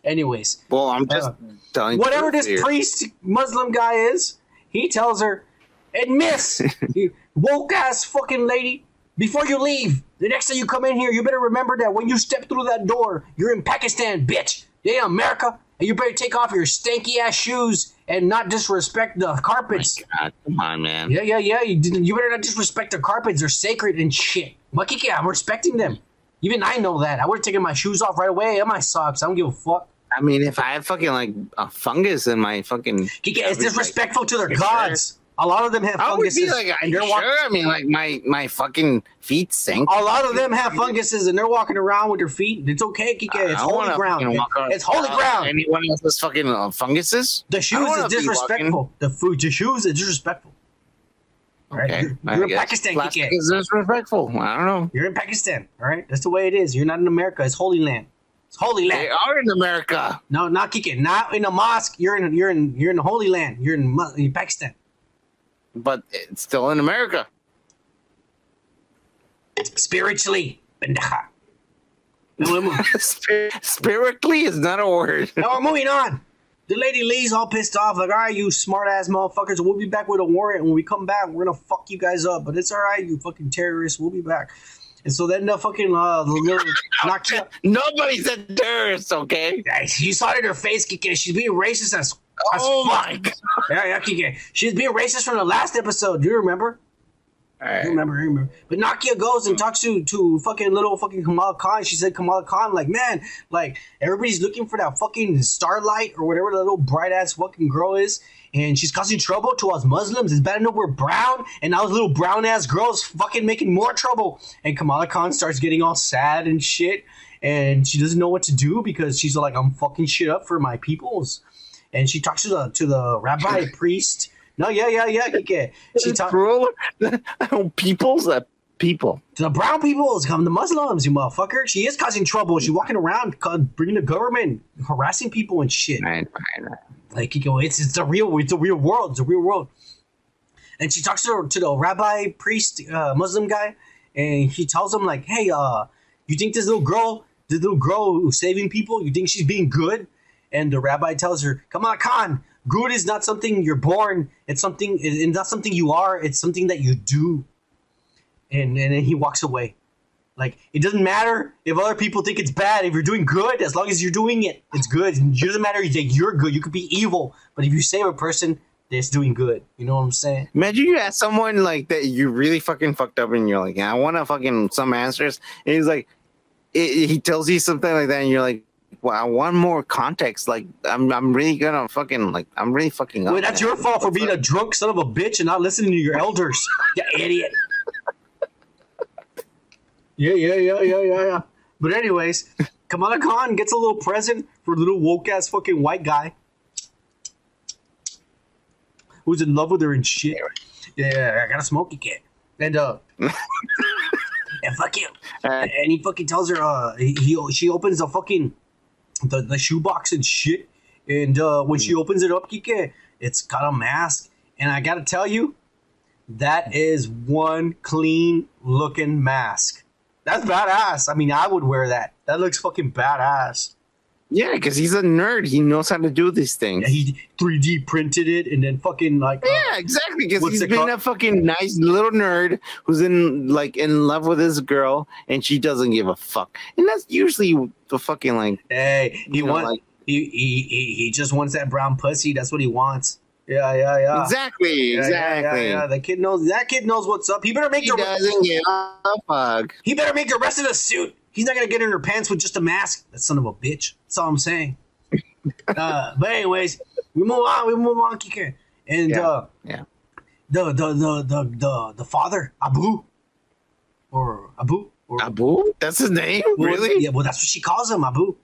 Anyways, Well, I'm just Uh, telling. whatever this here. priest Muslim guy is, he tells her, and miss, you woke ass fucking lady, before you leave, the next time you come in here, you better remember that when you step through that door, you're in Pakistan, bitch. In America, and you better take off your stanky ass shoes and not disrespect the carpets. God, come on, man. Yeah, yeah, yeah. You, didn't- you better not disrespect the carpets. They're sacred and shit. Makike, I'm respecting them. Even I know that. I would have taken my shoes off right away and my socks. I don't give a fuck. I mean, if I have fucking like a fungus in my fucking, Kike, it's disrespectful to their gods. A lot of them have I would be like, and they're sure? I mean, like my my fucking feet stink. A lot of them have funguses and they're walking around with their feet. It's okay, Kike. It's I holy ground. fucking walk around It's holy ground. Anyone else's fucking uh, funguses? The shoes is disrespectful. The food, the shoes is disrespectful. All right? Okay, You're, you're in guess Pakistan, plastic Kike. is disrespectful. I don't know. You're in Pakistan. All right, that's the way it is. You're not in America. It's holy land. It's holy land. They are in America. No, not Kike. Not in a mosque. You're in. You're in. You're in the Holy Land. You're in, in Pakistan. but it's still in America. Spiritually, pendeja. Now we're, mo- Spir- Spiritually is not a word. now we're moving on. The lady leaves all pissed off, like, all right, you smart ass motherfuckers, we'll be back with a warrant. When we come back, we're gonna fuck you guys up. But it's all right, you fucking terrorists, we'll be back. And so then the fucking uh, the little Nakia, Nobody's a terrorist, okay? you saw it in her face, Kike. She's being racist as, as Oh fuck. my god! Yeah, yeah, Kike. She's being racist from the last episode. Do you remember? I remember, I remember. But Nakia goes and talks to to fucking little fucking Kamala Khan. She said Kamala Khan, like, man, like everybody's looking for that fucking starlight or whatever the little bright ass fucking girl is. And she's causing trouble to us Muslims. It's bad enough we're brown, and now this little brown ass girl's fucking making more trouble. And Kamala Khan starts getting all sad and shit. And she doesn't know what to do because she's like, I'm fucking shit up for my peoples. And she talks to the to the rabbi priest. No, yeah, yeah, yeah, Kike. She talks people's uh, people. the brown people is come the Muslims, you motherfucker. She is causing trouble. She's walking around, bringing the government, harassing people and shit. Fine, fine. Like you go, it's it's the real, it's the real world. It's the real world. And she talks to, to the rabbi priest, uh, Muslim guy, and he tells him like, "Hey, uh, you think this little girl, this little girl who's saving people, you think she's being good?" And the rabbi tells her, "Come on, Khan. Good is not something you're born. It's something. It's not something you are. It's something that you do." And and then he walks away. Like it doesn't matter if other people think it's bad. If you're doing good, as long as you're doing it, it's good. It doesn't matter if you're good. You could be evil, but if you save a person, that's doing good. You know what I'm saying? Imagine you ask someone like that you really fucking fucked up and you're like, I want to fucking some answers. And he's like, it, he tells you something like that and you're like, well, I want more context. Like, I'm, I'm really gonna fucking, like, I'm really fucking up. Wait, that's man. your fault for being a drunk son of a bitch and not listening to your elders. you idiot. Yeah, yeah, yeah, yeah, yeah, yeah. But anyways, Kamala Khan gets a little present for a little woke ass fucking white guy who's in love with her and shit. Yeah, I gotta smoke again. And uh, and fuck you. Uh, And he fucking tells her, uh, he, he she opens the fucking the, the shoebox and shit. And uh, when she opens it up, Kike, it's got a mask. And I gotta tell you, that is one clean looking mask. That's badass. I mean, I would wear that. That looks fucking badass. yeah, because he's a nerd. He knows how to do these things. Yeah, he 3D printed it and then fucking like. uh, Yeah, exactly. Because he's been called? a fucking nice little nerd who's in like in love with his girl, and she doesn't give a fuck. And that's usually the fucking like. Hey, he wants. like- he, he, he, he just wants that brown pussy. That's what he wants. Yeah, yeah, yeah. Exactly, Yeah, yeah, exactly. Yeah, yeah, The kid knows. That kid knows what's up. He better make He the. doesn't give a fuck. He better make the rest of the suit. He's not gonna get in her pants with just a mask. That son of a bitch. That's all I'm saying. uh, but anyways, we move on. We move on, Kike. And Yeah, uh, yeah. the, the the the the the father Abu, or Abu, or Abu? That's his name? well, Really? Yeah. Well, that's what she calls him, Abu.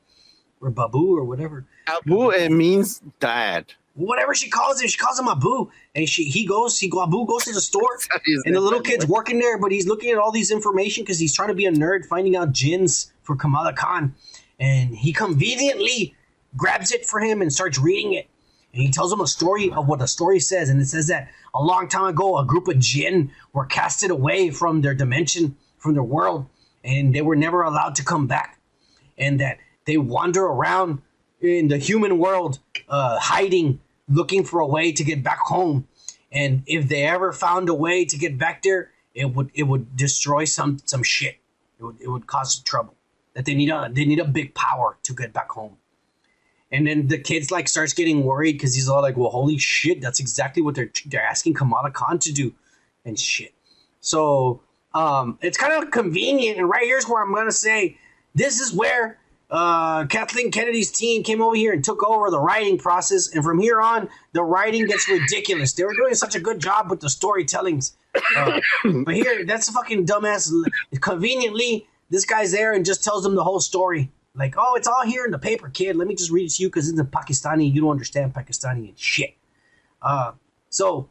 or Babu or whatever. Abu, it means dad. Whatever she calls him, she calls him Abu. And she he goes, he Abu goes to the store and the little kid's working there, but he's looking at all these information because he's trying to be a nerd, finding out gins for Kamala Khan. And he conveniently grabs it for him and starts reading it. And he tells him a story of what the story says. And it says that a long time ago, a group of jinn were casted away from their dimension, from their world, and they were never allowed to come back. And that they wander around in the human world, uh, hiding, looking for a way to get back home. And if they ever found a way to get back there, it would it would destroy some some shit. It would it would cause trouble. That they need a they need a big power to get back home. And then the kids like starts getting worried because he's all like, "Well, holy shit, that's exactly what they're they're asking Kamala Khan to do," and shit. So um, it's kind of convenient, and right here's where I'm gonna say this is where uh, Kathleen Kennedy's team came over here and took over the writing process, and from here on, the writing gets ridiculous. They were doing such a good job with the storytellings, uh, but here, that's a fucking dumbass. Conveniently, this guy's there and just tells them the whole story. Like, oh, it's all here in the paper, kid. Let me just read it to you because it's in Pakistani. You don't understand Pakistani and shit. Uh, so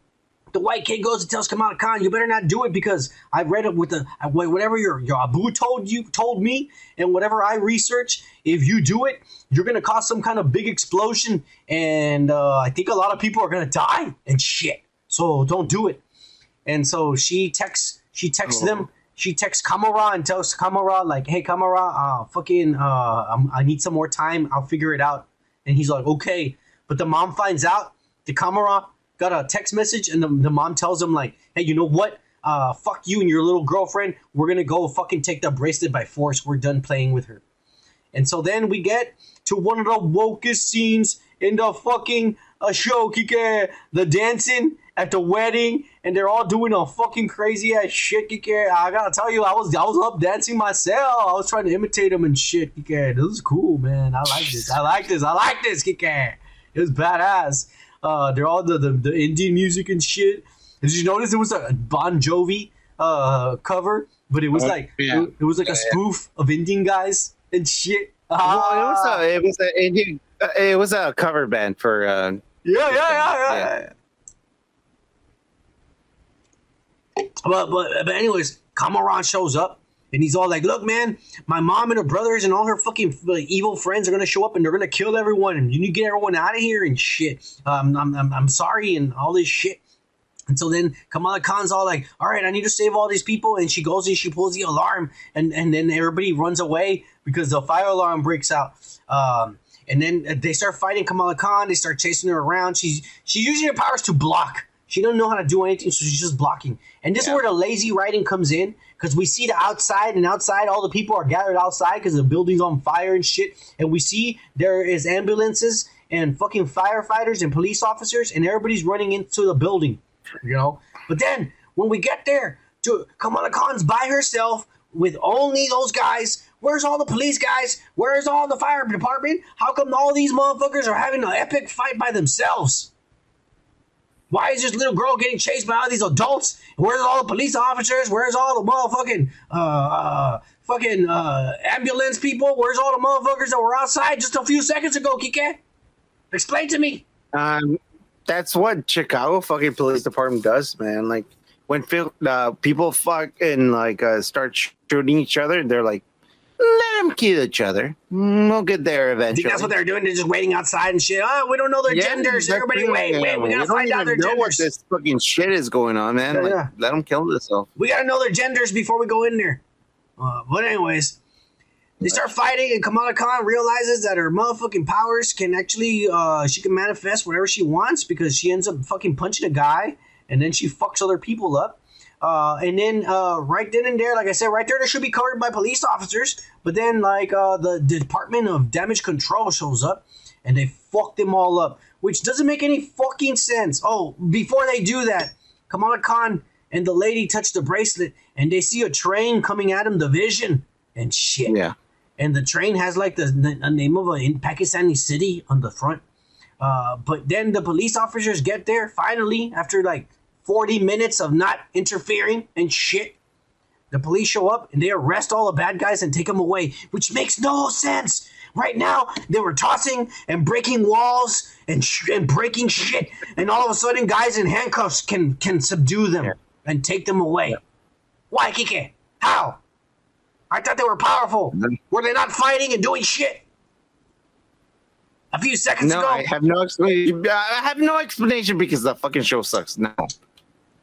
the white kid goes and tells Kamala Khan, "You better not do it because I read it with the whatever your your Abu told you told me, and whatever I research. If you do it, you're gonna cause some kind of big explosion, and uh, I think a lot of people are gonna die and shit. So don't do it." And so she texts she texts them. She texts Kamran and tells Kamran like, "Hey Kamran, uh, fucking, uh, I'm, I need some more time. I'll figure it out." And he's like, "Okay." But the mom finds out the Kamran got a text message, and the, the mom tells him like, "Hey, you know what? Uh, fuck you and your little girlfriend. We're gonna go fucking take the bracelet by force. We're done playing with her." And so then we get to one of the wokest scenes in the fucking uh, show, Kike. The dancing at the wedding, and they're all doing a fucking crazy ass shit, Kike. I gotta tell you, I was I was up dancing myself. I was trying to imitate them and shit, Kike. This is cool, man. I like this. I like this. I like this, Kike. It was badass. Uh, they're all the, the the Indian music and shit. Did you notice it was a Bon Jovi uh cover, but it was Oh, like yeah. it, it was like a spoof of Indian guys and shit. Well, it was Ah. a, it was a, Indian, uh, it was a cover band for uh, Yeah, yeah, yeah, yeah. Yeah. yeah. But, but but anyways, Kamran shows up and he's all like, "Look, man, my mom and her brothers and all her fucking like, evil friends are gonna show up and they're gonna kill everyone and you need to get everyone out of here and shit. Um, I'm, I'm I'm sorry and all this shit." And so then Kamala Khan's all like, all right, I need to save all these people. And she goes and she pulls the alarm and, and then everybody runs away because the fire alarm breaks out. Um, and then they start fighting Kamala Khan. They start chasing her around. She's she's using her powers to block. She doesn't know how to do anything, so she's just blocking. And this is where the lazy writing comes in because we see the outside, and outside all the people are gathered outside because the building's on fire and shit. And we see there is ambulances and fucking firefighters and police officers, and everybody's running into the building you know. But then when we get there, to Kamala Khan's by herself with only those guys. Where's all the police guys? Where's all the fire department? How come all these motherfuckers are having an epic fight by themselves? Why is this little girl getting chased by all these adults? Where's all the police officers? Where's all the motherfucking uh, uh fucking uh ambulance people? Where's all the motherfuckers that were outside just a few seconds ago, Kike? Explain to me. Um, that's what Chicago fucking police department does, man. Like when uh, people fucking like uh, start shooting each other, they're like, "Let them kill each other. Mm, We'll get there eventually." think that's what they're doing. They're just waiting outside and shit. Oh, we don't know their Yeah, genders. Everybody, wait, wait. We gotta don't find out their know what genders. this fucking shit is going on, man. Yeah, like, yeah. Let them kill themselves. We gotta know their genders before we go in there. Uh, but anyways, they start fighting, and Kamala Khan realizes that her motherfucking powers can actually, uh, she can manifest whatever she wants because she ends up fucking punching a guy, and then she fucks other people up. Uh, and then uh, right then and there, like I said, right there, they should be covered by police officers. But then, like uh, the Department of Damage Control shows up, and they fuck them all up, which doesn't make any fucking sense. Oh, before they do that, Kamala Khan and the lady touch the bracelet, and they see a train coming at them, the Vision, and shit. Yeah. And the train has like the, the, name of a in Pakistani city on the front. Uh, but then the police officers get there finally after like 40 minutes of not interfering and shit. The police show up and they arrest all the bad guys and take them away, which makes no sense. Right now, they were tossing and breaking walls and sh- and breaking shit, and all of a sudden, guys in handcuffs can can subdue them and take them away. Why, Kike? How? I thought they were powerful. Were they not fighting and doing shit? A few seconds No, ago, I have no explanation. I have no explanation because the fucking show sucks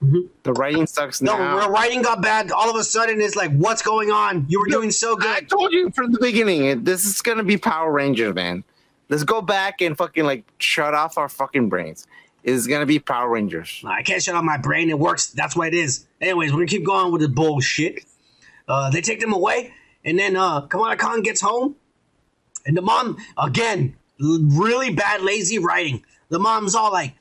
now. The writing sucks no, now. the writing got bad. All of a sudden, it's like, what's going on? You were doing so good. I told you from the beginning, this is gonna be Power Rangers, man. Let's go back and fucking like shut off our fucking brains. It's gonna be Power Rangers. I can't shut off my brain. It works. That's why it is. Anyways, we're gonna keep going with the bullshit. Uh, they take them away, and then uh, Kamala Khan gets home, and the mom again, really bad, lazy writing. The mom's all like,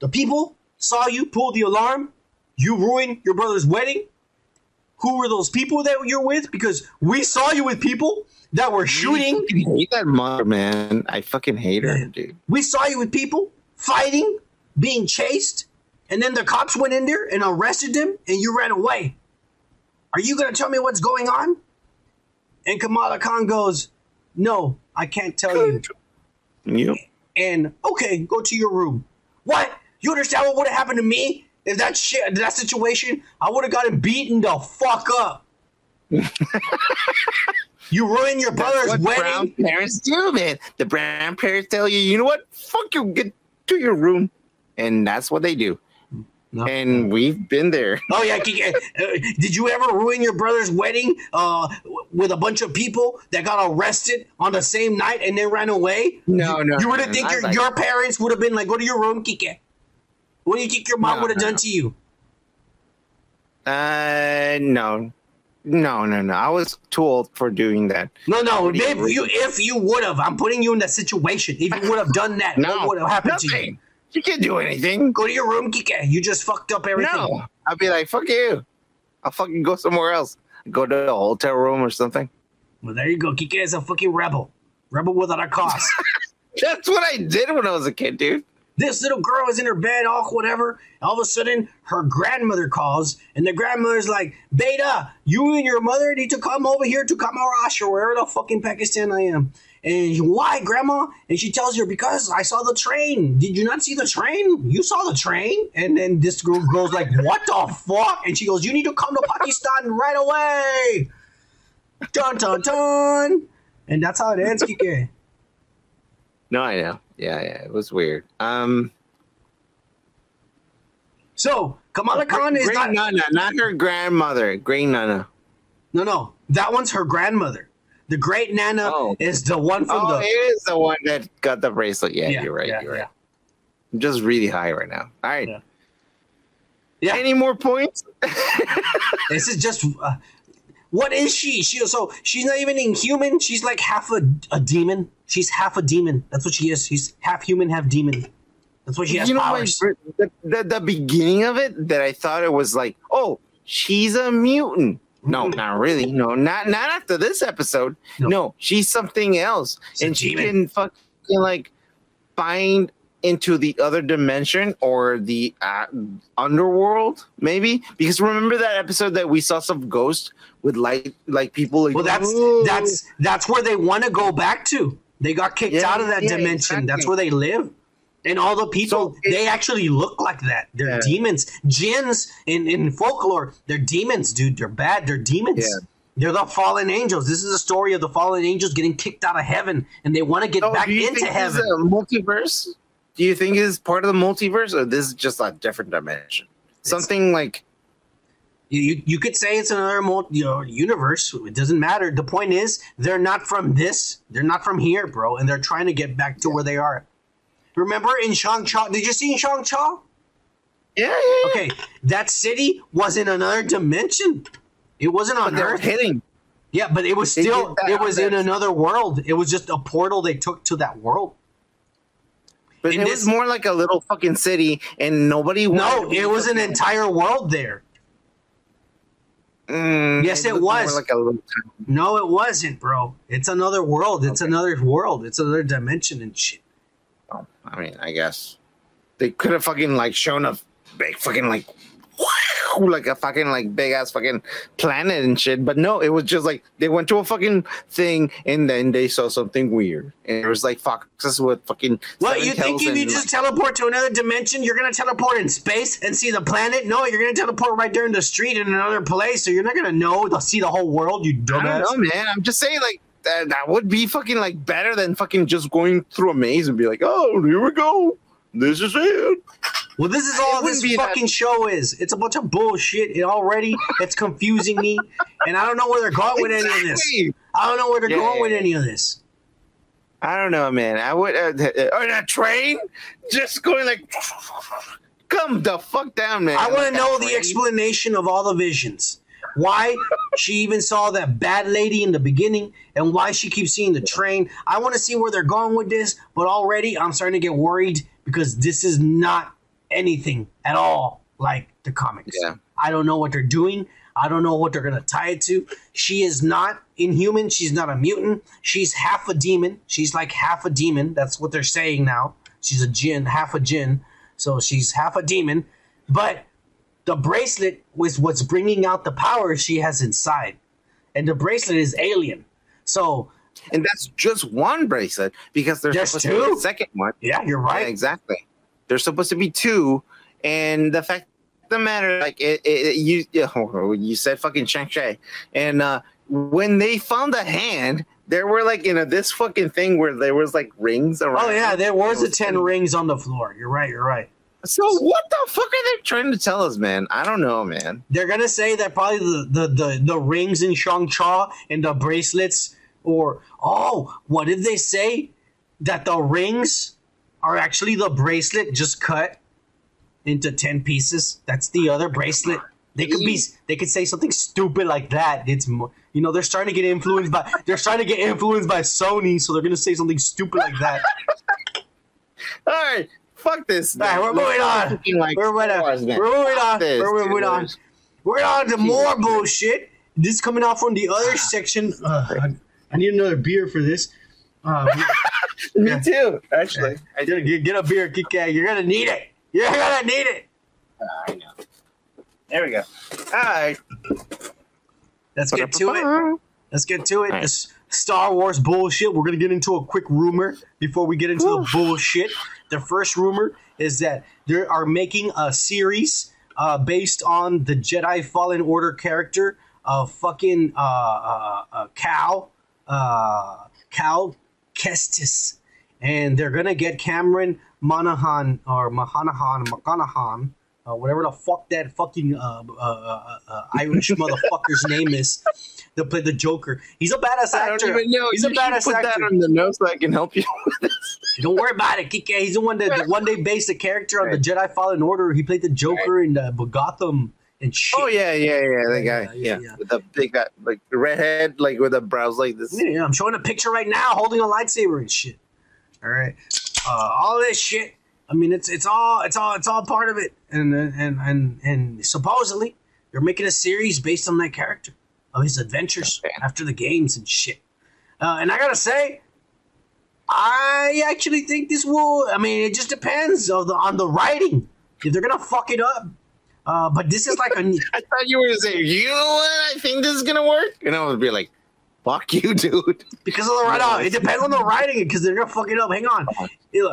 "The people saw you pull the alarm. You ruined your brother's wedding. Who were those people that you're with? Because we saw you with people that were shooting. I hate that mother, man. I fucking hate her, dude. We saw you with people fighting, being chased, and then the cops went in there and arrested them, and you ran away. Are you going to tell me what's going on? And Kamala Khan goes, No, I can't tell you. You And okay, go to your room. What? You understand what would have happened to me if that shit, that situation? I would have gotten beaten the fuck up. you ruined your brother's That's what brown wedding. parents do, man. The brown parents tell you, you know what? Fuck you, get to your room, and that's what they do. No. And we've been there. Oh yeah, uh, did you ever ruin your brother's wedding uh, with a bunch of people that got arrested on the same night and then ran away? No, no. You would no, have think I your, like- your parents would have been like, "Go to your room, Kike." What do you think your mom No, would have no, done no. to you? Uh, no, no, no, no. I was too old for doing that. No, no. do you If you if you would have, I'm putting you in that situation. If you would have done that, No, what would have happened to you? nothing. You can't do anything. Go to your room, Kike. You just fucked up everything. No, I'd be like, fuck you. I'll fucking go somewhere else. Go to a hotel room or something. Well, there you go. Kike is a fucking rebel. Rebel without a cause. That's what I did when I was a kid, dude. This little girl is in her bed, all whatever. All of a sudden, her grandmother calls, and the grandmother's like, Beta, you and your mother need to come over here to Kamarash or wherever the fucking Pakistan I am. And she, why, grandma? And she tells her, because I saw the train. Did you not see the train? You saw the train? And then this girl goes like, what the fuck? And she goes, you need to come to Pakistan right away. Dun, dun, dun. And that's how it ends, Kike. No, I know. Yeah, yeah. It was weird. Um, So, Kamala Khan is not... Nana, not her grandmother. Great Nana. No, no, that one's her grandmother. The great Nana Oh. is the one from the. Oh, the. it is the one that got the bracelet. Yeah, Yeah, you're right. yeah, you're right. yeah. I'm just really high right now. All right. Yeah. Yeah. Any more points? This is just. Uh, what is she? She so she's not even inhuman. She's like half a, a demon. She's half a demon. That's what she is. She's half human, half demon. That's what she has you know, powers. the, the, the beginning of it that I thought it was like, oh, she's a mutant. No, not really. No, not not after this episode. No. No, she's something else, a and she can fucking like find into the other dimension or the uh, underworld, maybe. Because remember that episode that we saw some ghosts with like like people. Like, well, that's that's that's where they want to go back to. They got kicked Yeah, out of that yeah, dimension. That's where they live. And all the people, So they actually look like that. They're Yeah. demons. Jinns in, in folklore, they're demons, dude. They're bad. They're demons. They're the fallen angels. This is a story of the fallen angels getting kicked out of heaven, and they want to get Oh, back do you into is heaven. a multiverse? Do you think it's part of the multiverse, or this is just a different dimension? Something like You, you, could say it's another mul- you know, universe. It doesn't matter. The point is, they're not from this. They're not from here, bro. And they're trying to get back to where they are. Remember in Shang-Chi? Did you see in Shang-Chi? yeah, yeah, yeah. Okay, that city was in another dimension. It wasn't but on they're Earth. hitting. Yeah, but it was still it was in another world. It was just a portal they took to that world. But In it this- was more like a little fucking city, and nobody. No, it was an entire world there. Mm, Yes, it was. like. No, it wasn't, bro. It's another world. It's another world. It's another dimension and shit. Oh, I mean, I guess they could have fucking like shown a big fucking like like a fucking like big ass fucking planet and shit. But no, it was just like they went to a fucking thing and then they saw something weird. And it was like foxes with fucking. What you think if you and, just like- teleport to another dimension, you're gonna teleport in space and see the planet? No, you're gonna teleport right there in the street in another place, so you're not gonna know to see the whole world. You I dumbass. don't know, man. I'm just saying, like that, that would be fucking like better than fucking just going through a maze and be like, oh, here we go. This is it. Well, this is all this be that- fucking show is. It's a bunch of bullshit. It already it's confusing me, and I don't know where they're going with any of this. I don't know where they're Yeah, going yeah, with yeah. any of this. I don't know, man. I would uh, uh, on a train, just going like, come the fuck down, man. I want Like to know the explanation of all the visions. Why she even saw that bad lady in the beginning, and why she keeps seeing the train. I want to see where they're going with this, but already I'm starting to get worried because this is not anything at all like the comics. Yeah. I don't know what they're doing. I don't know what they're gonna tie it to. She is not inhuman. She's not a mutant. She's half a demon. She's like half a demon. That's what they're saying now. She's a jinn, half a jinn. So she's half a demon. But the bracelet was what's bringing out the power she has inside, and the bracelet is alien. So and that's just one bracelet because there's to be two? a second one. yeah, you're Yeah, right. exactly. There's supposed to be two, and the fact of the matter, like it, it, you, you said fucking Shang Chi, and uh, when they found the hand, there were like you know this fucking thing where there was like rings around. Oh yeah, there was the ten rings on the floor. You're right. You're right. So what the fuck are they trying to tell us, man? I don't know, man. They're gonna say that probably the the the, the rings in Shang-Chi and the bracelets, or oh, what did they say? That the rings are actually the bracelet just cut into ten pieces. That's the other bracelet. They could be. They could say something stupid like that. It's you know they're starting to get influenced by. They're starting to get influenced by Sony, so they're gonna say something stupid like that. All right, fuck this. All right, we're moving on. Like, We're moving Star on. Wars. We're moving on. This, We're moving on. We're on to more bullshit. This is coming out from the other section. Uh, I need another beer for this. Uh, Me Yeah. too, actually. I get, get, get a beer, Kit Kat. You're gonna need it. You're gonna need it. I know. There we go. All right. Let's get to it. Let's get to it. This Star Wars bullshit. We're gonna get into a quick rumor before we get into the bullshit. The first rumor is that they are making a series uh, based on the Jedi Fallen Order character of fucking uh, uh, uh, Cal, uh, Cal Kestis, and they're gonna get Cameron Monaghan or Mahanahan, McConaughey, uh, whatever the fuck that fucking uh, uh, uh, uh, Irish motherfucker's name is, to play the Joker. He's a badass actor. I don't even know. He's You a badass put actor. that on the note so I can help you with this. Don't worry about it, Kike. He's the one that the one they based the character on the Jedi Fallen Order. He played the Joker in uh, Gotham and shit. Oh yeah, yeah, yeah. That guy, yeah, yeah, yeah. with the big guy, like the redhead, like with the brows like this. Yeah, I'm showing a picture right now, holding a lightsaber and shit. All right, uh, all this shit. I mean, it's it's all it's all it's all part of it, and and and and supposedly they're making a series based on that character of his adventures Okay. after the games and shit. Uh, and I gotta say, I actually think this will. I mean, it just depends on the on the writing. If they're gonna fuck it up, uh, but this is like a I thought you were gonna say, you know what? I think this is gonna work, and I would be like, "Fuck you, dude," because of the writing. It depends on the writing because they're gonna fuck it up. Hang on.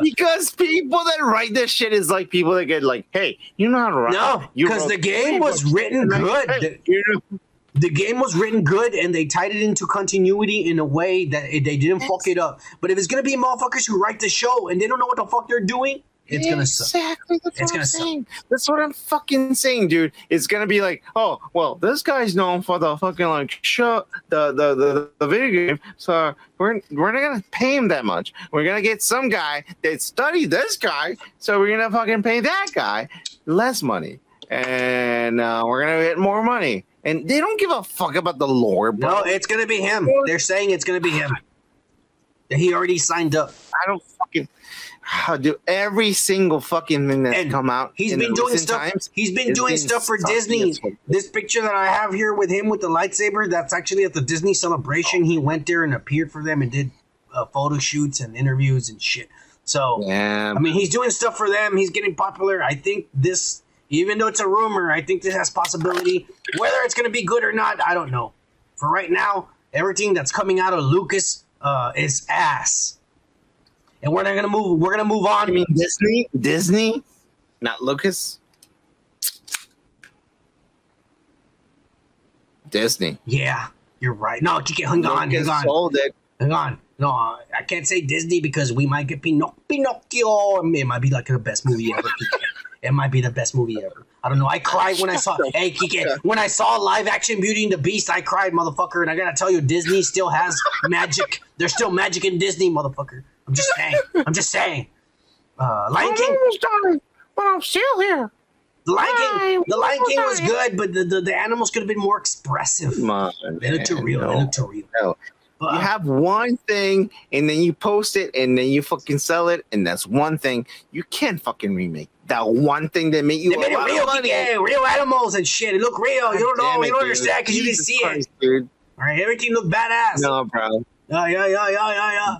Because people that write this shit is like people that get like, "Hey, you know how to write?" No, You because the game was written good. hey, The, you know- the game was written good, and they tied it into continuity in a way that it, they didn't fuck it up. But if it's gonna be motherfuckers who write the show and they don't know what the fuck they're doing, it's gonna suck. Exactly. That's It's what gonna I'm suck. saying. That's what I'm fucking saying, dude. It's gonna be like, oh, well, this guy's known for the fucking like show, the the the, the video game. So we're we're not gonna pay him that much. We're gonna get some guy that studied this guy. So we're gonna fucking pay that guy less money, and uh, we're gonna get more money. And they don't give a fuck about the lore, bro. No, it's gonna be him. They're saying it's gonna be him. He already signed up. I don't fucking. How do every single fucking thing that's And come out? He's been doing stuff. times he's been doing stuff for Disney. This picture that I have here with him with the lightsaber, that's actually at the Disney celebration. He went there and appeared for them and did uh, photo shoots and interviews and shit. So Yeah, I mean, he's doing stuff for them. He's getting popular. I think this Even though it's a rumor, I think this has possibility. Whether it's going to be good or not, I don't know. For right now, everything that's coming out of Lucas uh, is ass. And we're not to move. We're to move on. I mean Disney, Disney, not Lucas. Disney. yeah, you're right. No, Kike, hang on, hang on. sold it. Hang on. No, I can't say Disney because we might get Pinoc- Pinocchio. It might be like the best movie ever. It might be the best movie ever. I don't know. I cried when I saw. Hey, Kike, when I saw live action Beauty and the Beast, I cried, motherfucker. And I gotta tell you, Disney still has magic. There's still magic in Disney, motherfucker. I'm just saying. I'm just saying. Uh, Lion King. almost dying, but I'm still here. The Lion King. Hi, The Lion King was good, but the, the, the animals could have been more expressive. Come on, They look too man, real. They no. too real. No. But, You have one thing and then you post it and then you fucking sell it and that's one thing. You can't fucking remake that one thing that made you They made a it lot of real, money. yeah, real animals and shit. It looked real. You don't know. Damn You don't dude. understand because you didn't Jesus see it. Dude. All right, everything looked badass. No, bro. Yeah, yeah, yeah, yeah, yeah, yeah.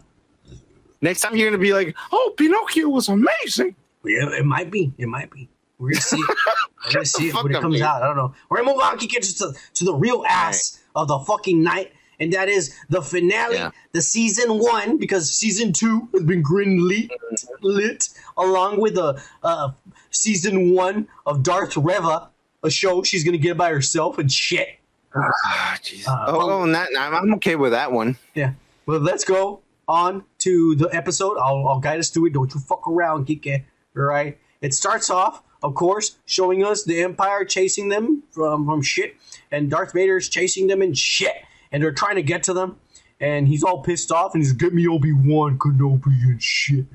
Next time you're gonna be like, "Oh, Pinocchio was amazing." Yeah, it might be. It might be. We're gonna see. it. We're gonna see it when it comes out. I don't know. We're gonna move on. It to, to the real ass of the fucking night, and that is the finale, Yeah. the season one, because season two has been green lit, lit along with the uh, season one of Darth Reva, a show she's gonna get by herself and shit. Ah. Uh, oh, oh, I'm, I'm okay with that one. Yeah. Well, let's go on to the episode. I'll, I'll guide us through it. Don't you fuck around, Kike. All right. It starts off, of course, showing us the Empire chasing them from, from shit, and Darth Vader's chasing them and shit, and they're trying to get to them, and he's all pissed off, and he's get me Obi Wan Kenobi and shit.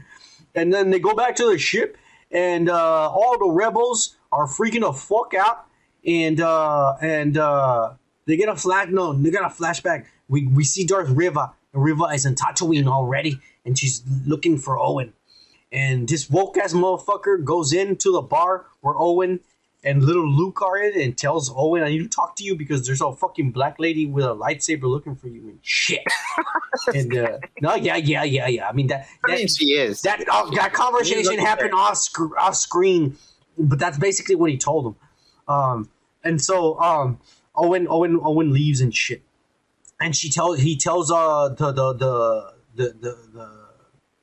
And then they go back to the ship, and uh, all the rebels are freaking the fuck out, and uh, and uh, they get a flash. No, they got a flashback. We we see Darth and Riva is in Tatooine already, and she's looking for Owen. And this woke ass motherfucker goes into the bar where Owen and little Luke are in, and tells Owen, "I need to talk to you because there's a fucking black lady with a lightsaber looking for you." And shit. and uh, no, yeah, yeah, yeah, yeah. I mean that. I mean, she is. that uh, that conversation happened off sc- off screen, but that's basically what he told him. Um, and so um, Owen Owen Owen leaves and shit, and she tells he tells uh the the the the, the, the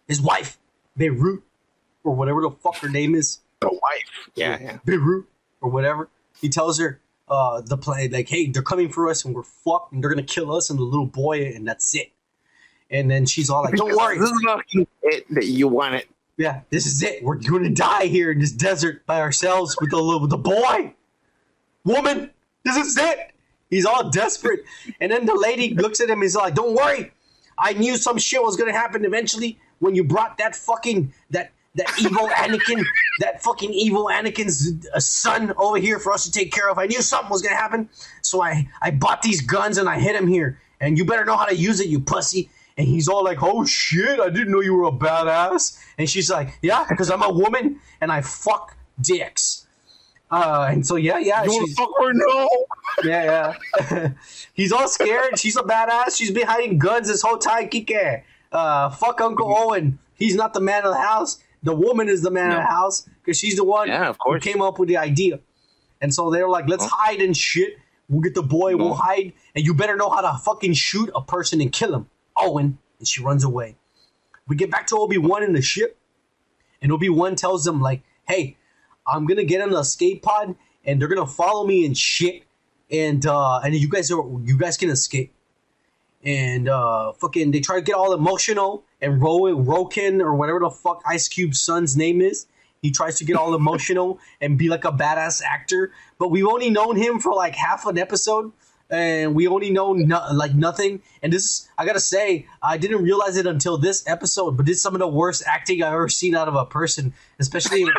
his wife Beirut or whatever the fuck her name is the wife. Yeah, yeah. Beirut or whatever. He tells her uh the play like hey they're coming for us and we're fucked and they're gonna kill us and the little boy and that's it. And then she's all like, "Don't worry, This is fucking it that you want it. yeah, this is it. We're gonna die here in this desert by ourselves with the with the boy, woman. This is it. He's all desperate, and then the lady looks at him. He's like, "Don't worry, I knew some shit was gonna happen eventually when you brought that fucking that that evil Anakin, that fucking evil Anakin's uh, son over here for us to take care of. I knew something was gonna happen, so I I bought these guns and I hid him here. And you better know how to use it, you pussy." And he's all like, "Oh shit! I didn't know you were a badass." And she's like, "Yeah, because I'm a woman and I fuck dicks." Uh, and so yeah, yeah, You she's, to fuck or no? yeah, yeah. he's all scared. She's a badass. She's been hiding guns this whole time. Kike. Uh, fuck Uncle Owen. He's not the man of the house. The woman is the man of the house because she's the one Yeah, of who came up with the idea. And so they were like, let's Oh. hide and shit. We'll get the boy, we'll hide, and you better know how to fucking shoot a person and kill him. Owen. And she runs away. We get back to Obi-Wan in the ship, and Obi-Wan tells them, like, hey, I'm gonna get in the escape pod and they're gonna follow me and shit. And uh and you guys are you guys can escape. And uh fucking they try to get all emotional and Ro Roken or whatever the fuck Ice Cube's son's name is. He tries to get all emotional and be like a badass actor, but we've only known him for like half an episode, and we only know no, like nothing. And this, is, I gotta say, I didn't realize it until this episode, but it's some of the worst acting I've ever seen out of a person, especially.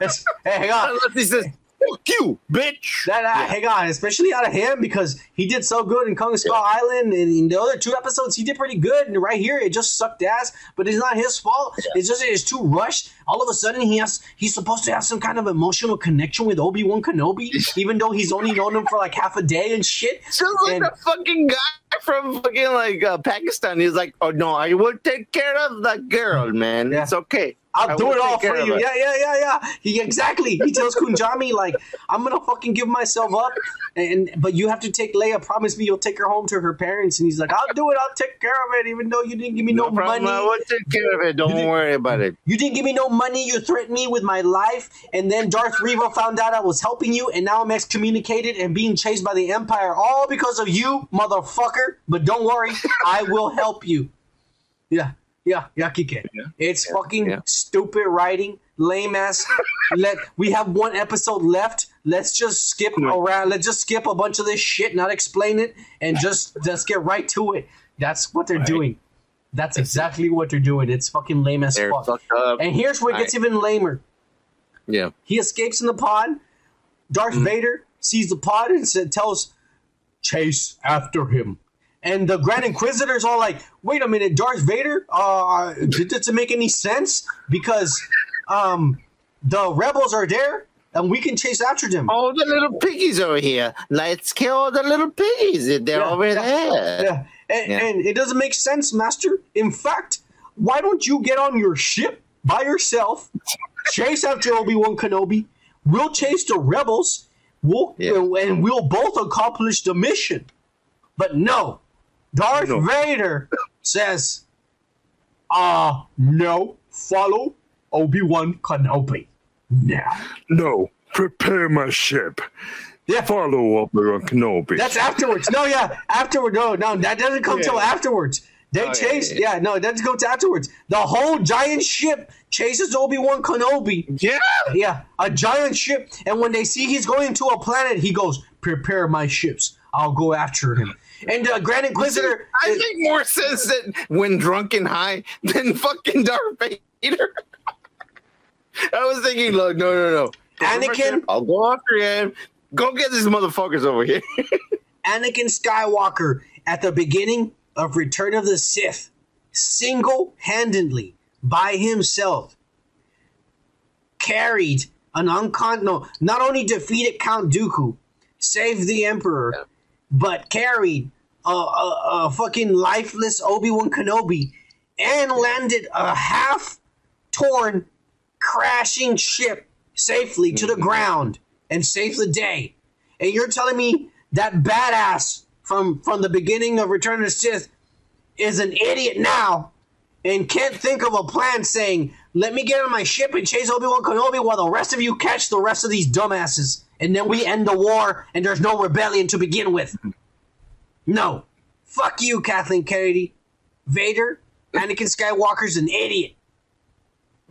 hey, hang on. He says, "Fuck you, bitch." That, uh, Hang on, especially out of him because he did so good in Kong Skull Island, and in the other two episodes he did pretty good. And right here, it just sucked ass. But it's not his fault. It's just it's too rushed. All of a sudden, he has he's supposed to have some kind of emotional connection with Obi Wan Kenobi, even though he's only known him for like half a day and shit. Just like the fucking guy from fucking like uh, Pakistan. He's like, "Oh no, I will take care of that girl, man. Yeah. It's okay. I'll I do it all for you. her." Yeah, yeah, yeah, yeah. He exactly. He tells Kunjami like, "I'm gonna fucking give myself up, and but you have to take Leia. Promise me you'll take her home to her parents." And he's like, "I'll do it. I'll take care of it, even though you didn't give me no, No problem. I money. will take care of it. Don't worry about it. You didn't give me no money. You threatened me with my life, and then Darth Reva found out I was helping you, and now I'm excommunicated and being chased by the Empire, all because of you, motherfucker. But don't worry, I will help you." Yeah, yeah, yeah, Kike. It's fucking yeah. stupid writing, lame ass. Let we have one episode left. Let's just skip around. Let's just skip a bunch of this shit, not explain it, and just just get right to it. That's what they're doing. That's exactly what they're doing. It's fucking lame as They're fuck. And here's where it gets even lamer. Yeah. He escapes in the pod. Darth Mm-hmm. Vader sees the pod and said, tells Chase after him. And the Grand Inquisitor's all like, wait a minute, Darth Vader? Uh, did this make any sense? Because um, the rebels are there and we can chase after them. All the little piggies over here. Let's kill the little piggies. They're Yeah, over yeah, there. Yeah. And, Yeah. and it doesn't make sense, Master. In fact, why don't you get on your ship by yourself, chase after Obi Wan Kenobi? We'll chase the rebels. We'll and we'll both accomplish the mission. But no, Darth No. Vader says, "Ah, no, follow Obi Wan Kenobi now." No, prepare my ship. Yeah. Follow Obi-Wan Kenobi. That's afterwards. No, yeah, afterward. No, no, that doesn't come till afterwards. They Oh, yeah, chase. yeah, Yeah, no, it doesn't go to afterwards. The whole giant ship chases Obi Wan Kenobi. Yeah. Yeah, a giant ship. And when they see he's going to a planet, he goes, "Prepare my ships. I'll go after him." And uh, Grand Inquisitor. I make more sense that when drunk and high than fucking Darth Vader. I was thinking, like, no, no, no. Anakin- I'll go after him. Go get these motherfuckers over here. Anakin Skywalker at the beginning of Return of the Sith, single handedly by himself, carried an uncon no, not only defeated Count Dooku, saved the Emperor, but carried a, a, a fucking lifeless Obi Wan Kenobi and landed a half torn, crashing ship safely to the mm-hmm. ground and saved the day. And you're telling me that badass from from the beginning of Return of the Sith is an idiot now and can't think of a plan saying, let me get on my ship and chase Obi-Wan Kenobi while the rest of you catch the rest of these dumbasses. And then we end the war and there's no rebellion to begin with. No. Fuck you, Kathleen Kennedy. Vader, Anakin Skywalker's an idiot.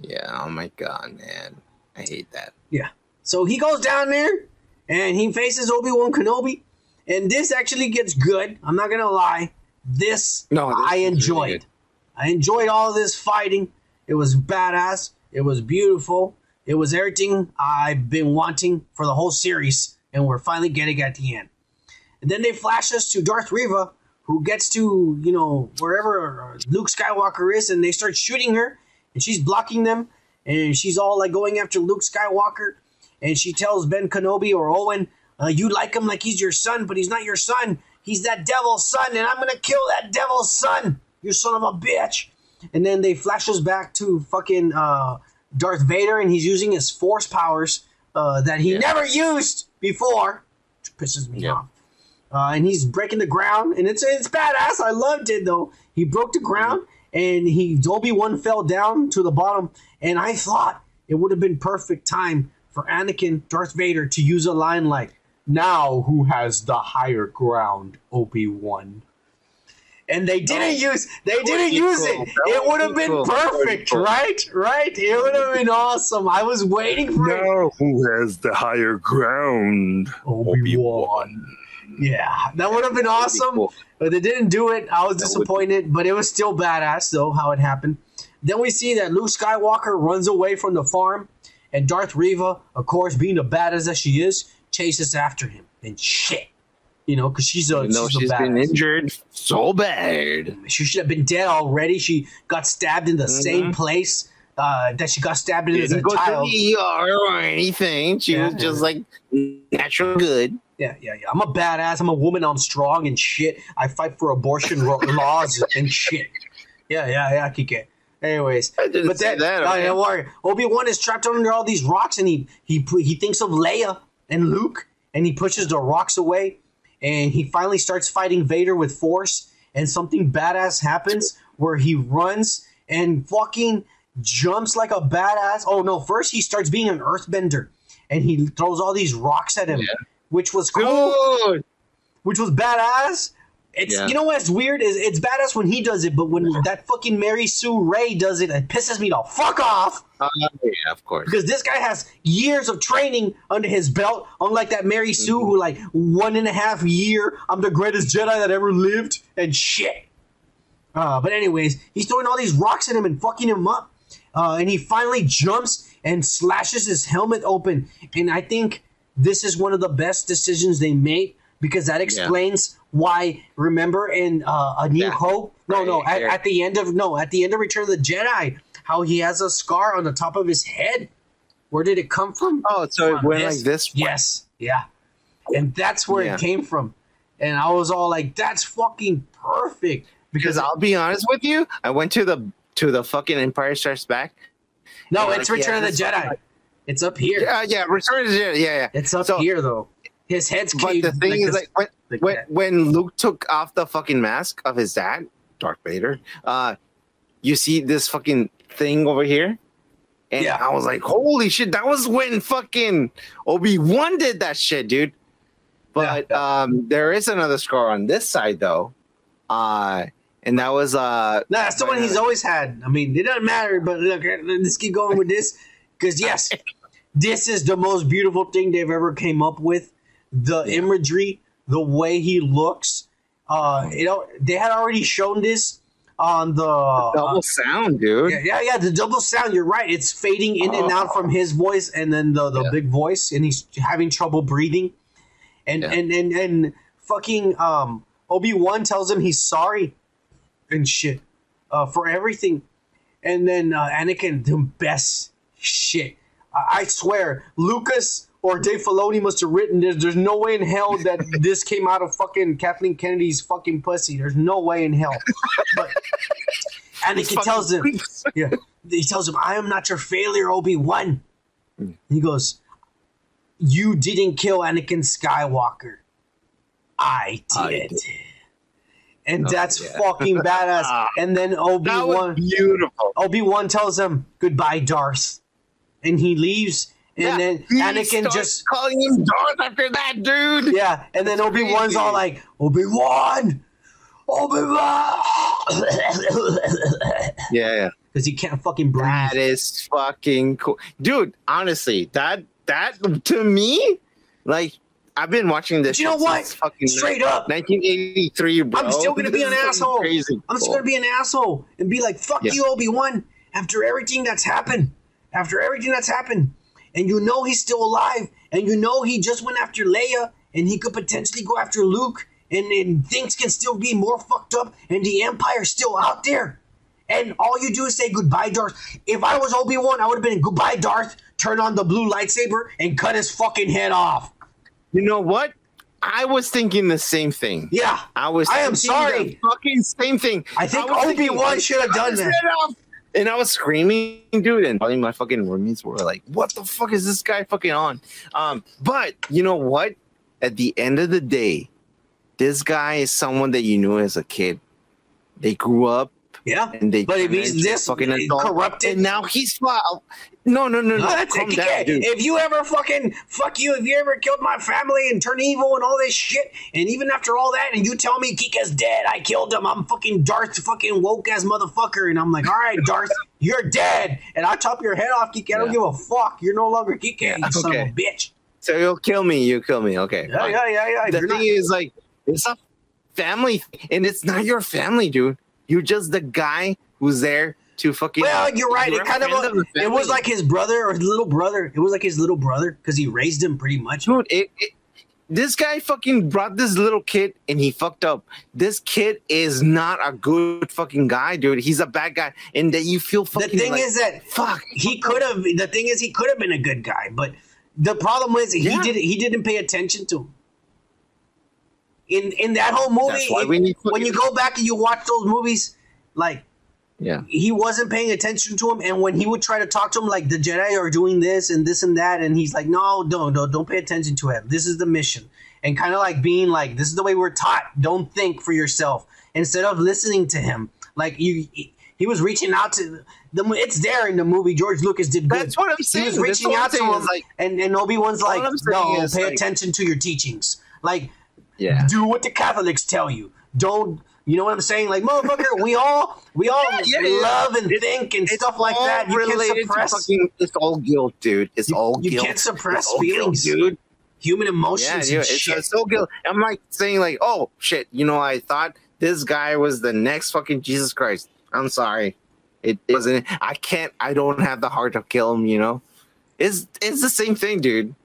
yeah, oh my god, man. I hate that. Yeah. So he goes down there and he faces Obi Wan Kenobi. And this actually gets good. I'm not gonna lie. This, No, this I is really enjoyed. I enjoyed all of this fighting. It was badass. It was beautiful. It was everything I've been wanting for the whole series, and we're finally getting at the end. And then they flash us to Darth Reva, who gets to, you know, wherever Luke Skywalker is, and they start shooting her, and she's blocking them, and she's all like going after Luke Skywalker, and she tells Ben Kenobi or Owen, uh, you like him like he's your son, but he's not your son. He's that devil's son, and I'm gonna kill that devil's son, you son of a bitch. And then they flash us back to fucking uh, Darth Vader, and he's using his force powers uh, that he never used before, which pisses me Yeah. off. Uh, and he's breaking the ground, and it's it's badass. I loved it though. He broke the ground, and he Obi Wan fell down to the bottom, and I thought it would have been perfect time for Anakin, Darth Vader, to use a line like, "Now who has the higher ground, Obi Wan?" And they didn't use they didn't be use cool. it. That It would would have been cool. That would be perfect, cool. right? Right? It would have been awesome. I was waiting for it. Now who has the higher ground? Obi-Wan. Yeah, that would have been awesome. cool. But they didn't do it. I was That disappointed, but it was still badass though how it happened. Then we see that Luke Skywalker runs away from the farm, and Darth Reva, of course, being the badass that she is, chases after him. And shit, you know, because she's a though she's, she's been injured so bad. She should have been dead already. She got stabbed in the same place uh, that she got stabbed in as a Didn't go child. to the ER or anything. She was just like natural good. Yeah, yeah, yeah. I'm a badass. I'm a woman. I'm strong and shit. I fight for abortion laws and shit. Yeah, yeah, yeah, Kike. Anyways, I didn't say that, No, okay. don't worry. Obi Wan is trapped under all these rocks, and he he he thinks of Leia and Luke, and he pushes the rocks away, and he finally starts fighting Vader with Force, and something badass happens where he runs and fucking jumps like a badass. Oh no! First he starts being an Earthbender, and he throws all these rocks at him, which was cool Dude, which was badass. It's Yeah. you know what's weird is it's badass when he does it, but when that fucking Mary Sue Ray does it, it pisses me the fuck off uh, yeah, of course. because this guy has years of training under his belt, unlike that Mary Sue who like one and a half year. I'm the greatest Jedi that ever lived and shit. Uh, but anyways, he's throwing all these rocks at him and fucking him up, uh, and he finally jumps and slashes his helmet open. And I think this is one of the best decisions they made because that explains why. Remember in uh, A New Yeah. Hope? No, no. At, at the end of no, at the end of Return of the Jedi, how he has a scar on the top of his head. Where did it come from? Oh, so it went like this? Yes, yeah, and that's where Yeah. it came from. And I was all like, "That's fucking perfect." Because I'll be honest with you, I went to the to the fucking Empire Strikes Back. no, it's like, Return yeah, of the Jedi. fucking- It's up here. Yeah, yeah, Return of the Jedi, yeah, yeah. It's up So- here though. His head's caved. But the thing like is, like, when, like when, when Luke took off the fucking mask of his dad, Darth Vader, uh, you see this fucking thing over here. And Yeah. I was like, holy shit, that was when fucking Obi Wan did that shit, dude. But um, there is another scar on this side, though. Uh, and that was uh, no, that's the one he's always had. I mean, it doesn't matter. But look, let's keep going with this because yes, this is the most beautiful thing they've ever came up with. The imagery, the way he looks. Uh, you know, they had already shown this on the double sound, dude. Yeah, yeah, yeah, the double sound. You're right. It's fading in and out from his voice, and then the, the Yeah. big voice, and he's having trouble breathing. And Yeah. and and and fucking um, Obi Wan tells him he's sorry and shit uh, for everything. And then uh, Anakin, the best shit. I, I swear, Lucas or Dave Filoni must have written this. There's no way in hell that this came out of fucking Kathleen Kennedy's fucking pussy. There's no way in hell. But Anakin tells him, yeah, he tells him, "I am not your failure, Obi Wan." He goes, "You didn't kill Anakin Skywalker. I did." I did. And Oh, that's yeah. fucking badass. And then Obi Wan, beautiful. Obi Wan tells him goodbye, Darth, and he leaves. And Yeah, then he Anakin starts just calling him Darth after that, dude. yeah, and then Obi Wan's all like Obi Wan, Obi Wan, Yeah, yeah. because he can't fucking breathe. That is fucking cool, dude. Honestly, that that to me, like I've been watching this. But you know what? Fucking Straight up, 1983, bro. I'm still gonna be an asshole. Crazy. I'm still gonna be an asshole and be like, "Fuck Yeah. you, Obi Wan." After everything that's happened, after everything that's happened, and you know he's still alive, and you know he just went after Leia, and he could potentially go after Luke, and, and things can still be more fucked up, and the Empire's still out there. And all you do is say goodbye, Darth. If I was Obi Wan, I would have been goodbye, Darth. Turn on the blue lightsaber and cut his fucking head off. You know what? I was thinking the same thing. Yeah, I was. I am sorry. the fucking same thing. I think Obi-Wan should have done that. Oh, And I was screaming, dude, and all my fucking roomies were like, "What the fuck is this guy fucking on?" Um, but you know what? At the end of the day, this guy is someone that you knew as a kid. They grew up yeah. and they. But if he's this fucking adult, corrupted, and now he's fine. No, no, no, no. No, that's calm down, dude. If you ever fucking fuck you, if you ever killed my family and turned evil and all this shit, and even after all that, and you tell me Kika's dead, I killed him. I'm fucking Darth, fucking woke ass motherfucker, and I'm like, all right, Darth, you're dead, and I chop your head off, Kika. I don't Yeah. give a fuck. You're no longer Kika, Yeah, you son of a bitch. So you'll kill me. You kill me. Okay. Yeah, fine. yeah, yeah, yeah. the You're thing not- is like it's a family and it's not your family dude you're just the guy who's there to fucking well, you're right. you're It kind of, the it was like his brother or his little brother. It was like his little brother because he raised him pretty much. dude it, it, this guy fucking brought this little kid and he fucked up this kid is not a good fucking guy dude he's a bad guy and that you feel fucking. The thing like, is that fuck he could have. The thing is, he could have been a good guy, but the problem is he Yeah. did. He didn't pay attention to him. In in that whole movie, That's why if- we need when you go back and you watch those movies, like Yeah. he wasn't paying attention to him, and when he would try to talk to him, like the Jedi are doing this and this and that, and he's like, "No, don't, don't, don't pay attention to him. This is the mission." And kind of like being like, "This is the way we're taught. Don't think for yourself." Instead of listening to him, like you, he, he was reaching out to the. It's there in the movie. George Lucas did good. That's what I'm saying. He was reaching out to him, like- and and Obi Wan's like, "No, pay like- attention to your teachings. Like, Yeah. do what the Catholics tell you. Don't." You know what I'm saying? Like, motherfucker, we all we all Yeah, yeah, yeah. love and It's- think and stuff like that. You can't suppress. fucking. It's all guilt, dude. It's all you guilt. You can't suppress all guilt, feelings, dude. Human Yeah, emotions dude, and it's, shit. it's so guilt. I'm like saying like, oh shit, you know, I thought this guy was the next fucking Jesus Christ. I'm sorry, it, it wasn't. I can't. I don't have the heart to kill him. You know, it's it's the same thing, dude.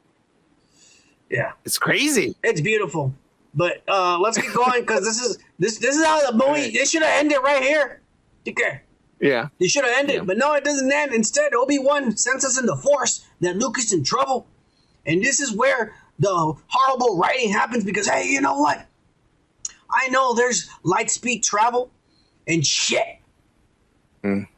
yeah, It's crazy. it's beautiful. But uh let's get going because this is this this is how the movie. They should have ended right here. Okay. Yeah. They should have ended, Yeah. but no, it doesn't end. Instead, Obi Wan sends us in the Force that Luke is in trouble, and this is where the horrible writing happens. Because hey, you know what? I know there's light speed travel and shit, Mm.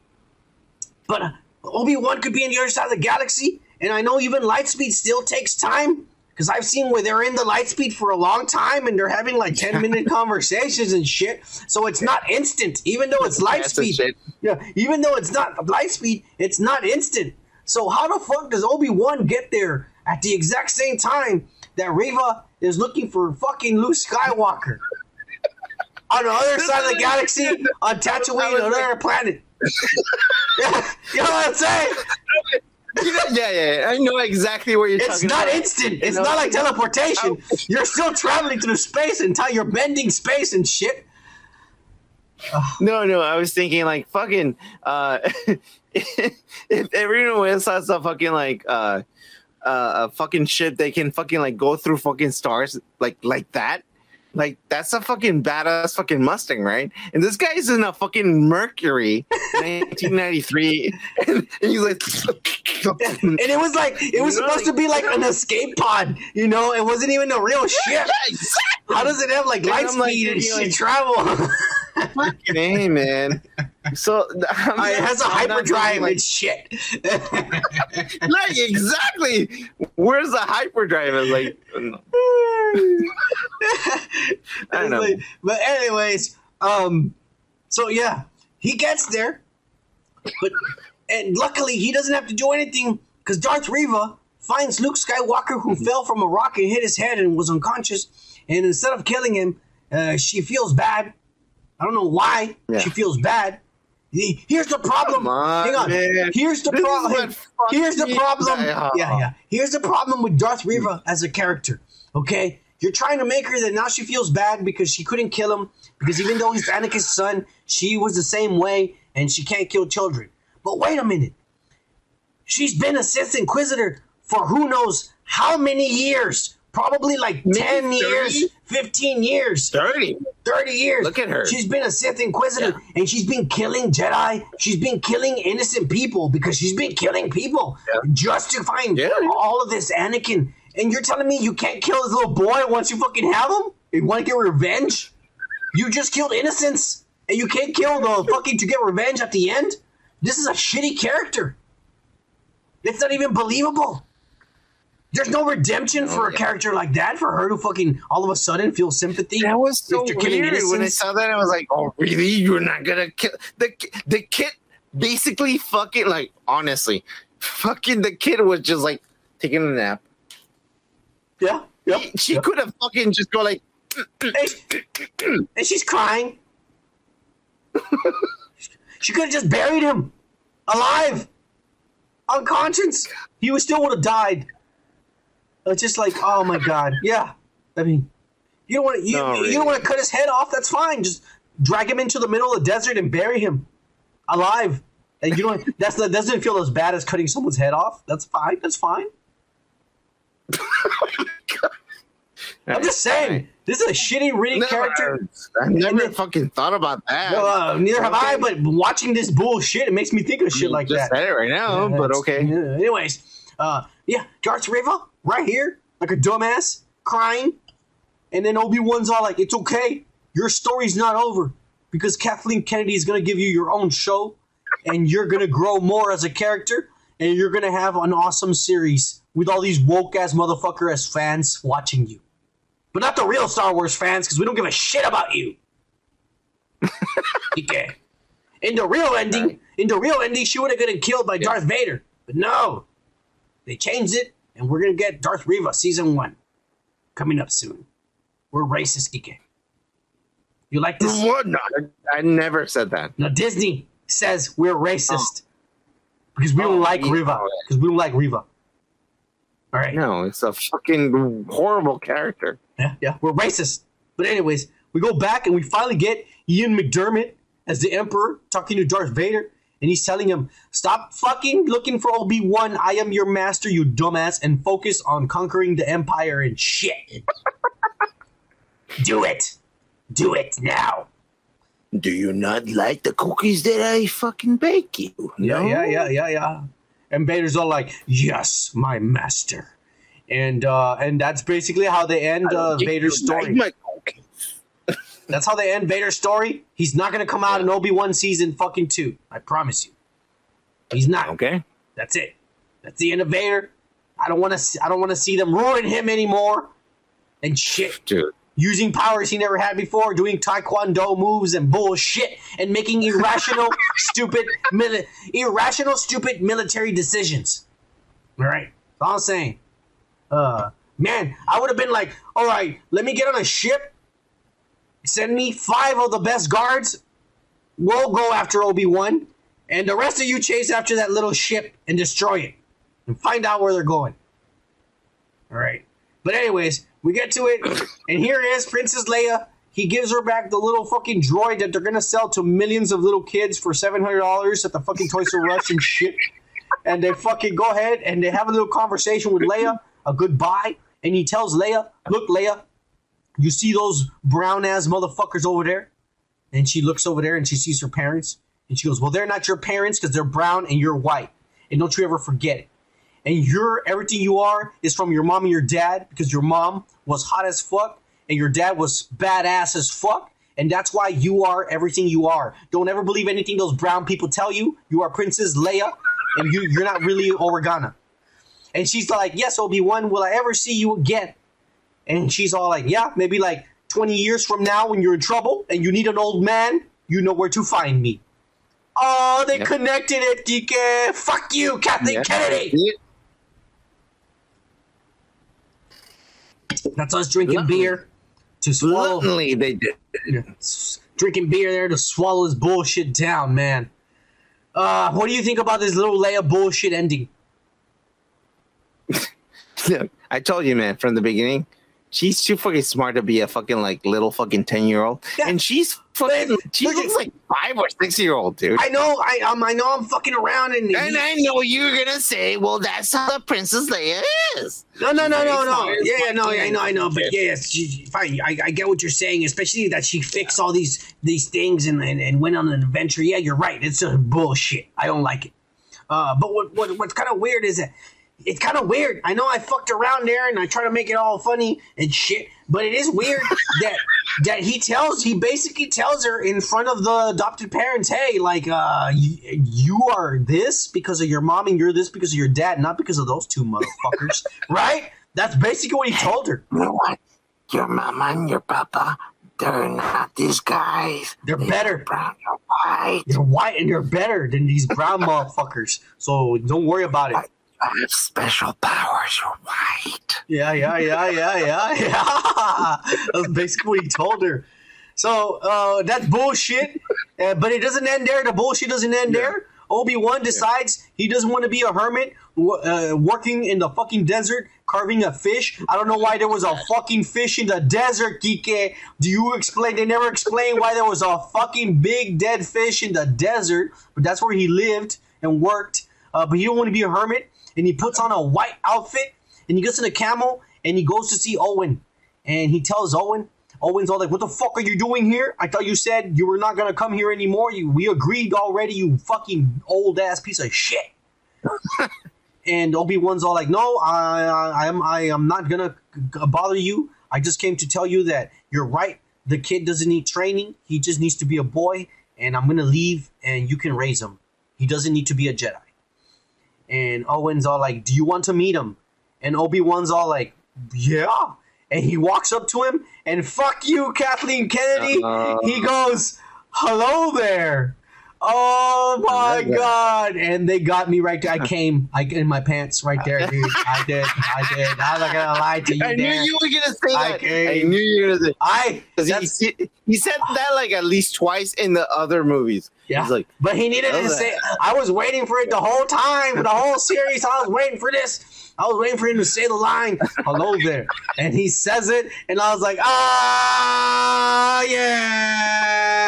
but uh, Obi Wan could be in the other side of the galaxy, and I know even light speed still takes time. Because I've seen where they're in the light speed for a long time and they're having like 10 minute conversations and shit. So it's not instant, even though it's light speed. Yeah, even though it's not light speed, it's not instant. So how the fuck does Obi Wan get there at the exact same time that Reva is looking for fucking Luke Skywalker on the other side of the galaxy on Tatooine, on another planet? you know what I'm saying? yeah, yeah, yeah. I know exactly what you're talking. It's not instant. It's know? not like teleportation. You're still traveling through space until you're bending space and shit. No, no, I was thinking like fucking uh if everyone else has a fucking like uh uh a fucking ship they can fucking like go through fucking stars like like that. Like that's a fucking badass fucking Mustang, right? And this guy's in a fucking Mercury 1993 and, he's like And it was like it was supposed to be like an escape pod, you know. It wasn't even a real ship. Yeah, exactly. How does it have like light I'm, like, speed and shit like- travel? Fucking hey, man. So I'm Uh, it has a hyperdrive like, and shit. Like exactly. Where's the hyperdrive? Like. I don't know. Like- but anyways, um, so yeah, he gets there, but and luckily he doesn't have to do anything because Darth Reva finds Luke Skywalker who fell from a rock and hit his head and was unconscious, and instead of killing him, uh, she feels bad. I don't know why Yeah. she feels bad. He- Here's the problem. On, Hang on. man. Here's the problem. Here's the problem. Yeah, yeah. Here's the problem with Darth Reva as a character. Okay, you're trying to make her that now she feels bad because she couldn't kill him. Because even though he's Anakin's son, she was the same way, and she can't kill children. But wait a minute. She's been a Sith Inquisitor for who knows how many years? Probably like Maybe 10 30? years, 15 years. 30. 30 years. Look at her. She's been a Sith Inquisitor and she's been killing Jedi. She's been killing innocent people because she's been killing people just to find Yeah. all of this Anakin. And you're telling me you can't kill this little boy once you fucking have him? You want to get revenge? You just killed innocents and you can't kill the fucking to get revenge at the end? This is a shitty character. It's not even believable. There's no redemption oh, for a yeah. character like that for her to fucking all of a sudden feel sympathy. That was so weird. When I saw that, I was like, "Oh, really? You're not gonna kill the the kid?" Basically, fucking like honestly, fucking the kid was just like taking a nap. Yeah, yep. She yep. could have fucking just go like, and, and she's crying. she could have just buried him alive, unconscious. He would still would have died. It's just like, oh my god, yeah. I mean, you don't want to, you, No, you don't want to cut his head off. That's fine. Just drag him into the middle of the desert and bury him alive. And you don't. That's that doesn't feel as bad as cutting someone's head off. That's fine. That's fine. I'm just saying, this is a shitty, reading Never- character. I never then- fucking thought about that. No, uh, neither have I, but watching this bullshit, it makes me think of shit like just that. it right now, Yeah, but okay. yeah, anyways, uh, yeah, Darth Reva, right here, like a dumbass, crying. And then Obi Wan's all like, "It's okay, your story's not over because Kathleen Kennedy is gonna give you your own show, and you're gonna grow more as a character, and you're gonna have an awesome series with all these woke ass motherfucker as fans watching you, but not the real Star Wars fans because we don't give a shit about you." okay. In the real ending, in the real ending, she would have gotten killed by Darth Vader, but no, they changed it, and we're gonna get Darth Reva season one coming up soon. We're racist, Kike. You like this? What? No, I never said that. No, Disney says we're racist because we Oh, don't like yeah. Reva. Because we don't like Reva. All right. No, it's a fucking horrible character. Yeah, yeah, we're racist. But anyways, we go back and we finally get Ian McDiarmid as the Emperor talking to Darth Vader, and he's telling him, "Stop fucking looking for Obi Wan. I am your master, you dumbass, and focus on conquering the Empire and shit. Do it, do it now." Do you not like the cookies that I fucking bake you? Yeah, No? yeah, yeah, yeah, yeah. And Vader's all like, "Yes, my master," and uh, and that's basically how they end uh, Vader's like story. cookies? That's how they end Vader's story. He's not gonna come out in Obi Wan season fucking two. I promise you. He's not. Okay. That's it. That's the end of Vader. I don't want to. I don't want to see them ruin him anymore. And shit, Dude. using powers he never had before, doing taekwondo moves and bullshit, and making irrational, stupid, mili- irrational, stupid military decisions. All right, that's all I'm saying. Uh, man, I would have been like, all right, let me get on a ship. Send me five of the best guards. We'll go after Obi Wan, and the rest of you chase after that little ship and destroy it, and find out where they're going. All right. But anyways, we get to it, and here is Princess Leia. He gives her back the little fucking droid that they're gonna sell to millions of little kids for seven hundred dollars at the fucking Toys R Us and shit. And they fucking go ahead and they have a little conversation with Leia, a goodbye, and he tells Leia, "Look, Leia, you see those brown ass motherfuckers over there?" And she looks over there and she sees her parents, and she goes, "Well, they're not your parents because they're brown and you're white, and don't you ever forget it." and you're everything you are is from your mom and your dad because your mom was hot as fuck and your dad was badass as fuck. And that's why you are everything you are. Don't ever believe anything those brown people tell you. You are princess leia and you, you're not really organa. And she's like yes obi-wan will i ever see you again and she's all like yeah maybe like 20 years from now when you're in trouble and you need an old man you know where to find me Oh, they Yep. connected it, Geek. Fuck you, Kathleen Yeah. Kennedy. Yeah. That's us drinking Bluntly. beer to swallow. Bluntly, they did. Yeah, drinking beer there to swallow this bullshit down, man. Uh, what do you think about this little Leia bullshit ending? Look, I told you, man, from the beginning. She's too fucking smart to be a fucking like little fucking ten year old, Yeah. and she's fucking. She looks like five or six year old, dude. I know, I um, I know, I'm fucking around and, and I know you're gonna say, "Well, that's how the Princess Leia is." no, no, no, no, no. Yeah, yeah, no, yeah, I know, I know, but yeah, yeah, she, fine. I, I get what you're saying, especially that she fixed all these these things and, and, and went on an adventure. Yeah, you're right. It's a bullshit. I don't like it. Uh, but what, what what's kind of weird is that it's kind of weird. I know I fucked around there and I try to make it all funny and shit, but it is weird that that he tells he basically tells her in front of the adopted parents, hey, like uh, you, you are this because of your mom and you're this because of your dad, not because of those two motherfuckers, right? That's basically what he told her. You know what? Your mom and your papa, they're not these guys. They're better. Brown or white. They're white and they're better than these brown motherfuckers. So don't worry about it. I have special powers. You're white. Yeah, yeah, yeah, yeah, yeah, yeah. That's basically what he told her. So uh, that's bullshit. Uh, but it doesn't end there. The bullshit doesn't end there. Obi Wan decides he doesn't want to be a hermit, uh, working in the fucking desert, carving a fish. I don't know why there was a fucking fish in the desert, Kike. Do you explain? They never explain why there was a fucking big dead fish in the desert, but that's where he lived and worked. Uh, but he don't want to be a hermit, and he puts on a white outfit, and he gets in a camel, and he goes to see Owen, and he tells Owen. Owen's all like, "What the fuck are you doing here? I thought you said you were not gonna come here anymore. You we agreed already. You fucking old ass piece of shit." and Obi Wan's all like, "No, I, I am I am not gonna bother you. I just came to tell you that you're right. The kid doesn't need training. He just needs to be a boy, and I'm gonna leave, and you can raise him. He doesn't need to be a Jedi." And Owen's all like, "Do you want to meet him?" And Obi Wan's all like, "Yeah." And he walks up to him, and fuck you, Kathleen Kennedy. Uh. he goes, "Hello there." Oh my love god! And they got me right there. I came, I in my pants right there, dude. I did, I did. I was not gonna lie to you. I knew you were gonna say I that. I knew you were gonna say. I. 'cause That's, he, he, he said that like at least twice in the other movies. yeah. He's like, but he needed to love say. I was waiting for it the whole time, the whole series. I was waiting for this. I was waiting for him to say the line, "Hello there," and he says it, and I was like, "Ah, yeah."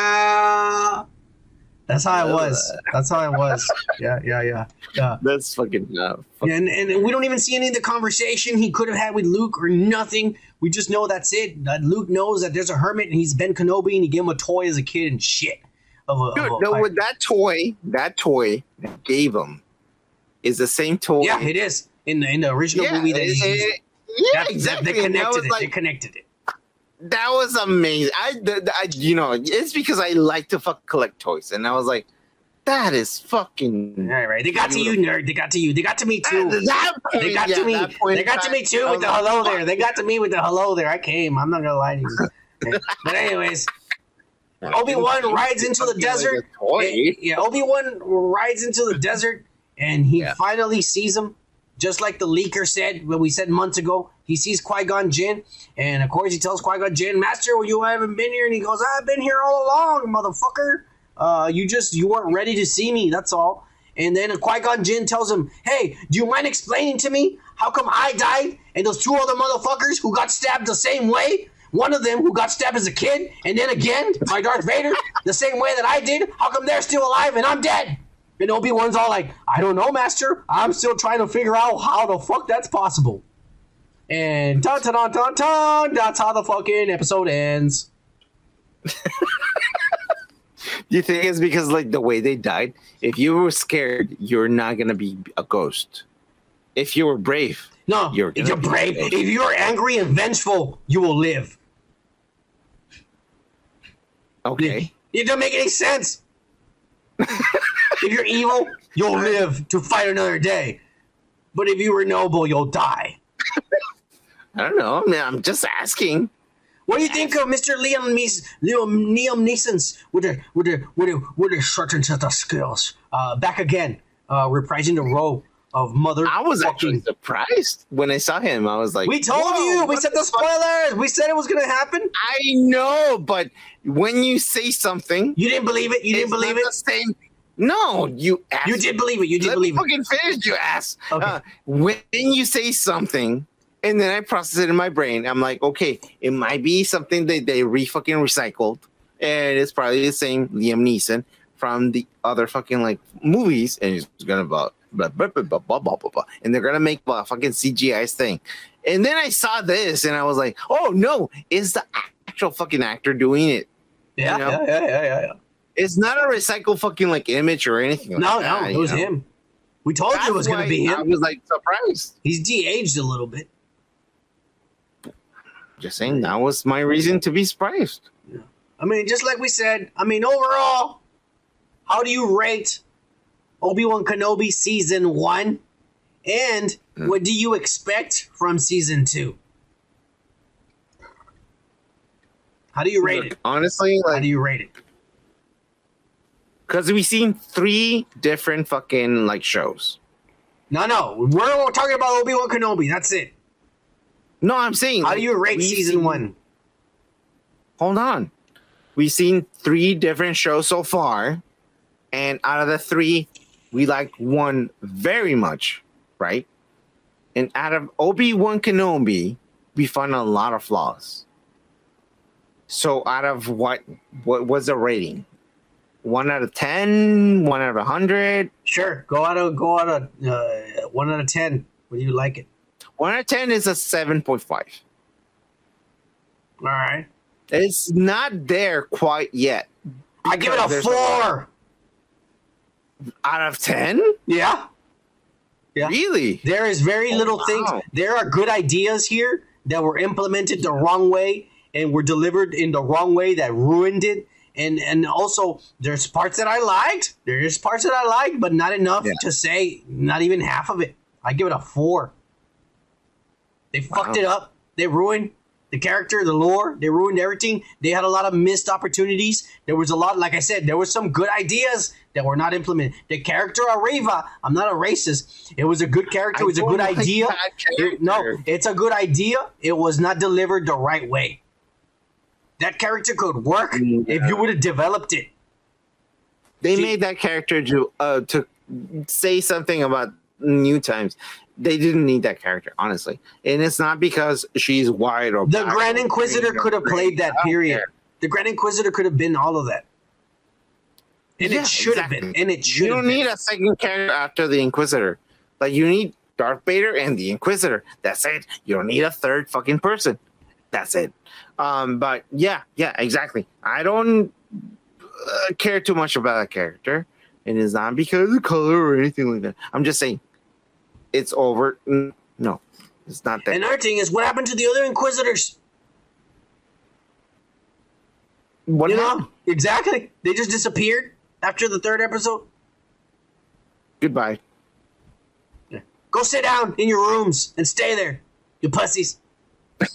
That's how I was. That's how I was. Yeah, yeah, yeah, yeah. that's fucking. Uh, fuck- And, and we don't even see any of the conversation he could have had with Luke or nothing. We just know that's it. That Luke knows that there's a hermit and he's Ben Kenobi and he gave him a toy as a kid and shit. Of a, of Dude, a- no, with that toy, that toy gave him is the same toy. yeah, it is in the in the original yeah, movie that he it- used. it- yeah, That- that- exactly. They connected it. like- they connected it. That was amazing. I, I, you know, it's because I like to fuck collect toys, and I was like, that is fucking. All right, right. They got to you, nerd. They got to you. They got to me too. that point, They got yeah, to me. They got to me too with the hello there. They got to me with the hello there. I came. I'm not gonna lie to you. but anyways, Obi Wan rides into the Fucking like desert. Yeah, Obi Wan rides into the desert, and he Yeah. finally sees him, just like the leaker said when we said months ago. He sees Qui Gon Jinn, and of course he tells Qui Gon Jinn, "Master, well, you haven't been here." And he goes, "I've been here all along, motherfucker. Uh, you just you weren't ready to see me. That's all." And then Qui Gon Jinn tells him, "Hey, do you mind explaining to me how come I died and those two other motherfuckers who got stabbed the same way?" One of them who got stabbed as a kid, and then again by Darth Vader, the same way that I did. How come they're still alive and I'm dead? And Obi Wan's all like, I don't know, Master. I'm still trying to figure out how the fuck that's possible. And dun dun dun dun dun. That's how the fucking episode ends. Do you think it's because like the way they died? If you were scared, you're not gonna be a ghost. If you were brave, No, You're if you're brave, if you're angry and vengeful, you will live. okay. It doesn't make any sense. if you're evil, you'll live to fight another day. But if you were noble, you'll die. I don't know. I mean, I'm just asking. What do you think of Mr. Liam Neeson, Liam, Liam Neeson's with a with a with a with a certain set of skills? Uh, back again, uh, reprising the role of mother. I was actually surprised when I saw him. I was like, We told you. We said the fuck?" spoilers. We said it was gonna happen. I know, but when you say something, You didn't believe it. You didn't believe it. the same. No, you ass. You did believe it. You did Let me believe it. fucking finish, you ass. Okay. Uh, when you say something, and then I process it in my brain, I'm like, okay, it might be something that they re fucking recycled, and it's probably the same Liam Neeson from the other fucking like movies, and he's gonna blah blah blah blah blah blah blah, blah, blah and they're gonna make a fucking CGI thing. And then I saw this, and I was like, oh no, is the actual fucking actor doing it? Yeah, you know? yeah, yeah, yeah, yeah, yeah. It's not a recycled fucking like image or anything. Like No, that, no, it was know? him. We told you it was gonna why be I was like surprised. He's de-aged a little bit. Just saying that was my reason to be surprised. Yeah. I mean, just like we said. I mean, overall, how do you rate Obi Wan Kenobi season one? And hmm. what do you expect from season two? How do you rate Look, it? honestly, like, How do you rate it? because we've seen three different fucking like shows. No, no, we're talking about Obi Wan Kenobi. That's it. No, I'm saying How like, do you rate season seen- one? Hold on, we've seen three different shows so far, and out of the three, we like one very much, right? And out of Obi Wan Kenobi, we found a lot of flaws. So out of what what was the rating? One out of 10, one out of a hundred. Sure, go out of go out of uh, one out of ten. Would you like it? One out of ten is a seven point five. All right, It's not there quite yet. I give it a four. Out of ten? Yeah. Yeah. Really? There is very Oh, little wow. things. There are good ideas here that were implemented the wrong way and were delivered in the wrong way that ruined it. And and also there's parts that I liked. There's parts that I liked, but not enough Yeah. to say not even half of it. I give it a four. They fucked Wow. it up. They ruined the character, the lore. They ruined everything. They had a lot of missed opportunities. There was a lot, like I said, there was some good ideas that were not implemented. The character Areva, I'm not a racist. It was a good character. It was a good like idea. It- no, it's a good idea. It was not delivered the right way. That character could work if you would have developed it. They See- made that character to uh, to say something about new times. They didn't need that character, honestly, and it's not because she's white or The Grand Inquisitor could have played that period. The Grand Inquisitor could have been all of that. And Yeah, it should have exactly. been. And it should You don't need a second character after the Inquisitor. Like you need Darth Vader and the Inquisitor. That's it. You don't need a third fucking person. That's it. Um, but yeah, yeah, exactly. I don't uh, care too much about that character, and it's not because of color or anything like that. I'm just saying, it's over. Mm, No, it's not that. And our thing is what happened to the other Inquisitors? what You happened? know? Exactly. They just disappeared after the third episode. Goodbye. Go sit down in your rooms and stay there, you pussies.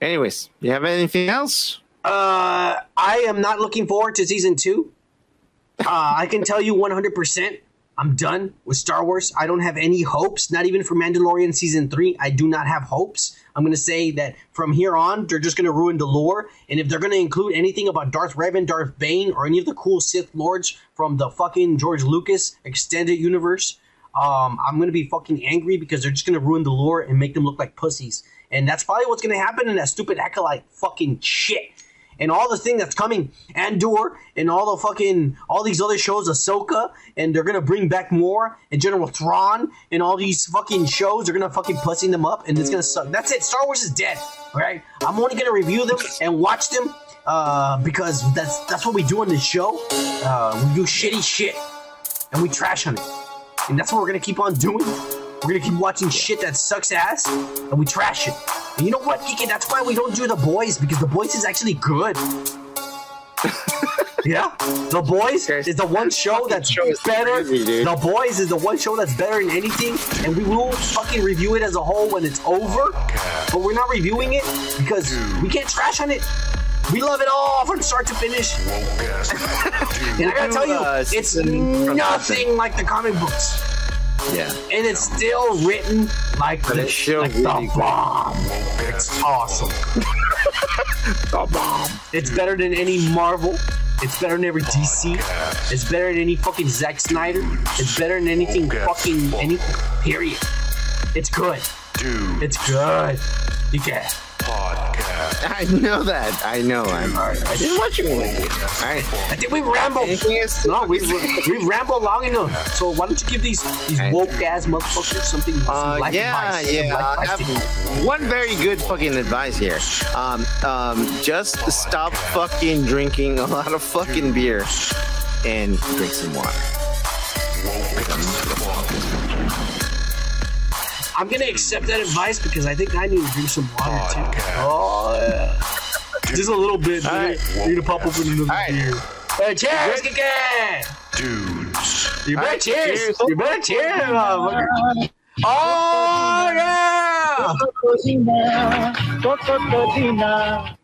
Anyways, you have anything else? Uh, I am not looking forward to season two. Uh, I can tell you 100%. I'm done with Star Wars. I don't have any hopes, not even for Mandalorian season three. I do not have hopes. I'm going to say that from here on, they're just going to ruin the lore. And if they're going to include anything about Darth Revan, Darth Bane, or any of the cool Sith Lords from the fucking George Lucas extended universe, um, I'm going to be fucking angry because they're just going to ruin the lore and make them look like pussies. And that's probably what's going to happen in that stupid acolyte fucking shit and all the thing that's coming, Andor, and all the fucking all these other shows, Ahsoka, and they're gonna bring back more, and General Thrawn, and all these fucking shows, they're gonna fucking pussing them up, and it's gonna suck. That's it. Star Wars is dead. All right, I'm only gonna review them and watch them uh, because that's that's what we do on this show. Uh, we do shitty shit, and we trash on it, and that's what we're gonna keep on doing. We're gonna keep watching shit that sucks ass, and we trash it. And you know what, Kiki? That's why we don't do the boys because the boys is actually good. yeah, the boys is the one show that's show better. crazy, the boys is the one show that's better than anything, and we will fucking review it as a whole when it's over. But we're not reviewing it because we can't trash on it. We love it all from start to finish. and I gotta tell you, it's nothing like the comic books Yeah. and it's still written like But the, it's like really the great. bomb. It's awesome. The bomb. It's better than any Marvel. It's better than every DC. It's better than any fucking Zack Snyder. It's better than anything fucking any. Period. It's good. Dude It's good. You can. Podcast. I know that. I know. I'm. I didn't watch you. All right. I think we ramble. No, we we rambled long enough. So why don't you give these these woke ass motherfuckers something? some Uh, life yeah, advice, yeah. life I advice to do? have one very good fucking advice here. Um, um, just stop fucking drinking a lot of fucking beer and drink some water. I'm gonna accept that advice because I think I need to drink some water too. Podcast. Oh yeah. Just a little bit. All right. I need to pop open another right. beer. Hey, cheers, Kike! Dudes. You better right, cheers. cheers. You better cheers, motherfucker. Oh yeah! Cocodina, cocodina.